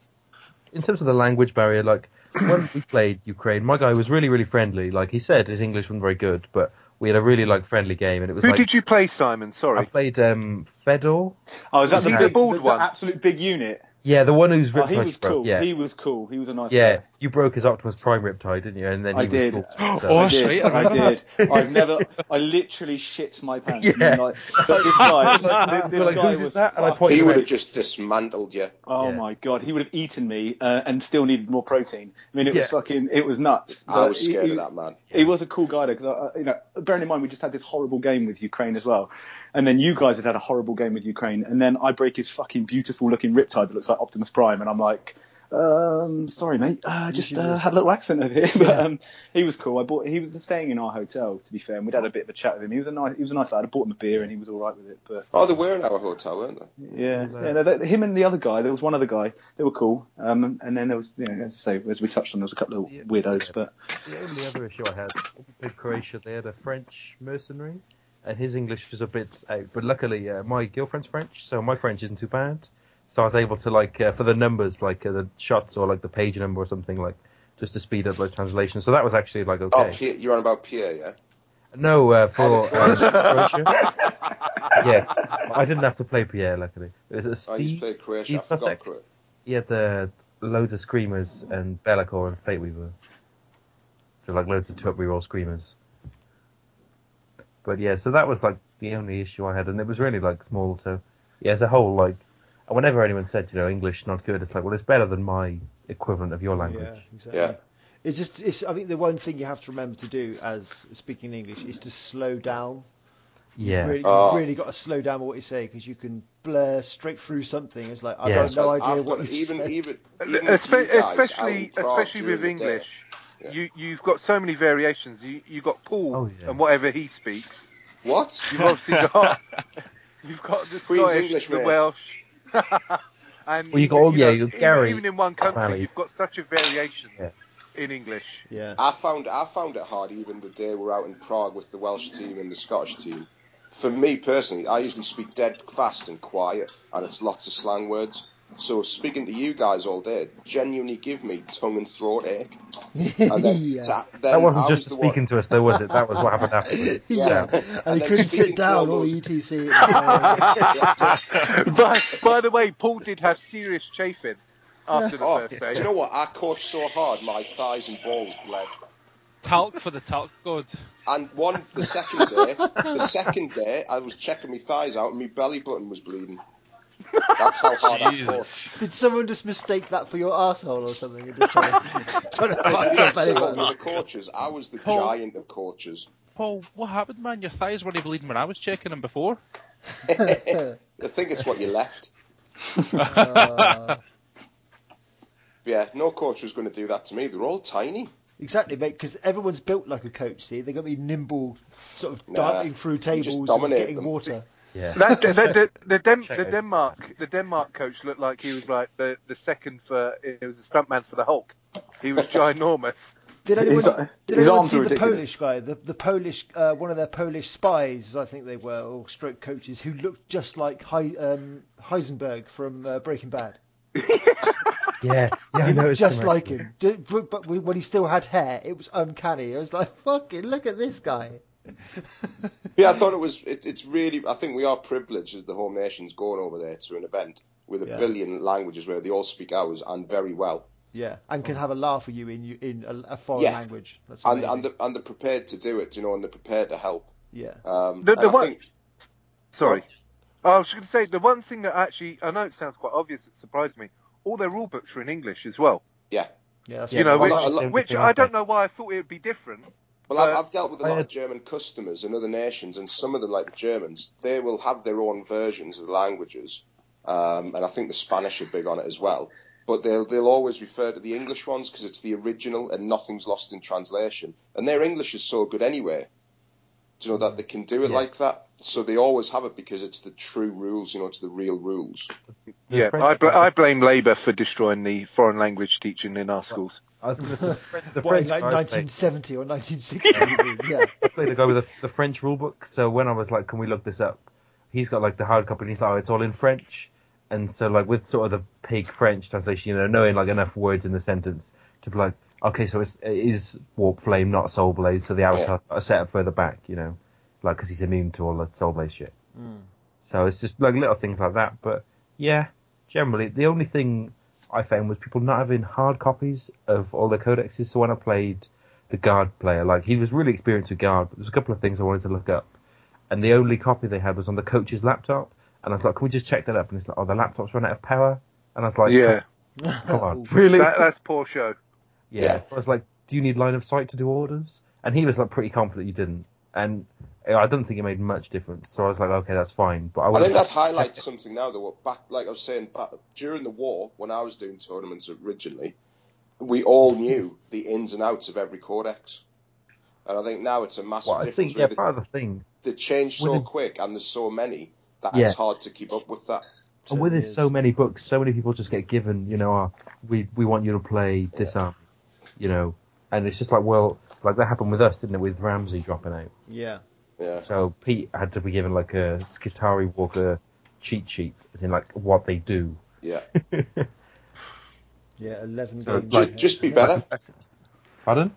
S4: in terms of the language barrier, like when we played Ukraine, my guy was really, really friendly. Like he said, his English wasn't very good, but we had a really like friendly game, and it was
S3: Who
S4: like
S3: did you play, Simon? Sorry, I
S4: played um, Fedor.
S7: Oh, is that the, big,
S3: the bald
S7: the,
S3: one?
S7: the absolute big unit?
S4: Yeah, the one who's
S7: Oh, he was
S4: broke.
S7: cool.
S4: Yeah,
S7: He was cool. He was a nice
S4: yeah.
S7: guy.
S4: You broke his Optimus Prime Riptide, didn't you? And then he
S7: I
S4: was
S7: did.
S4: cool.
S6: Oh,
S4: So-
S7: I did. I did. I've never. I literally shit my pants.
S4: Yeah.
S7: Like, but this guy, this, this
S4: Like,
S7: guy was.
S4: that? And I
S7: fuck-
S2: He would have just dismantled you.
S7: Oh
S4: Yeah.
S7: my god, he would have eaten me uh, and still needed more protein. I mean, it was
S4: Yeah.
S7: fucking. It was nuts.
S2: I was
S7: he-
S2: scared
S7: he,
S2: of that man.
S7: He was a cool guy though, because you know, bearing in mind we just had this horrible game with Ukraine as well, and then you guys had had a horrible game with Ukraine, and then I break his fucking beautiful looking Riptide that looks like Optimus Prime, and I'm like, um, sorry mate, uh, just uh, had a little accent over here, but um, he was cool. I bought. He was staying in our hotel to be fair, and we'd had a bit of a chat with him. He was a nice. He was a nice lad. I bought him a beer, and he was all right with it. But
S2: Oh, they were in our hotel, weren't they?
S7: yeah, yeah. No, they, him and the other guy. There was one other guy. They were cool. Um, and then there was, you know, as I say, as we touched on, there was a couple of
S4: Yeah.
S7: weirdos. But
S4: The only other issue I had, when we played Croatia, they had a French mercenary, and his English was a bit out. But luckily, uh, my girlfriend's French, so my French isn't too bad. So I was able to like uh, for the numbers, like uh, the shots or like the page number or something, like just to speed up like translation. So that was actually like
S2: Oh,
S4: okay.
S2: Pierre, you're on about Pierre, yeah?
S4: No, uh, for uh, Croatia. Yeah, I didn't have to play Pierre. Luckily, it was a
S2: I used to
S4: Steve.
S2: play Croatia. I
S4: Steve
S2: forgot. Croatia.
S4: He had the loads of screamers and Be'lakor and Fateweaver. So like loads of two up reroll screamers. But yeah, so that was like the only issue I had, and it was really like small. So yeah, as a whole, like whenever anyone said you know English not good, it's like well it's better than my equivalent of your language.
S1: Yeah, exactly.
S2: Yeah.
S1: It's just, it's, I think the one thing you have to remember to do as speaking English is to slow down.
S4: Yeah,
S1: Really,
S2: Oh.
S1: you've ah. really got to slow down what you say because you can blur straight through something. It's like, I've
S4: Yeah.
S1: got no
S2: I've
S1: idea
S2: got-
S1: what you
S2: even,
S1: said.
S2: even, even with
S3: Espe-
S2: guys
S3: especially, especially with
S2: during the day.
S3: English,
S2: Yeah.
S3: you you've got so many variations. You you got Paul
S4: Oh, yeah.
S3: and whatever he speaks.
S2: What?
S3: You've obviously got you've got the
S2: Queen's
S3: Scottish,
S2: English,
S3: the
S2: mate.
S3: Welsh. and
S4: Well, you got all-
S3: know,
S4: yeah, you got
S3: even-
S4: Gary
S3: Even in one country,
S4: Valley.
S3: you've got such a variation
S4: Yeah.
S3: in English.
S1: Yeah.
S2: I found I found it hard even the day we were out in Prague with the Welsh team and the Scottish team. For me personally, I usually speak dead fast and quiet, and it's lots of slang words. So speaking to you guys all day genuinely give me tongue and throat ache. And then,
S1: yeah.
S2: ta- then
S4: That wasn't
S2: I
S4: just
S2: was the one-
S4: speaking to us, though, was it? That was what happened afterwards.
S1: yeah.
S2: Yeah.
S1: And,
S2: And
S1: he couldn't sit down
S2: all
S1: or
S2: those-
S1: ETC. at the
S3: by, by the way, Paul did have serious chafing after the
S2: Oh,
S3: first
S2: do you know what? I coached so hard, my thighs and balls bled.
S6: Talc for the talc good.
S2: And one, the second day, the second day, I was checking my thighs out, and my belly button was bleeding. That's how hard I coached.
S9: Jesus.
S1: Did someone just mistake that for your asshole or something? And just trying to, trying to
S2: I
S1: find
S2: didn't
S1: your
S2: sit
S1: belly
S2: the coaches. I was the
S6: Paul.
S2: giant of coaches.
S6: Paul, what happened, man? Your thighs weren't bleeding when I was checking them before.
S2: I think it's what you left.
S1: Uh,
S2: Yeah, no coach was going to do that to me. They're all tiny.
S1: exactly, mate. Because everyone's built like a coach. See, they're going to be nimble, sort of
S2: Nah,
S1: diving through tables and getting
S2: them.
S1: water.
S4: Yeah.
S3: That, the, the, the, Den, the. Denmark the Denmark coach looked like he was like the, the second for it was a stuntman for the Hulk. He was ginormous.
S1: Did anyone,
S7: His-
S1: did
S7: his
S1: anyone see the
S7: ridiculous.
S1: Polish guy, the, the Polish, uh, one of their Polish spies, I think they were, or stroke coaches, who looked just like Hei, um, Heisenberg from uh, Breaking Bad?
S4: Yeah, yeah, I know.
S1: just like him. Did- But, but when he still had hair, it was uncanny. I was like, fucking look at this guy.
S2: Yeah, I thought it was. It, it's really. I think we are privileged as the home nations going over there to an event with a
S1: Yeah.
S2: billion languages where they all speak ours and very well,
S1: Yeah, and can have a laugh at you in in a, a foreign
S2: Yeah.
S1: language. That's
S2: and
S1: amazing.
S2: and they're, and they're prepared to do it. You know, and they're prepared to help.
S1: yeah.
S2: Um,
S3: The- the one-
S2: think
S3: Sorry. I was going to say the one thing that actually I know it sounds quite obvious. It surprised me. All their rule books are in English as well.
S2: yeah.
S1: Yeah, that's
S3: you know,
S2: well,
S3: which,
S2: lot-
S3: which I don't know why I thought it would be different.
S2: Well, I've, I've dealt with a lot
S4: had-
S2: of German customers in other nations, and some of them, like the Germans, they will have their own versions of the languages, um, and I think the Spanish are big on it as well. But they'll they'll always refer to the English ones because it's the original, and nothing's lost in translation. And their English is so good anyway. Do you know that they can do it
S4: Yeah.
S2: like that? So they always have it because it's the true rules. You know, it's the real rules.
S4: The
S3: yeah, I, bl- I blame Labour for destroying the foreign language teaching in our schools.
S4: I was going to say the French, the
S1: what,
S4: French
S1: like 1970 or 1960? yeah.
S4: I played a guy with the, the French rule book. So when I was like, "Can we look this up?" He's got like the hard copy, and he's like, "Oh, it's all in French." And so like with sort of the pig French translation, you know, knowing like enough words in the sentence to be like, okay, so it's, it is warp flame, not soul blaze. So the avatar are set up further back, you know, like because he's immune to all the soul blaze shit. Hmm. So it's just like little things like that. But yeah, generally the only thing I found was people not having hard copies of all their codexes. So when I played the guard player, like he was really experienced with guard, but there's a couple of things I wanted to look up, and the only copy they had was on the coach's laptop. And I was like, can we just check that up? And it's like, oh, the laptop's run out of power. And I was like,
S3: yeah,
S4: come, come on, really?
S3: that, that's poor show.
S4: Yeah.
S2: Yeah.
S4: So I was like, do you need line of sight to do orders? And he was like pretty confident you didn't. And I don't think it made much difference. So I was like, okay, that's fine. But I,
S2: I think that highlights something now that back, like I was saying, back, during the war when I was doing tournaments originally, we all knew the ins and outs of every codex, and I think now it's a massive
S4: well, I
S2: difference.
S4: think yeah,
S2: where they,
S4: part of the thing.
S2: they change so
S4: within-
S2: quick, and there's so many that
S4: Yeah.
S2: it's hard to keep up with that.
S4: And with
S1: Certainly
S4: this, so many books, so many people just get given, you know, oh, we we want you to play this army, you know, and it's just like, well, like that happened with us, didn't it, with Ramsey dropping out?
S1: Yeah.
S2: Yeah,
S4: So Pete had to be given like a Skitarii Walker cheat sheet, as in like what they do.
S2: yeah.
S1: Yeah, 11
S4: So,
S1: games.
S2: Just, just be better.
S4: Pardon?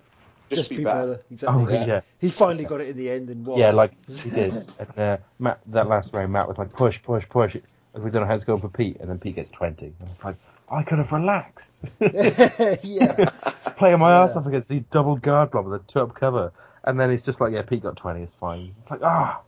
S2: Just, be, better.
S1: Exactly.
S4: Oh yeah.
S1: He finally got it in the end and was.
S4: Yeah, like he did. And uh, Matt, that last round, Matt was like, push, push, push. We don't know how it's going for Pete, and then Pete gets twenty. And it's like, I could have relaxed.
S1: yeah.
S4: Playing my ass off against these double guard blob with a two up cover, and then it's just like, yeah, Pete got twenty. It's fine. It's like, ah.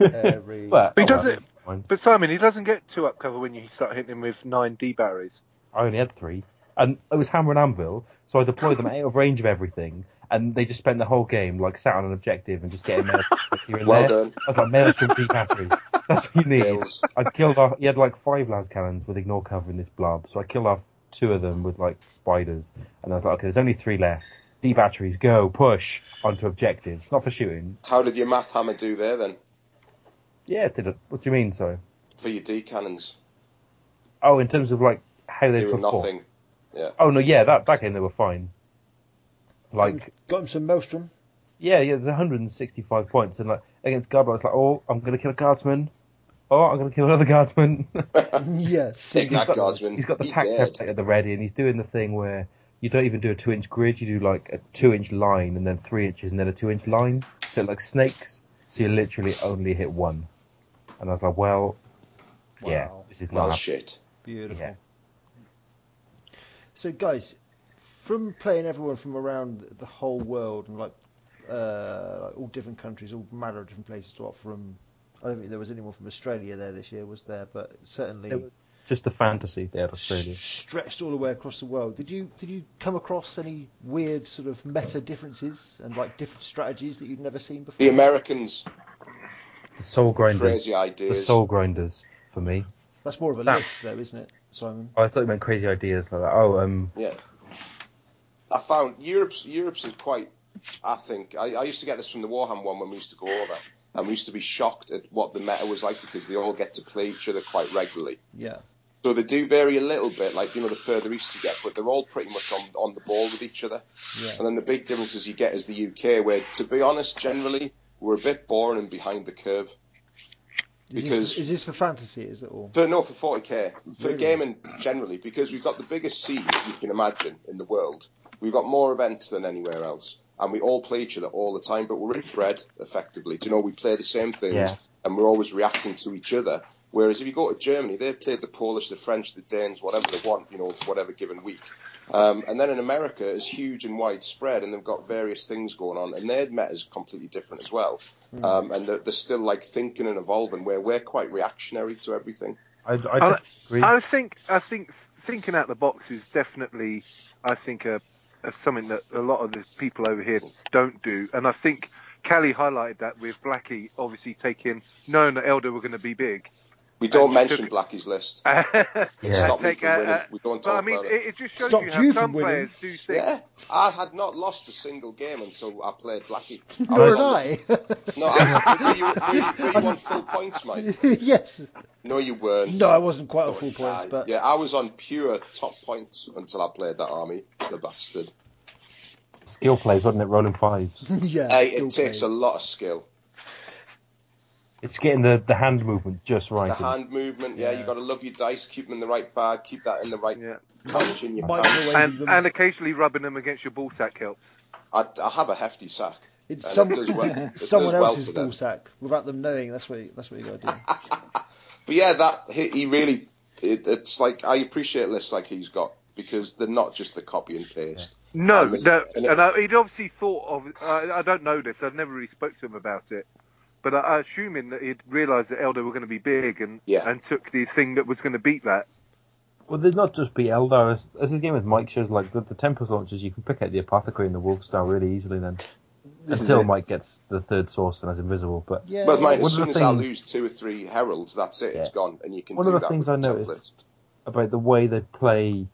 S1: Every...
S4: But
S3: He
S4: oh,
S3: does
S4: well,
S3: it- But Simon, he doesn't get two up cover when you start hitting him with nine D batteries.
S4: I only had three, and it was hammer and anvil, so I deployed them out of range of everything, and they just spent the whole game like sat on an objective and just getting mail here and
S2: Well
S4: there.
S2: done.
S4: I was like, maelstrom P batteries. That's what you need.
S2: Kills.
S4: I killed off. He had like five lascannons with ignore cover in this blob, so I killed off two of them with like spiders, and I was like, okay, there's only three left. D batteries, go push onto objectives, not for shooting.
S2: How did your math hammer do there then
S4: Yeah, did it? What do you mean? Sorry.
S2: for your D cannons?
S4: Oh, in terms of like how they
S2: Doing
S4: perform.
S2: nothing.
S4: Oh no, yeah, that that game they were fine. Like,
S1: Got him some Maelstrom.
S4: yeah, yeah, there's 165 points, and like against Guardman, it's like, oh, I'm gonna kill a guardsman. Oh, I'm gonna kill another guardsman.
S1: yeah,
S2: Take
S1: sick.
S2: that,
S4: got-
S2: guardsman.
S4: He's got the
S2: He
S4: tac
S2: dead.
S4: template at the ready, and he's doing the thing where you don't even do a two inch grid, you do like a two inch line, and then three inches, and then a two inch line. So like snakes, so you literally only hit one. And I was like, well, yeah, this is not
S2: Well,
S4: happening.
S2: shit.
S1: Beautiful.
S4: Yeah.
S1: So, guys, from playing everyone from around the whole world and like, uh, like all different countries, all manner of different places. What from? I don't think there was anyone from Australia there this year, was there? But certainly
S4: There was- Just the fantasy there, Australia.
S1: s- stretched all the way across the world. Did you did you come across any weird sort of meta differences and like different strategies that you'd never seen before?
S2: The Americans,
S4: The soul grinders.
S2: crazy ideas.
S4: The soul grinders for me.
S1: That's more of a
S4: That-
S1: list, though, isn't it, Simon?
S4: I thought you meant crazy ideas like that. Oh, um,
S2: Yeah. I found Europe's Europe's is quite. I think I, I used to get this from the Warhammer one when we used to go over, and we used to be shocked at what the meta was like because they all get to play each other quite regularly.
S1: Yeah.
S2: So they do vary a little bit, like you know, the further east you get, but they're all pretty much on on the ball with each other.
S1: Yeah.
S2: And then the big differences you get is the UK, where to be honest, generally we're a bit boring and behind the curve.
S1: Is,
S2: Because-
S1: this, is this for fantasy? Is it all?
S2: For no, for 40k, for
S1: Really?
S2: gaming generally, because we've got the biggest scene you can imagine in the world. We've got more events than anywhere else, and we all play each other all the time. But we're inbred effectively. Do you know we play the same things,
S4: Yeah.
S2: and we're always reacting to each other. Whereas if you go to Germany, they play the Polish, the French, the Danes, whatever they want, you know, whatever given week. Um, and then in America, it's huge and widespread, and they've got various things going on, and their meta is completely different as well. Um, and they're, they're still like thinking and evolving, where we're quite reactionary to everything.
S4: I, I
S3: I-
S4: agree.
S3: I think I think thinking out the box is definitely I think a, a something that a lot of the people over here don't do, and I think Cali highlighted that with Blackie obviously taking knowing that Eldar were going to be big.
S2: We don't mention
S3: took-
S2: Blackie's list.
S3: yeah.
S2: It stopped me from winning.
S3: a-
S2: we don't
S3: But I mean,
S2: about
S3: it,
S2: it.
S3: it just shows
S1: Stopped
S3: you how
S1: you
S3: some
S1: from winning.
S3: players do think.
S2: Yeah, I had not lost a single game until I played Blackie. I
S1: Nor
S2: was
S1: did
S2: on
S1: I.
S2: the- No, I was, were, you, were, you, were you on full points, mate?
S1: yes.
S2: No, you weren't.
S1: No, I wasn't quite on oh,
S2: No,
S1: full points, but
S2: yeah, I was on pure top points until I played that army. The bastard.
S4: Skill plays, wasn't it? Rolling fives.
S1: yeah.
S2: Hey,
S1: still
S2: it takes a lot of skill.
S4: It's getting the, the hand movement just right.
S2: The hand movement, yeah,
S1: Yeah.
S2: you got to love your dice, keep them in the right bag, keep that in the right
S3: Yeah.
S2: pouch in your
S1: Microwave
S2: pants.
S3: And, and occasionally rubbing them against your ball sack helps.
S2: I, I have a hefty sack.
S1: It's
S2: and
S1: some,
S2: it well, it
S1: someone
S2: does well
S1: else's
S2: for them.
S1: ball sack without them knowing. That's what you, that's what you got to do.
S2: But yeah, that he, he really, it, it's like I appreciate lists like he's got because they're not just the copy and paste.
S3: No,
S2: And it-
S3: no,
S2: and it-
S3: and I, he'd obviously thought of. I, I don't know this. I've never really spoke to him about it, but I, I assuming that he'd realised that Eldar were going to be big and
S2: Yeah.
S3: and took the thing that was going to beat that.
S4: Well, there's not just be Eldar. As, as this game with Mike shows, like the, the Tempest launchers, you can pick out the Apothecary and the Wolf Star really easily. Then
S5: This is
S4: until
S5: it.
S4: Mike gets the third source and is invisible. But
S1: Yeah.
S2: But mate,
S4: One
S2: as
S4: of
S2: soon
S4: the
S2: as I
S4: things-
S2: lose two or three heralds, that's it. it's gone, and you can
S4: one
S2: do
S4: of the
S2: that
S4: things I
S2: the
S4: noticed
S2: template.
S4: about the way they play,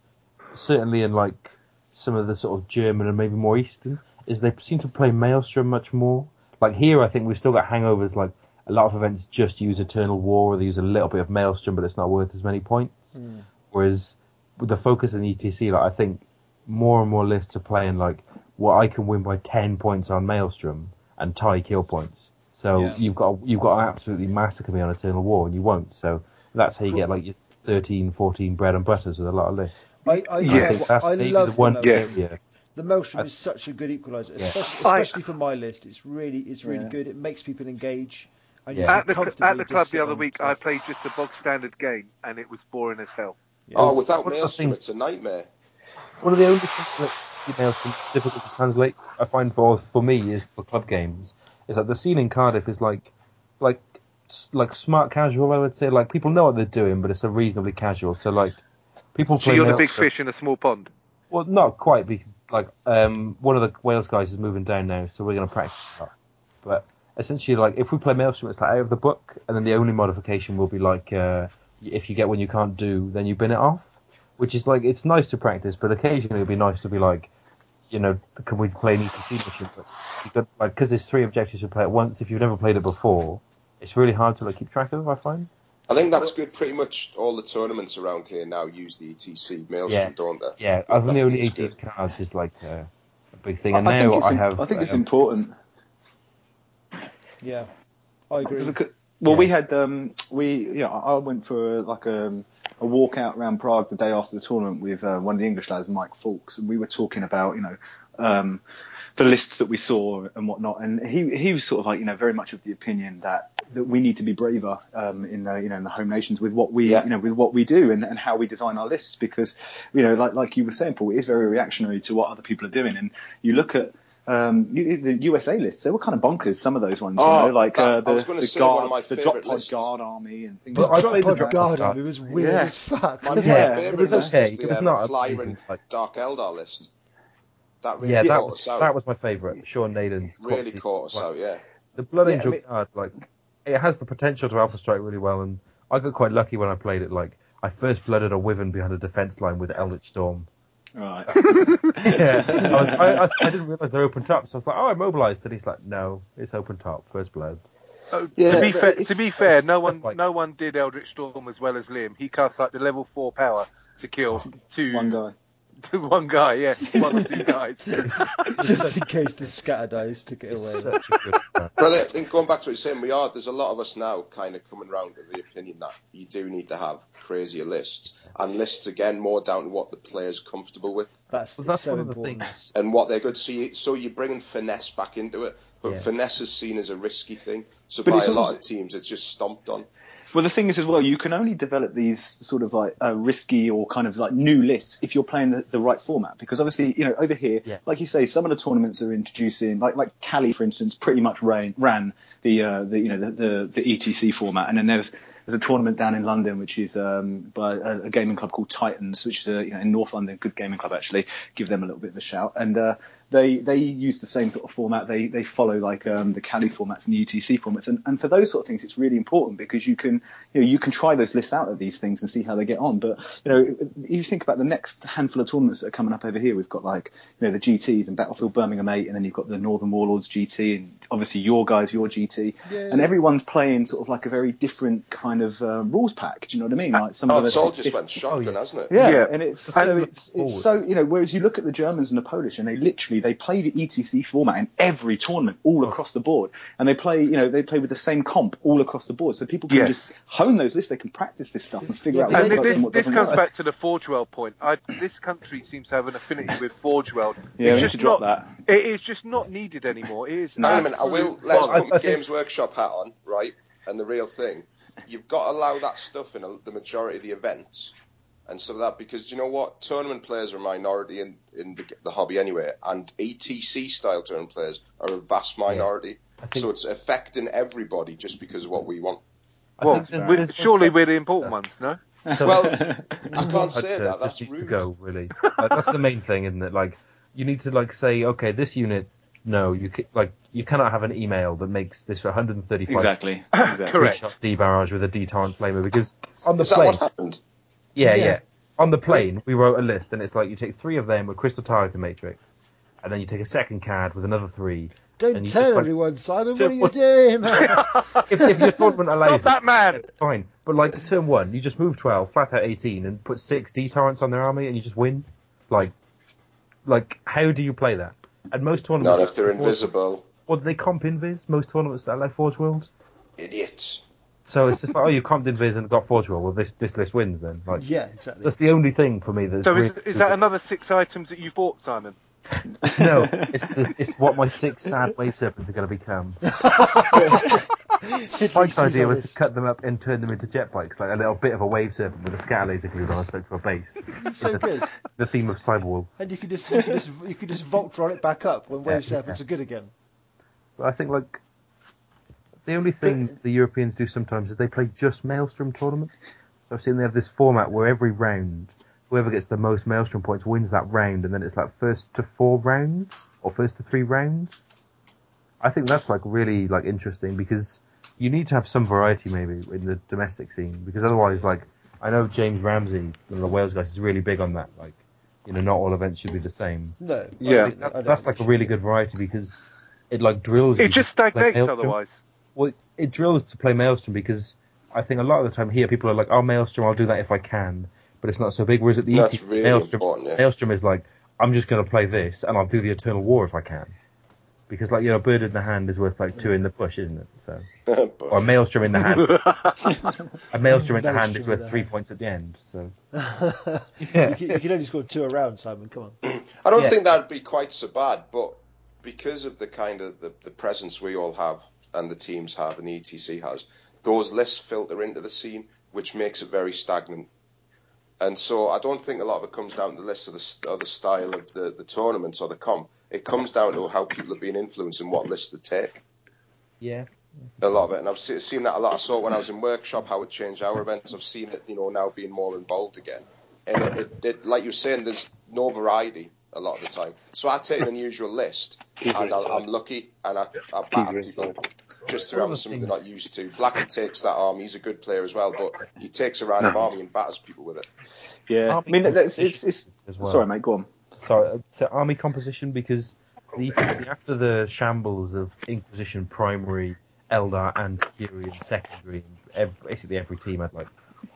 S4: certainly in like some of the sort of German and maybe more Eastern, is they seem to play Maelstrom much more. Like here, I think we've still got hangovers. Like a lot of events just use Eternal War, or they use a little bit of Maelstrom, but it's not worth as many points. Hmm. Whereas with the focus in ETC, like I think more and more lists are playing like, well, I can win by ten points on Maelstrom and tie kill points. So
S1: Yeah.
S4: you've got you've got to absolutely massacre me on Eternal War, and you won't. So that's how you get like your 13, 14 bread and butters with a lot of lists.
S1: I, I,
S3: Yes.
S4: I
S1: love,
S4: think that's
S1: I love
S4: the one
S1: the
S3: Yes.
S1: Maelstrom.
S4: area.
S1: The Maelstrom
S4: I-
S1: is such a good equaliser,
S4: Yeah.
S1: especially,
S3: I-
S1: for my list. It's really it's really
S5: Yeah.
S1: good. It makes people engage. And
S4: Yeah.
S1: you
S3: At
S1: can
S3: the at the club the other week. I played just a bog standard game, and it was boring as hell.
S1: Yeah.
S2: Oh, without
S4: What's
S2: Maelstrom, it's a nightmare.
S4: One of the only things that Maelstrom difficult to translate, I find for for me is for club games, is that the scene in Cardiff is like like like smart casual. I would say like people know what they're doing, but it's a reasonably casual. So like people.
S3: So you're the big fish in a small pond.
S4: Well, not quite. Because, like, um, one of the Wales guys is moving down now, so we're going to practice that. But essentially, like, if we play Maelstrom, it's like out of the book, and then the only modification will be like, uh, if you get one you can't do, then you bin it off. Which is like, it's nice to practice, but occasionally it'd be nice to be like, you know, can we play an ETC mission? But you got like, because there's three objectives to play at once. If you've never played it before, it's really hard to like keep track of. I find.
S2: I think that's good. Pretty much all the tournaments around here now use the ETC Maelstrom,
S4: Yeah.
S2: don't they?
S4: Yeah, I think the only
S2: It's
S4: 18
S2: good.
S4: cards is like uh, big thing.
S7: I,
S4: And
S7: I think
S4: now I have.
S7: I think it's
S4: um,
S7: important.
S1: Yeah, I agree.
S7: Well,
S4: Yeah.
S7: we had um, we yeah I I went for like a, a walk out around Prague the day after the tournament with uh, one of the English lads, Mike Fawkes, and we were talking about you know um, the lists that we saw and whatnot, and he he was sort of like you know very much of the opinion that that we need to be braver um, in the you know in the home nations with what we
S2: Yeah.
S7: you know with what we do and, and how we design our lists. Because you know like like you were saying, Paul, it is very reactionary to what other people are doing, and you look at um, the USA lists, they were kind of bonkers. Some of those ones,
S2: Oh,
S7: you know, like
S2: that-
S7: uh,
S2: I
S7: the,
S2: was
S7: the
S2: say one
S7: guard,
S2: of my
S7: the drop pod
S2: lists.
S7: guard army and things.
S4: But
S7: like
S4: I
S1: Drop
S4: played the
S1: Pod
S4: Drop
S1: Guard
S4: Pod
S1: Army was weird
S7: Yeah.
S1: as fuck.
S2: My
S7: Yeah,
S2: favourite
S7: it was
S2: list
S4: okay,
S2: was
S4: it
S2: the
S4: was
S2: um,
S4: not
S2: Flying
S4: amazing, like-
S2: Dark Eldar list. That really
S4: yeah, that was
S2: us out.
S4: that was my favourite. Sean Naden's
S2: really
S4: Coxey-
S2: caught us out, yeah.
S4: The Blood
S7: Yeah, I mean-
S4: card, like, it has the potential to alpha strike really well, and I got quite lucky when I played it. Like, I first blooded a Wyvern behind a defense line with Eldritch Storm.
S7: Right.
S4: yeah, I, was, I, I, I didn't realize they're open top, so I was like, "Oh, I mobilized," and he's like, "No, it's open top, first blood."
S3: Oh,
S7: Yeah,
S3: to be fair, to be fair, no one,
S4: like-
S3: no one did Eldritch Storm as well as Liam. He cast like the level four power to kill two,
S7: One guy.
S3: to one guy, yeah, one or two guys.
S1: Just in case the scatter dice took it away.
S4: Such a.
S2: But I think going back to what you're saying, we are. There's a lot of us now kind of coming around to the opinion that you do need to have crazier lists, and lists again more down to what the player's comfortable with
S1: That's,
S4: Well, that's
S1: so
S4: one of the
S1: important.
S4: things.
S2: and what they're good. So, you, so you're bringing finesse back into it, but
S4: Yeah.
S2: finesse is seen as a risky thing. So
S7: But
S2: by
S7: it's
S2: a lot
S7: also-
S2: of teams, it's just stomped on.
S7: Well, the thing is as well, you can only develop these sort of like uh, risky or kind of like new lists if you're playing the, the right format. Because obviously, you know, over here,
S4: Yeah.
S7: like you say, some of the tournaments are introducing, like like Cali, for instance, pretty much ran ran the uh, the you know the, the the ETC format, and then there's there's a tournament down in London which is um, by a, a gaming club called Titans, which is a, you know in North London, good gaming club actually. Give them a little bit of a shout, and uh, they they use the same sort of format. They they follow like um, the Cali formats and the ETC formats, and, and for those sort of things, it's really important because you can you know you can try those lists out of these things and see how they get on. But you know, if you think about the next handful of tournaments that are coming up over here, we've got like you know the GTS and Battlefield Birmingham 8, and then you've got the Northern Warlords GT, and obviously your guys, your GT,
S1: Yeah,
S7: and everyone's playing sort of like a very different kind of uh, rules pack. Do you know what I mean? Like some
S2: Oh,
S7: of
S2: it's
S7: the
S2: all just went
S4: Oh,
S2: shotgun,
S4: yeah.
S2: hasn't it?
S7: yeah,
S3: Yeah.
S7: and it's so it's, it's so you know. Whereas you look at the Germans and the Polish, and they literally they play the ETC format in every tournament all oh. across the board, and they play you know they play with the same comp all across the board, so people can
S3: Yes.
S7: just hone those lists. They can practice this stuff and figure
S1: Yeah,
S7: out what
S3: And this,
S7: and what
S3: this comes
S7: work.
S3: back to the Forge World point. I, this country seems to have an affinity with Forge World.
S7: Yeah, we
S3: it's
S7: need
S3: just
S7: to drop
S3: not,
S7: that.
S3: It is just not needed anymore. It is.
S2: Hang on a minute, I will let's
S3: bollocks.
S2: put my
S4: I think-
S2: Games Workshop hat on, right? And the real thing, you've got to allow that stuff in a, the majority of the events and stuff like that because you know what, tournament players are a minority in in the, the hobby anyway, and ETC style tournament players are a vast minority.
S4: I think,
S2: So it's affecting everybody just because of what we want.
S4: I
S3: Well,
S4: think there's-
S3: we're-
S4: there's-
S3: surely we're the important ones, no?
S2: Well, I can't say
S4: say
S2: that. That's
S4: just needs
S2: rude.
S4: to go really. Like, that's the main thing, isn't it? Like you need to like say, okay, this unit, no, you ca- like you cannot have an email that makes this 135
S7: Exactly. exactly.
S3: Correct.
S4: shot D barrage with a D torrent flamer because on the
S2: Is that
S4: plane,
S2: what happened?
S4: Yeah,
S1: Yeah.
S4: yeah, on the plane we wrote a list and it's like you take three of them with crystal targeting matrix, and then you take a second card with another three.
S1: Don't
S4: And you
S1: tell
S4: just, like-
S1: everyone, Simon. What are you doing?
S4: If, if your tournament allows
S3: that
S4: it,
S3: man!
S4: it's fine. But like turn one, you just move 12, flat out 18, and put six D torrents on their army, and you just win. Like, like how do you play that? And most tournaments,
S2: Not if they're invisible.
S4: Well, they comp invis most tournaments that allow Forge World.
S2: Idiots.
S4: So it's just like, oh, you comped invis and got Forge World. Well, this this list wins then. Like,
S1: yeah, exactly.
S4: that's the only thing for me that's
S3: So is,
S4: really-
S3: is that another six items that you've bought, Simon?
S4: no? It's, it's it's what my six sad wave serpents are going to become. Mike's idea was to cut them up and turn them into jet bikes, like a little bit of a wave serpent with a scatter laser glued on stuck to a base.
S1: so good.
S4: The theme of Cyberwolf.
S1: And you could just you could just you could just Voltron it back up when
S4: Yeah,
S1: wave serpents
S4: yeah.
S1: are good again.
S4: But I think like the only thing the Europeans do sometimes is they play just Maelstrom tournaments. So I've seen they have this format where every round, whoever gets the most Maelstrom points wins that round, and then it's like first to four rounds or first to three rounds. I think that's like really like interesting because you need to have some variety maybe in the domestic scene because otherwise like I know James Ramsey, one of the Wales guys, is really big on that. Like, you know, not all events should be the same.
S1: No.
S3: Yeah.
S1: don't
S4: That's, that's like a really good variety because it like drills. you
S3: It just
S4: to
S3: stagnates otherwise.
S4: Well, it, it drills to play Maelstrom because I think a lot of the time here people are like, "Oh, Maelstrom, I'll do that if I can," but it's not so big. Whereas at the
S2: That's
S4: ETC,
S2: really
S4: Maelstrom,
S2: yeah.
S4: Maelstrom is like, I'm just going to play this and I'll do the Eternal War if I can. Because like you know, a bird in the hand is worth like two in the bush, isn't it? So or a maelstrom in the hand. a maelstrom in the hand is worth three points at the end. So
S1: you, can, you can only score two around, Simon. Come on.
S2: I don't
S4: Yeah.
S2: think that'd be quite so bad, but because of the kind of the, the presence we all have and the teams have and the ETC has, those lists filter into the scene, which makes it very stagnant. And so I don't think a lot of it comes down to the list or the, or the style of the, the tournaments or the comp. It comes down to how people are being influenced and what lists they take.
S4: yeah,
S2: A lot of it, and I've se- seen that a lot. I saw it when I was in workshop how it changed our events. I've seen it, you know, now being more involved again. And it, it, it like you were saying, there's no variety a lot of the time. So I take an unusual list, and I, I'm lucky, and I, I batter people just through having something they're not used to. Blackwood takes that army. He's a good player as well, but he takes a random army and batters people with it.
S7: Yeah, I mean, that's, it's,
S4: composition
S7: it's,
S4: as well.
S7: sorry, mate, go on.
S4: Sorry, uh, so army composition because the after the shambles of Inquisition primary, Eldar, and Curian secondary, and basically every team had like,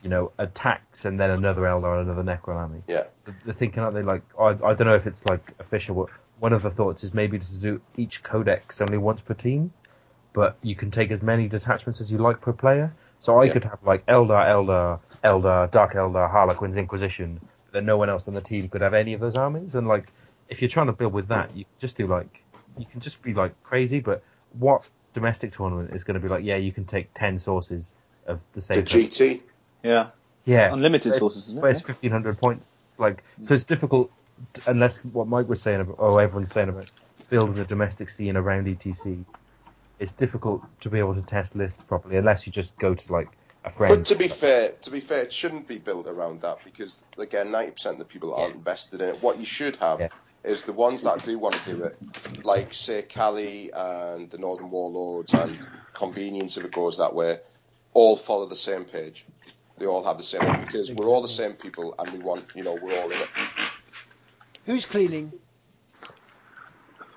S4: you know, attacks and then another Eldar and another Necron army.
S2: Yeah.
S4: So they're thinking, aren't they? Like, I, I don't know if it's like official, but one of the thoughts is maybe to do each codex only once per team, but you can take as many detachments as you like per player. So I
S2: Yeah.
S4: could have like Eldar, Eldar, Eldar, Dark Eldar, Harlequins, Inquisition, but then no one else on the team could have any of those armies. And like, if you're trying to build with that, you can just do like, you can just be like crazy. But what domestic tournament is going to be like? Yeah, you can take ten sources of the same. The.
S2: GT,
S7: Yeah,
S4: yeah,
S7: unlimited
S4: It's-
S7: sources, isn't it?
S4: it's fifteen hundred points. Like, so it's difficult unless what Mike was saying about, oh, everyone's saying about building the domestic scene around ETC. It's difficult to be able to test lists properly unless you just go to like a friend.
S2: But to be fair, to be fair, it shouldn't be built around that because again, ninety percent of the people aren't invested in it. What you should have
S4: Yeah.
S2: is the ones that do want to do it, like say Cali and the Northern Warlords and Convenience if it goes that way, all follow the same page. They all have the same because we're all the same people and we want, you know, we're all in it.
S1: Who's cleaning?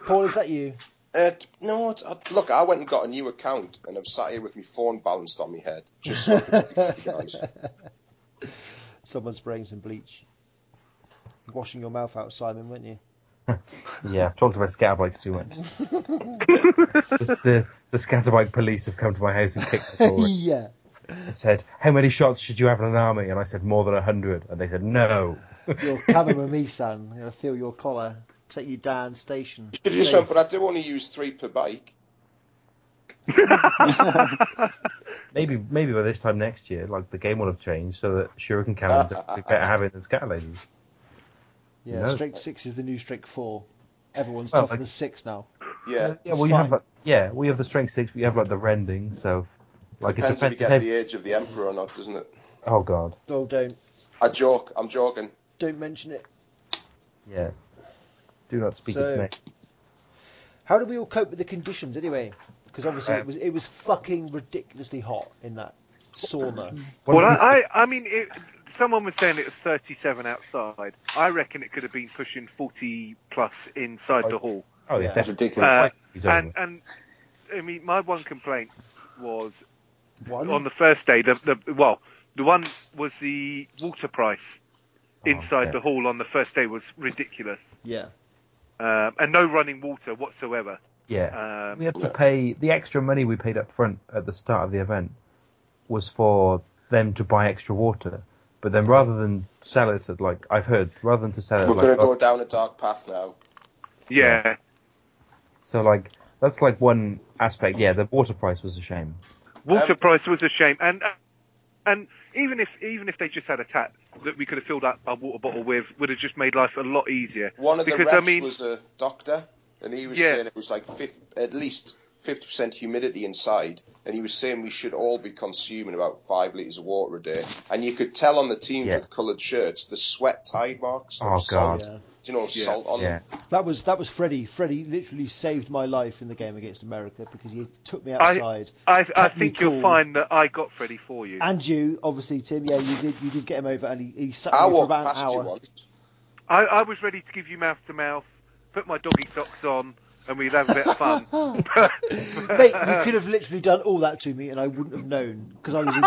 S1: Paul, is that you?
S2: Uh, no, it's- uh, look, I went and got a new account and I've sat here with my phone balanced on my head just so I can speak guys.
S1: Someone's spraying some bleach. Washing your mouth out, Simon, weren't you?
S4: Yeah, I've talked about scatterbikes too much. the, the, the scatterbike police have come to my house and kicked the door
S1: yeah.
S4: And said, "How many shots should you have in an army?" And I said, "More than a hundred." And they said, "No."
S1: You're coming with me, son. I'm going to feel your collar. Take you down station.
S2: You just went, but I do only use three per bike.
S4: Maybe maybe by this time next year, like the game will have changed so that shuriken cannons uh, are better having than scatter lasers.
S1: Yeah,
S4: No.
S1: strength six is the new strength four. Everyone's
S4: Well,
S1: tougher
S4: like-
S1: than six now.
S2: Yeah.
S4: Yeah,
S1: It's
S4: well, you have like, yeah, we have the strength six, but you have like the rending, so like it
S2: Depends if you get the age of the emperor or not, doesn't it?
S4: Oh god,
S1: Oh, don't
S2: I joke. I'm joking.
S1: don't mention it.
S4: yeah. Do not speak
S1: So-
S4: its name.
S1: How do we all cope with the conditions anyway? Because obviously it
S3: Um,
S1: was it was fucking ridiculously hot in that sauna.
S3: Well,
S4: did we say?
S3: I, I, I mean, it, someone was saying it was 37 outside. I reckon it could have been pushing 40 plus inside the hall.
S4: oh yeah,
S1: Yeah.
S7: That's ridiculous.
S3: Uh, And, and I mean, my one complaint was
S1: One.
S3: on the first day. The, the well, the one was the water price
S4: Oh,
S3: inside
S4: yeah.
S3: the hall on the first day was ridiculous,
S1: Yeah.
S3: um, and no running water whatsoever.
S4: Yeah,
S3: Um,
S4: we had to pay the extra money we paid up front at the start of the event was for them to buy extra water. But then rather than sell it at like I've heard, rather than to sell it
S2: We're
S4: at,
S2: going
S4: like,
S2: to go down a dark path now.
S3: yeah,
S4: so like that's like one aspect. Yeah, the water price was a shame.
S3: Water
S2: Um,
S3: price was a shame, and and even if even if they just had a tap that we could have filled up our water bottle with, would have just made life a lot easier.
S2: One of the refs
S3: I mean-
S2: was a doctor, and he was
S3: Yeah.
S2: saying it was like 50, at least 50% humidity inside, and he was saying we should all be consuming about five litres of water a day. And you could tell on the teams
S4: Yeah.
S2: with coloured shirts the sweat tide marks of
S4: Oh,
S2: salt.
S1: Yeah.
S2: Do you know salt on
S4: Yeah,
S2: them?
S1: That was that was Freddie. Freddie literally saved my life in the game against America because he took me outside.
S3: I, I
S1: Kept me
S3: think you'll
S1: cool.
S3: find that I got Freddie for you.
S1: And you, obviously, Tim. Yeah, you did. You did get him over, and he, he sat
S2: I
S1: with me for about an
S2: past you
S1: hour.
S3: I, I was ready to give you mouth to mouth, put my doggy socks on, and we'd have a bit of fun.
S1: Mate, you could have literally done all that to me, and I wouldn't have known because I was in,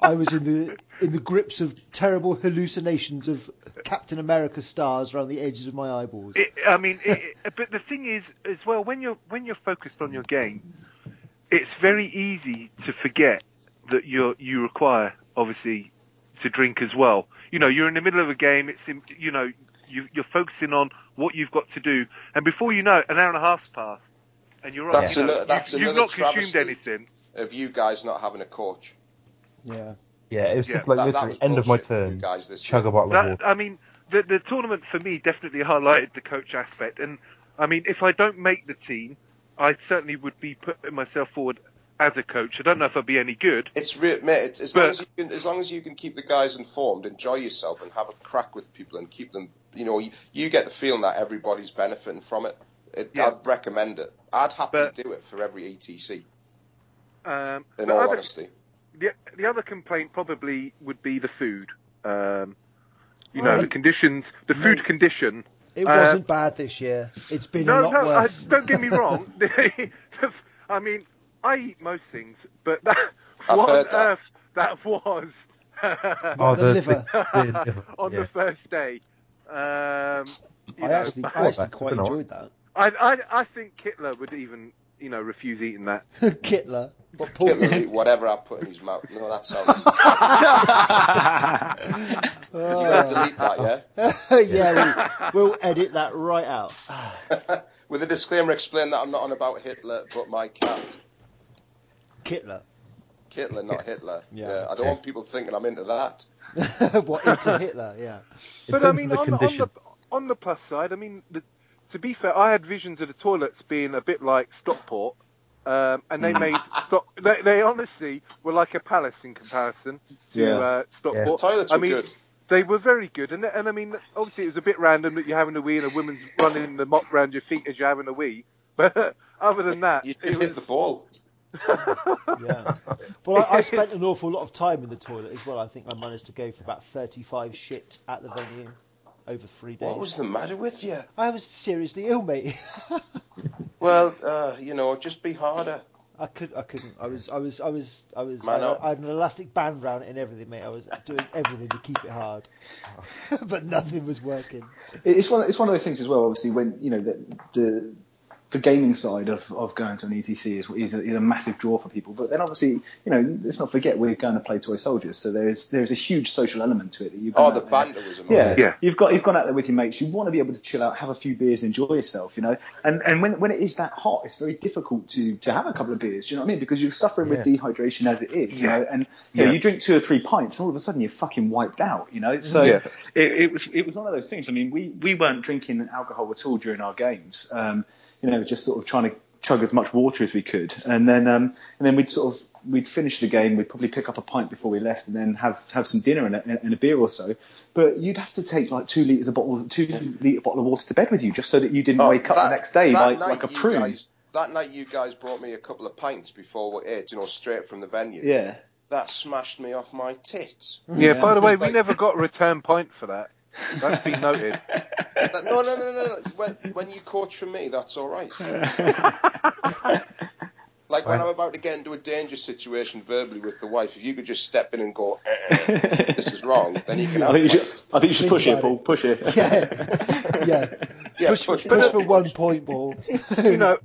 S1: I was in the in the grips of terrible hallucinations of Captain America stars around the edges of my eyeballs.
S3: It, I mean, it, but the thing is, as well, when you're when you're focused on your game, it's very easy to forget that you you require obviously to drink as well. You know, you're in the middle of a game. It's in, you know you, you're focusing on what you've got to do, and before you know it, an hour and a half's passed, and you're right.
S2: That's
S3: you know,
S2: another- that's
S3: you, you've not consumed anything.
S2: Of you guys not having a coach.
S1: Yeah.
S4: Yeah, it was
S3: Yeah,
S4: just like
S2: that- that
S4: literally
S2: was
S4: end of my
S2: bullshit you
S4: turn.
S2: guys this
S4: Chug
S2: year.
S4: a bottle of water.
S3: I mean, the the tournament for me definitely highlighted the coach aspect, and I mean, if I don't make the team, I certainly would be putting myself forward as a coach. I don't know if I'd be any good.
S2: It's real, mate. It's, as
S3: But-
S2: long as you can, as long as you can keep the guys informed, enjoy yourself, and have a crack with people, and keep them. You know, you, you get the feeling that everybody's benefiting from it. it
S3: Yeah.
S2: I'd recommend it. I'd happily
S3: But-
S2: do it for every ETC.
S3: Um,
S2: In all
S3: other-
S2: honesty,
S3: the the other complaint probably would be the food. Um, you know, the conditions, the food
S1: Mate.
S3: condition.
S1: It
S3: Uh,
S1: wasn't bad this year. It's been a
S3: No,
S1: lot
S3: no, I,
S1: worse.
S3: don't get me wrong. I mean, I eat most things, but that,
S2: I've
S3: what on
S2: that.
S3: earth that was
S4: oh,
S1: the liver.
S4: the liver,
S3: on
S4: yeah.
S3: the first day. Um,
S1: I
S3: know,
S1: actually,
S3: but
S1: I actually
S4: that.
S1: quite
S4: Dunno.
S1: enjoyed that.
S3: I, I, I think Kittler would even, you know, refuse eating that.
S1: Kittler. What Paul?
S2: Hitler eat whatever I put in his mouth. No, that sounds. you gotta delete that,
S1: Oh. yeah, we'll, we'll edit that right out.
S2: With a disclaimer, explain that I'm not on about Hitler, but my cat.
S1: Kittler.
S2: Hitler, not Hitler.
S1: Yeah.
S2: Yeah. I don't want people thinking I'm into that.
S1: what into Hitler? Yeah.
S3: But I mean,
S4: the
S3: on, the- on the on the plus side, I mean, the, to be fair, I had visions of the toilets being a bit like Stockport, um, and they made Stock. They, they honestly were like a palace in comparison to
S7: Yeah.
S3: uh, Stockport.
S2: Toilets
S3: I
S2: were
S3: mean,
S2: good.
S3: They were very good, and and I mean, obviously it was a bit random that you're having a wee and a woman's running the mop round your feet as you're having a wee. But other than that,
S2: You
S3: it
S2: hit
S3: was
S2: the ball.
S1: Yeah. Well, I, I spent an awful lot of time in the toilet as well. I think I managed to go for about 35 shits at the venue over three days.
S2: What was the matter with you?
S1: I was seriously ill, mate.
S2: Well, uh, you know, just be harder.
S1: I could, I couldn't. I was, I was, I was, I was.
S2: Man
S1: I,
S2: up.
S1: I had an elastic band round it and everything, mate. I was doing everything to keep it hard, but nothing was working.
S7: It's one. It's one of those things as well. Obviously, when you know the the, the gaming side of, of going to an ETC is is a, is a massive draw for people. But then obviously, you know, let's not forget we're going to play toy soldiers, so there's there's a huge social element to it. That you've
S2: Oh,
S7: gone
S2: the
S7: out there-
S2: banter was amazing.
S7: Yeah,
S3: Yeah.
S7: You've got you've gone out there with your mates. You want to be able to chill out, have a few beers, enjoy yourself, you know. And and when when it is that hot, it's very difficult to to have a couple of beers. Do you know what I mean? Because you're suffering with dehydration as it is, you know. And you, know, you drink two or three pints, and all of a sudden you're fucking wiped out, you know. So
S3: Yeah.
S7: it, it was it was one of those things. I mean, we we weren't drinking alcohol at all during our games. Um, you know, just sort of trying to chug as much water as we could, and then um, and then we'd sort of we'd finish the game. We'd probably pick up a pint before we left, and then have have some dinner and a, and a beer or so. But you'd have to take like two liters of bottle, two liter bottle of water to bed with you, just so that you didn't
S2: Oh,
S7: wake up the next day like like a
S2: you
S7: prune.
S2: Guys, that night, you guys brought me a couple of pints before we ate, you know, straight from the venue.
S7: Yeah.
S2: That smashed me off my tits.
S3: yeah. By the way, we never got a return point for that. That's been noted.
S2: That- no, no, no, no, no. When, when you coach for me, that's all right. Like when I'm about to get into a dangerous situation verbally with the wife, if you could just step in and go, eh, eh, "This is wrong," then you can
S7: I
S2: have
S7: think you should. I think you should push it, Paul. Push it.
S1: Yeah, yeah.
S2: Yeah,
S1: push,
S2: push,
S1: for,
S2: push,
S1: push for
S2: push.
S1: one point Paul.
S3: you know,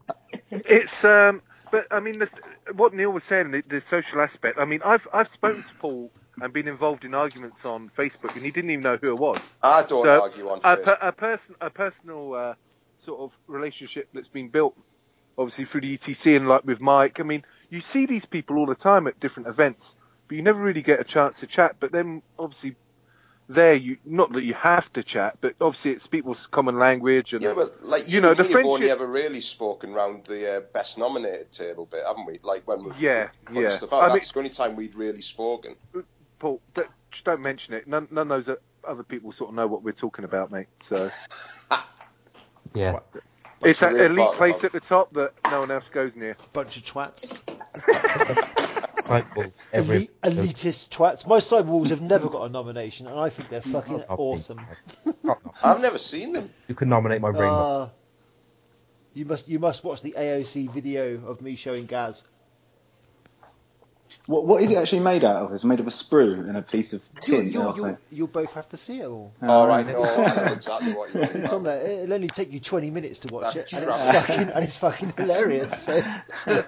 S3: it's um, but I mean, this, what Neil was saying, the, the social aspect. I mean, I've I've spoken to Paul and been involved in arguments on Facebook, and he didn't even know who it was.
S2: I don't
S3: So,
S2: argue on
S3: A,
S2: Facebook.
S3: per, a person, a personal uh, sort of relationship that's been built, obviously through the ETC and like with Mike. I mean, you see these people all the time at different events, but you never really get a chance to chat. But then, obviously. There, you not that you have to chat, but obviously it's people's common language, and
S2: Yeah, but like
S3: you
S2: you,
S3: know, the
S2: have only ever really spoken round the uh, best nominated table bit, haven't we? Like when we've
S3: Yeah, yeah.
S2: stuff out.
S3: I mean-
S2: That's the only time we'd really spoken.
S3: Paul, don't, just don't mention it. None, none of those other people sort of know what we're talking about, mate. So
S4: yeah.
S3: it's
S2: the
S3: that elite place at the top that no one else goes near.
S1: Bunch of twats.
S4: Sideboards every
S1: Elite, elitist twats. My sidewalls have never got a nomination, and I think they're fucking
S4: I'll
S1: awesome.
S2: I've never seen them.
S4: You can nominate my ring.
S1: Uh, you must you must watch the AOC video of me showing Gaz.
S7: What what is it actually made out of? It's made of a sprue and a piece of
S1: You'll,
S7: tin.
S1: you'll, you'll, you'll both have to see it all.
S2: All
S7: Uh,
S2: right, no, I know exactly what you mean.
S1: It's on there. It'll only take you 20 minutes to watch
S2: That's
S1: it, and it's fucking and it's fucking hilarious. So.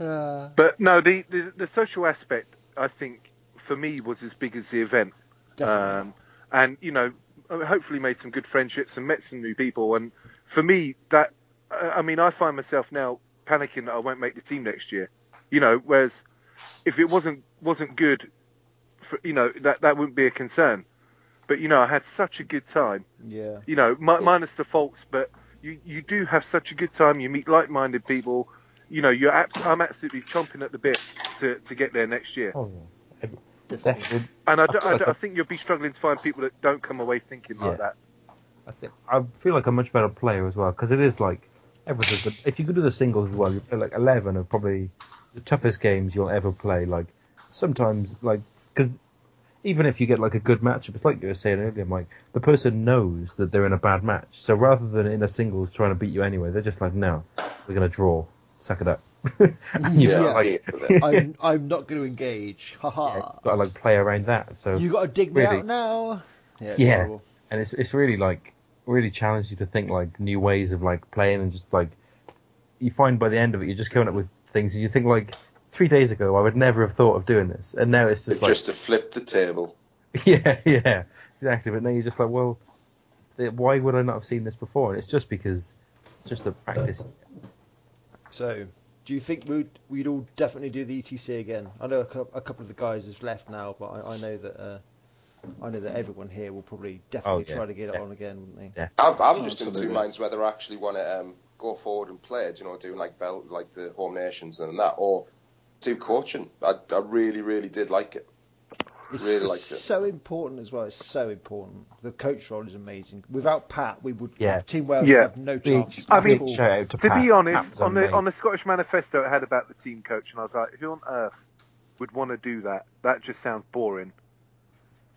S1: Uh,
S3: But no, the, the the social aspect, I think, for me was as big as the event.
S1: definitely.
S3: Um, and you know, hopefully made some good friendships and met some new people. And for me, that I I mean, I find myself now panicking that I won't make the team next year. You know, whereas if it wasn't wasn't good, for, you know, that that wouldn't be a concern. But you know, I had such a good time.
S1: yeah.
S3: You know, mi- minus the faults, but you you do have such a good time. You meet like-minded people. You know, you're abs- I'm absolutely chomping at the bit to, to get there next year.
S4: Oh yeah.
S1: Definitely.
S4: Definitely.
S3: And I,
S4: I
S3: don't-
S4: feel
S3: I,
S4: like
S3: don't- I
S4: I-
S3: think you'll be struggling to find people that don't come away thinking like that.
S4: I think I feel like a much better player as well because it is like everything. But if you could do the singles as well, you play like eleven of probably the toughest games you'll ever play. Like sometimes, like because even if you get like a good matchup, it's like you were saying earlier, Mike. The person knows that they're in a bad match, so rather than in a singles trying to beat you anyway, they're just like, no, we're gonna draw. Suck it up.
S2: Yeah,
S4: like,
S2: deal with it.
S1: I'm I'm not going to engage. Ha
S4: yeah,
S1: ha.
S4: got to like play around that. So
S1: You got to dig me
S4: Really?
S1: out now. Yeah. It's
S4: Yeah. and it's it's really like really challenging to think like new ways of like playing and just like you find by the end of it you're just coming up with things and you think like three days ago I would never have thought of doing this and now it's just like
S2: Just to flip the table.
S4: yeah yeah exactly but now you're just like well why would I not have seen this before and it's just because just the practice
S1: So, do you think we'd we'd all definitely do the ETC again? I know a, cou- a couple of the guys have left now, but I, I know that uh, I know that everyone here will probably definitely
S4: yeah,
S1: try to get it
S4: yeah.
S1: on again, wouldn't they?
S4: yeah
S2: I'm, I'm just in two minds whether I actually want to um, go forward and play you know, doing like belt, like the home nations and that, or do coaching. I, I really, really did like it.
S1: It's,
S2: Really
S1: it's
S2: liked it.
S1: so important as well. It's so important. The coach role is amazing. Without Pat, we would
S4: Yeah.
S1: Team Wales
S3: Yeah.
S1: have no
S4: big,
S1: chance.
S3: I
S1: at
S3: mean,
S1: all.
S4: big shout out to,
S3: To
S4: Pat.
S3: be honest,
S4: was
S3: on the on the Scottish manifesto it had about the team coach, and I was like, who on earth would want to do that? That just sounds boring.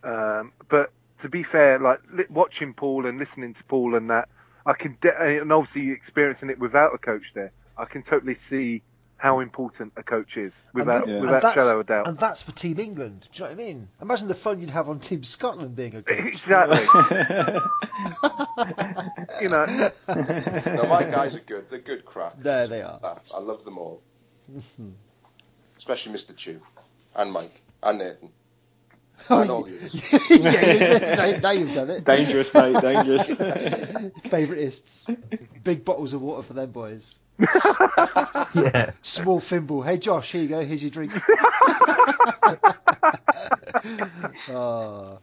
S3: Um, but to be fair, like li- watching Paul and listening to Paul and that, I can de- uh, and obviously experiencing it without a coach there, I can totally see how important a coach is without
S1: And that-
S3: without shadow of doubt.
S1: And that's for Team England. Do you know what I mean? Imagine the fun you'd have on Team Scotland being a coach.
S3: Exactly. you know,
S2: No, my guys are good. They're good crack.
S1: There they are.
S2: I, I love them all. Especially Mr. Chew. And Mike. And Nathan. And all
S1: yeah, yeah, now, now you've done it.
S7: dangerous, mate. Dangerous.
S1: Favouritists. Big bottles of water for them boys.
S4: yeah
S1: Small thimble. Hey Josh, here you go. Here's your drink. oh,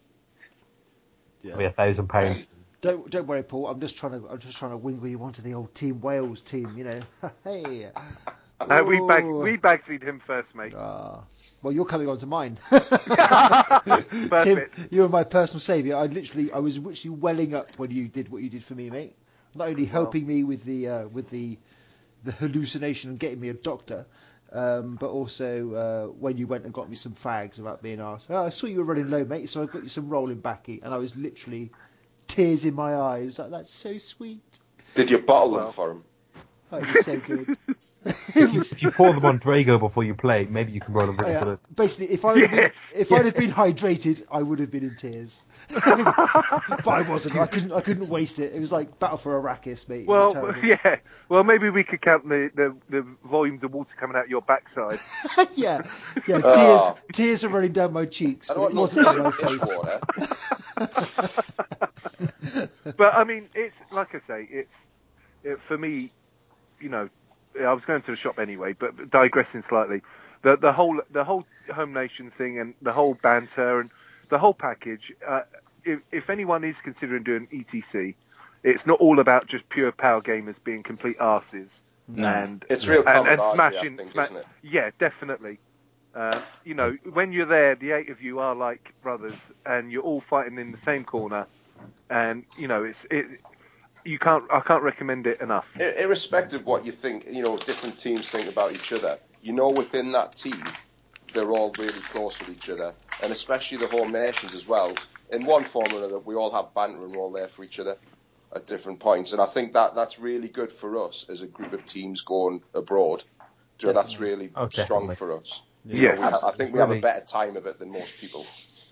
S4: be a thousand pounds
S1: don't don't worry, Paul. I'm just trying to I'm just trying to wing you onto the old Team Wales team. You know. hey.
S3: uh, we bag
S1: Ooh.
S3: we bagseed him first, mate.
S1: Ah. Well, you're coming on to mine.
S3: Perfect.
S1: Tim, you were my personal saviour. I literally, I was literally welling up when you did what you did for me, mate. Not only helping me with the uh, with the the hallucination and getting me a doctor, um, but also uh, when you went and got me some fags about being asked. Oh, I saw you were running low, mate, so I got you some rolling backy, and I was literally tears in my eyes. Like that's so sweet.
S2: Did you bottle
S3: Well.
S2: them for him?
S1: Oh, it was so good.
S4: if you, if you pour them on Draigo before you play maybe you can roll a really
S1: Yeah,
S4: good
S1: basically, if I would have
S3: Yes.
S1: been, if I'd have been hydrated, I would have been in tears. but I wasn't. I couldn't. I couldn't waste it. It was like battle for Arrakis, mate.
S3: Well, yeah. Well, maybe we could count the, the, the volumes of water coming out your backside.
S1: yeah, yeah. Tears,
S2: Oh.
S1: tears are running down my cheeks.
S2: I don't
S1: it wasn't on my face.
S2: water.
S3: But I mean, it's like I say, it's it, for me. You know, I was going to the shop anyway, but digressing slightly, the the whole the whole home nation thing and the whole banter and the whole package. Uh, if, if anyone is considering doing ETC, it's not all about just pure power gamers being complete arses and
S2: It's real
S3: and, and smashing.
S2: Think,
S3: sma-
S2: isn't it?
S3: Yeah, definitely. Uh, you know, when you're there, the eight of you are like brothers, and you're all fighting in the same corner, and you know, it's it. You can't. I can't recommend it enough.
S2: Irrespective of what you think, you know, different teams think about each other, you know within that team, they're all really close with each other. And especially the home nations as well. In one form or another, we all have banter and we're all there for each other at different points. And I think that that's really good for us as a group of teams going abroad. Do you know, that's really
S4: Oh,
S2: strong for us.
S3: Yes.
S2: I, I think we have a better time of it than most people.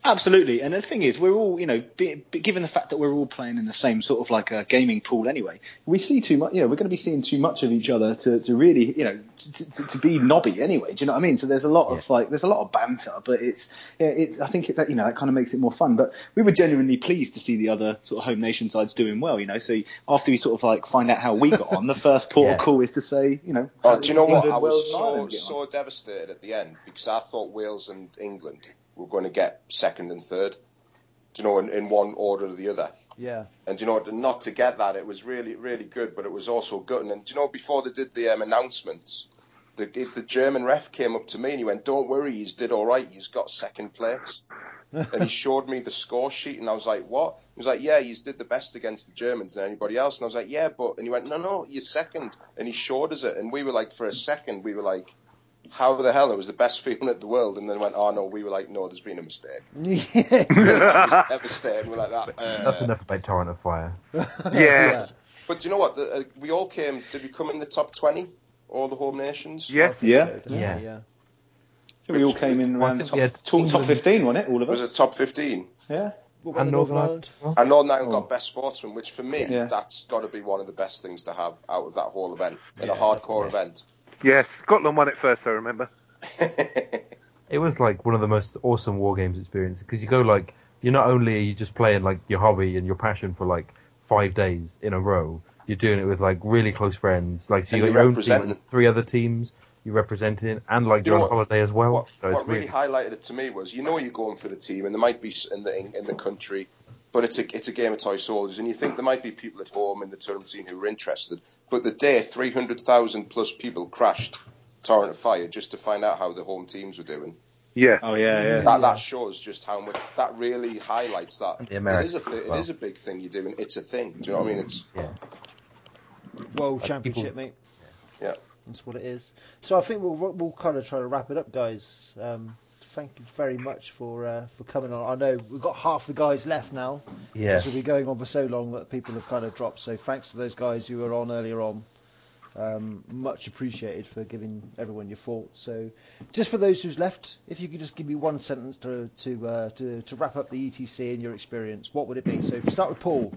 S7: Absolutely, and the thing is, we're all, you know, be, be, given the fact that we're all playing in the same sort of like a gaming pool anyway, we see too much. You know, we're going to be seeing too much of each other to, to really, you know, to, to, to be knobby anyway. Do you know what I mean? So there's a lot of like, there's a lot of banter, but it's, yeah, it, I think it, that you know that kind of makes it more fun. But we were genuinely pleased to see the other sort of home nation sides doing well. You know, so after we sort of like find out how we got on, the first port
S4: Yeah.
S7: of call is to say, you know,
S2: Oh, do you know what? I was
S7: and
S2: so
S7: Ireland get on.
S2: so devastated at the end because I thought Wales and England were going to get second and third. Do you know, in, in one order or the other.
S1: Yeah.
S2: And you know, not to get that, it was really, really good, but it was also gutting. And do you know, before they did the um, announcements, the the German ref came up to me and he went, "Don't worry, he's did all right. He's got second place." and he showed me the score sheet, and I was like, "What?" He was like, "Yeah, he's did the best against the Germans than anybody else." And I was like, "Yeah, but," and he went, "No, no, you're second. And he showed us it, and we were like, for a second, we were like. How the hell? It was the best feeling in the world, and then went, oh no, we were like, no, there's been a mistake.
S1: yeah.
S2: It was devastating. We're like that. uh,
S4: That's enough about Torrent of Fire.
S3: Yeah.
S2: But do you know what? The, uh, we all came. Did we come in the top twenty? All the home nations.
S3: Yes.
S7: Yeah.
S1: definitely,
S4: Yeah.
S1: yeah.
S7: So we all came in
S4: Well,
S7: around top, top, top 15, wasn't it? All of
S2: Was
S7: us.
S2: it top fifteen?
S7: Yeah.
S4: And Northern
S1: Northern
S4: Ireland.
S1: Ireland?
S2: And Northern Ireland
S7: Oh.
S2: got best sportsman, which for me,
S7: Yeah.
S2: that's got to be one of the best things to have out of that whole event in a
S1: Yeah,
S2: hardcore event.
S3: Yes. Scotland won it first, I remember.
S4: It was like one of the most awesome war games experiences because you go like you're not only are you just playing like your hobby and your passion for like five days in a row, you're doing it with like really close friends. Like so you
S2: And
S4: got
S2: you're
S4: your own team, three other teams you're representing, and like
S2: You
S4: you're on holiday as well.
S2: what
S4: so it's
S2: what really
S4: really
S2: highlighted it to me was you know you're going for the team, and there might be in the in, in the country, but it's a it's a game of toy soldiers, and you think there might be people at home in the tournament scene who are interested, but the day three hundred thousand plus people crashed Torrent of Fire just to find out how the home teams were doing.
S3: Yeah.
S7: Oh yeah, yeah.
S2: That that shows just how much that really highlights that it is a
S4: Americans
S2: thi-
S4: well.
S2: is a big thing you're doing. It's a thing. Do you know what I mean? It's
S4: yeah.
S1: World
S4: Like
S1: Championship,
S4: people-
S1: mate.
S2: Yeah.
S1: That's what it is. So I think we'll we'll kind of try to wrap it up, guys. Um, thank you very much for uh, for coming on. I know we've got half the guys left now.
S4: Yeah.
S1: This will be going on for so long that people have kind of dropped. So thanks to those guys who were on earlier on. Um, much appreciated for giving everyone your thoughts. So, just for those who's left, if you could just give me one sentence to to uh, to, to wrap up the ETC and your experience, what would it be? So, if you start with Paul,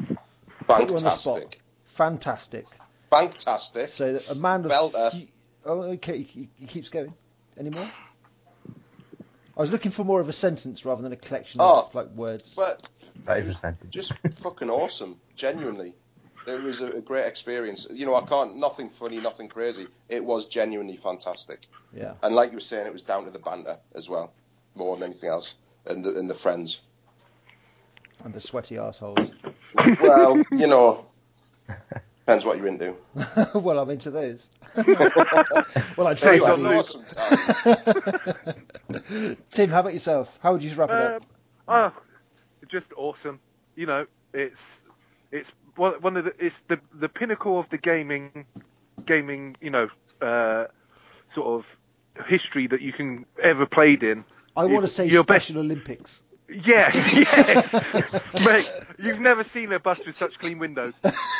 S1: Put you on the spot.
S2: fantastic,
S1: fantastic.
S2: fantastic.
S1: So that a man of
S2: Belter.
S1: few- oh, okay, he, he- he keeps going. Any more? I was looking for more of a sentence rather than a collection
S2: Oh.
S1: of like words.
S2: But
S4: That is a sentence.
S2: just fucking awesome. Genuinely, it was a, a great experience. You know, I can't nothing funny, nothing crazy. It was genuinely fantastic.
S1: Yeah.
S2: And like you were saying, it was down to the banter as well, more than anything else, and the, and the friends.
S1: And the sweaty assholes.
S2: Well, you know, depends what you're into.
S1: well, I'm into those. well, I'd say
S3: Hey,
S2: You
S3: so
S2: had an awesome time.
S1: Tim, how about yourself? How would you wrap it up?
S3: Um, oh, just awesome. You know, it's it's one one of the it's the the pinnacle of the gaming gaming. You know, uh, sort of history that you can ever played in.
S1: I want to say
S3: your best-
S1: Special Olympics.
S3: Yeah, yeah. Mate, you've never seen a bus with such clean windows.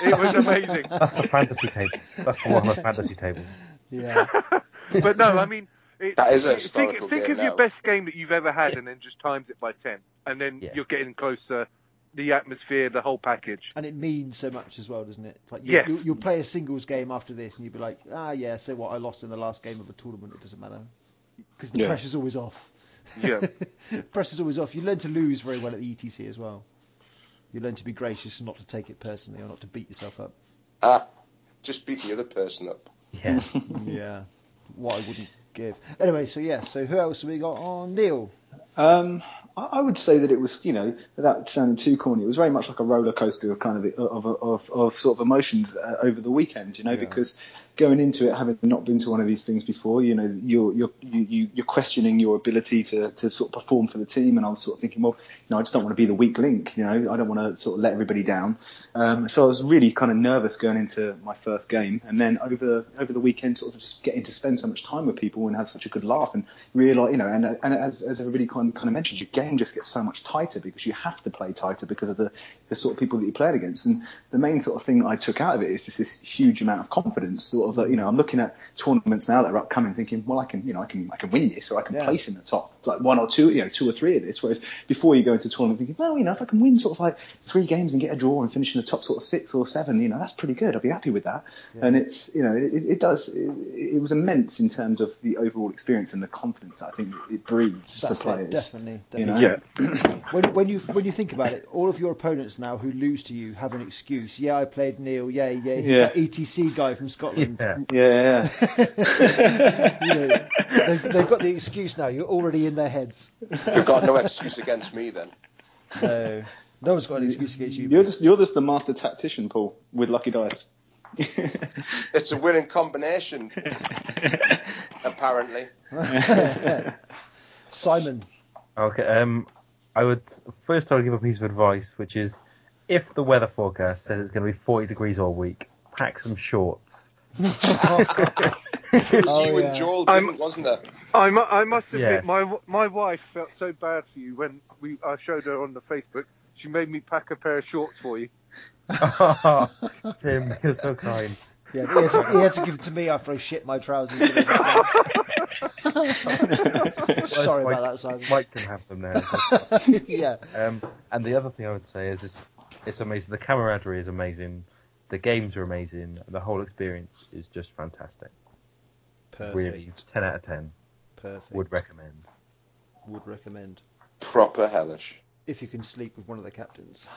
S3: It was amazing.
S4: That's the fantasy table. That's the one on the fantasy table.
S1: Yeah.
S3: but no, I mean, it's,
S2: That is a
S3: think,
S2: historical
S3: think
S2: game
S3: of your best game that you've ever had, and then just times it by ten, and then
S4: Yeah.
S3: you're getting closer. The atmosphere, the whole package.
S1: And it means so much as well, doesn't it? Like you,
S3: Yes.
S1: you'll, you'll play a singles game after this, and you'll be like, ah, yeah. So what? I lost in the last game of a tournament. It doesn't matter because the
S7: Yeah.
S1: pressure's always off.
S3: Yeah.
S1: pressure's always off. You learn to lose very well at the ETC as well. You learn to be gracious and not to take it personally, or not to beat yourself up.
S2: Ah, just beat the other person up.
S4: Yeah.
S1: yeah. What I wouldn't give. Anyway, so yeah. So who else have we got on? Neil.
S7: Um, I, I would say that it was, you know, without sounding too corny, it was very much like a roller coaster of kind of of of, of sort of emotions uh, over the weekend, you know, because going into it having not been to one of these things before, you know, you're you're you, you- you're questioning your ability to, to sort of perform for the team, and I was sort of thinking, well, you know, I just don't want to be the weak link, you know, I don't want to sort of let everybody down. Um, so I was really kind of nervous going into my first game, and then over over the weekend, sort of just getting to spend so much time with people and have such a good laugh, and realize, you know, and and as, as everybody kind of mentioned, your game just gets so much tighter because you have to play tighter because of the the sort of people that you played against, and the main sort of thing I took out of it is just this huge amount of confidence, sort sort of, you know, I'm looking at tournaments now that are upcoming, thinking, well, I can, you know, I can, I can win this, or I can
S1: Yeah.
S7: place in the top, like one or two, you know, two or three of this. Whereas before you go into a tournament, thinking, well, you know, if I can win sort of like three games and get a draw and finish in the top sort of six or seven, you know, that's pretty good. I'll be happy with that. And it's, you know, it, it does, it, it was immense in terms of the overall experience and the confidence that I think it breeds
S1: That's
S7: for
S1: it,
S7: players.
S1: definitely,
S7: You
S1: definitely.
S7: know?
S3: Yeah.
S1: When, when you when you think about it, all of your opponents now who lose to you have an excuse. Yeah, I played Neil. Yeah, yeah, he's
S7: Yeah.
S1: that ETC guy from Scotland.
S4: Yeah.
S7: Yeah, yeah.
S1: you know, they've, they've got the excuse now. You're already in their heads.
S2: You've got no excuse against me then.
S1: No, no one's got an excuse against you.
S7: You're just, you're just the master tactician, Paul, with lucky dice.
S2: It's a winning combination, apparently.
S1: Simon.
S4: Okay. Um, I would first I would give a piece of advice, which is if the weather forecast says it's going to be 40 degrees all week, pack some shorts.
S2: It was
S1: Oh,
S2: you
S1: yeah.
S2: and Joel, didn't, wasn't it?
S3: I, mu- I must admit,
S4: Yeah.
S3: my my wife felt so bad for you when we I showed her on the Facebook. She made me pack a pair of shorts for you.
S4: Tim, you're so kind.
S1: Yeah, he had, to, he had to give it to me after I shit my trousers. Sorry
S4: Mike-
S1: about that, Simon.
S4: Mike can have them now.
S1: yeah,
S4: Um, and the other thing I would say is it's, it's amazing. The camaraderie is amazing. The games are amazing. The whole experience is just fantastic.
S1: perfect.
S4: Really, 10 out of 10.
S1: Perfect.
S4: Would recommend.
S1: Would recommend
S2: Proper hellish.
S1: if you can sleep with one of the captains.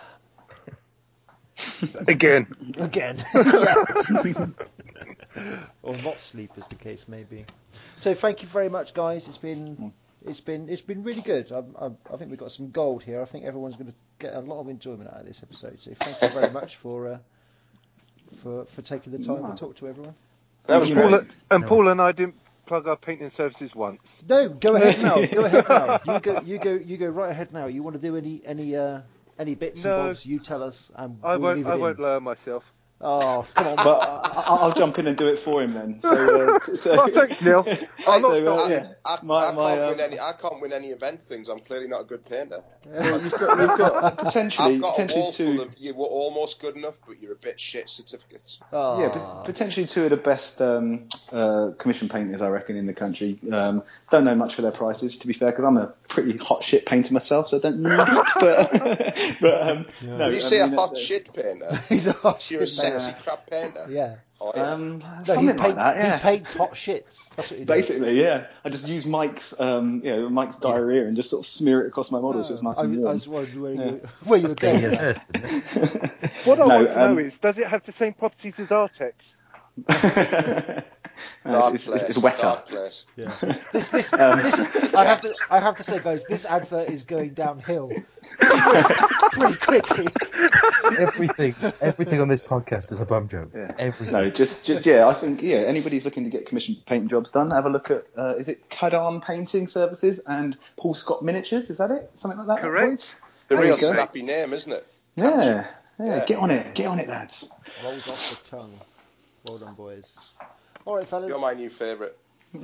S3: Again,
S1: Again. Or not sleep, as the case may be. So thank you very much, guys. It's been it's been it's been really good. I, I, I think we've got some gold here. I think everyone's going to get a lot of enjoyment out of this episode. So thank you very much for uh, for for taking the time to talk to everyone.
S2: That was
S7: You
S2: great.
S7: know,
S3: Paul, and
S4: No.
S3: Paul and I didn't plug our painting services once.
S1: No, go ahead now. Go ahead now. You go you go you go right ahead now. You want to do any any uh, any bits
S3: No.
S1: and bobs? You tell us, and
S3: I
S1: we'll
S3: won't.
S1: leave it
S3: I
S1: in.
S3: won't lower myself.
S1: Oh, come on.
S7: But I, I'll jump in and do it for him then. So, uh, so
S3: Oh, thanks, Neil.
S2: I'm
S3: not
S7: so, uh,
S2: I,
S7: yeah.
S2: I,
S7: My-
S2: I can't
S7: um,
S2: win any. I can't win any event things. I'm clearly not a good painter.
S7: Well, you've got, you've got potentially,
S2: I've got a
S7: potentially
S2: wall
S7: two.
S2: full of you were almost good enough, but you're a bit shit certificates.
S1: Oh.
S7: Yeah, pot- potentially two of the best um, uh, commission painters, I reckon, in the country. Um, don't know much for their prices, to be fair, because I'm a pretty hot shit painter myself, so I don't need it. But, but um, no,
S2: When you
S7: I
S2: say
S7: mean,
S2: a hot
S7: uh,
S2: shit painter,
S1: He's a hot shit man.
S2: Sexy crap painter.
S1: Yeah.
S2: Oh, yeah.
S7: Um,
S1: No, he
S7: something
S1: paints.
S7: like that, yeah.
S1: He paints hot shits. That's what he does.
S7: Basically, yeah. I just use Mike's, um, you know, Mike's diarrhea and just sort of smear it across my model, so it's nice
S1: I,
S7: and
S1: I
S7: warm.
S1: was wondering where,
S7: Yeah.
S1: you, where you were going.
S4: it first.
S3: What I
S7: No,
S3: want to
S7: um,
S3: know is, does it have the same properties as Artex?
S7: No,
S2: Dark
S7: it's,
S2: place.
S7: it's, it's wetter.
S2: Dark place.
S1: Yeah. This, this,
S7: Um,
S1: this. I have to, I have to say, guys, this advert is going downhill pretty quickly.
S4: everything, everything on this podcast is a bum joke.
S7: Yeah.
S4: Everything.
S7: No, just, just yeah. I think yeah. Anybody's looking to get commissioned painting jobs done, have a look at uh, is it Kadan Painting Services and Paul Scott Miniatures? Is that it? Something like that.
S3: Correct.
S7: boys?
S2: The
S7: There
S2: real
S7: you go.
S2: snappy name, isn't it?
S7: Yeah, yeah,
S2: Yeah.
S7: Get on it. Get on it, lads.
S1: Rolls off the tongue. Well done, boys. All right, fellas.
S2: You're my new favourite.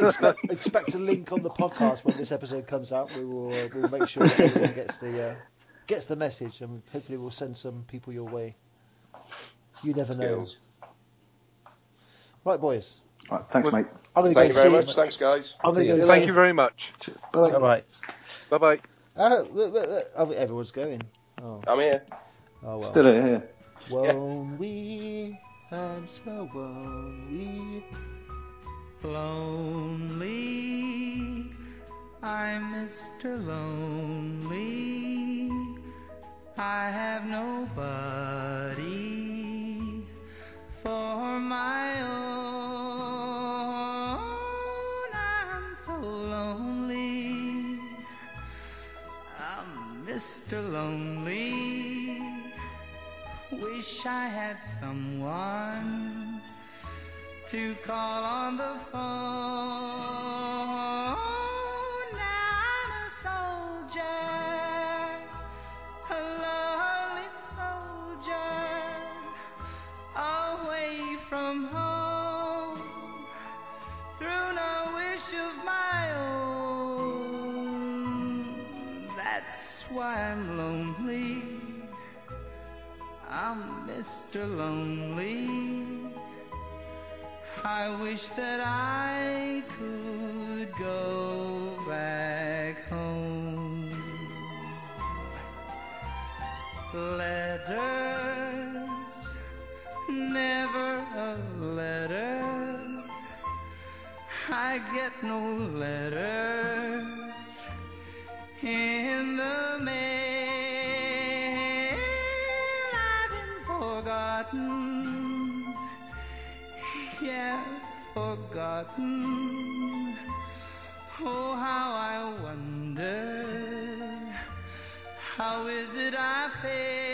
S1: expect, expect a link on the podcast when this episode comes out. We will uh, we'll make sure that everyone gets the uh, gets the message, and hopefully we'll send some people your way. You never know.
S2: Girls.
S1: Right, boys.
S7: Right, thanks, mate.
S1: I'm going to go
S2: Thank
S1: and
S2: you very
S1: see.
S2: much. Thanks, guys.
S1: I'm going to go
S3: Thank
S1: see
S3: you very much.
S7: Bye.
S4: Bye bye.
S3: Bye bye.
S1: Uh, wait, wait, wait. Oh, everyone's going. Oh,
S2: I'm here.
S1: oh well.
S7: Still here.
S1: Won't we? And so won't?
S10: Lonely, I'm Mr. Lonely. I have nobody for my own. I'm so lonely. I'm Mr. Lonely. Wish I had someone to call on the phone. Mr. Lonely. I wish that I could go back home. Letters, never a letter. I get no letters forgotten. Oh, how I wonder, how is it I feel?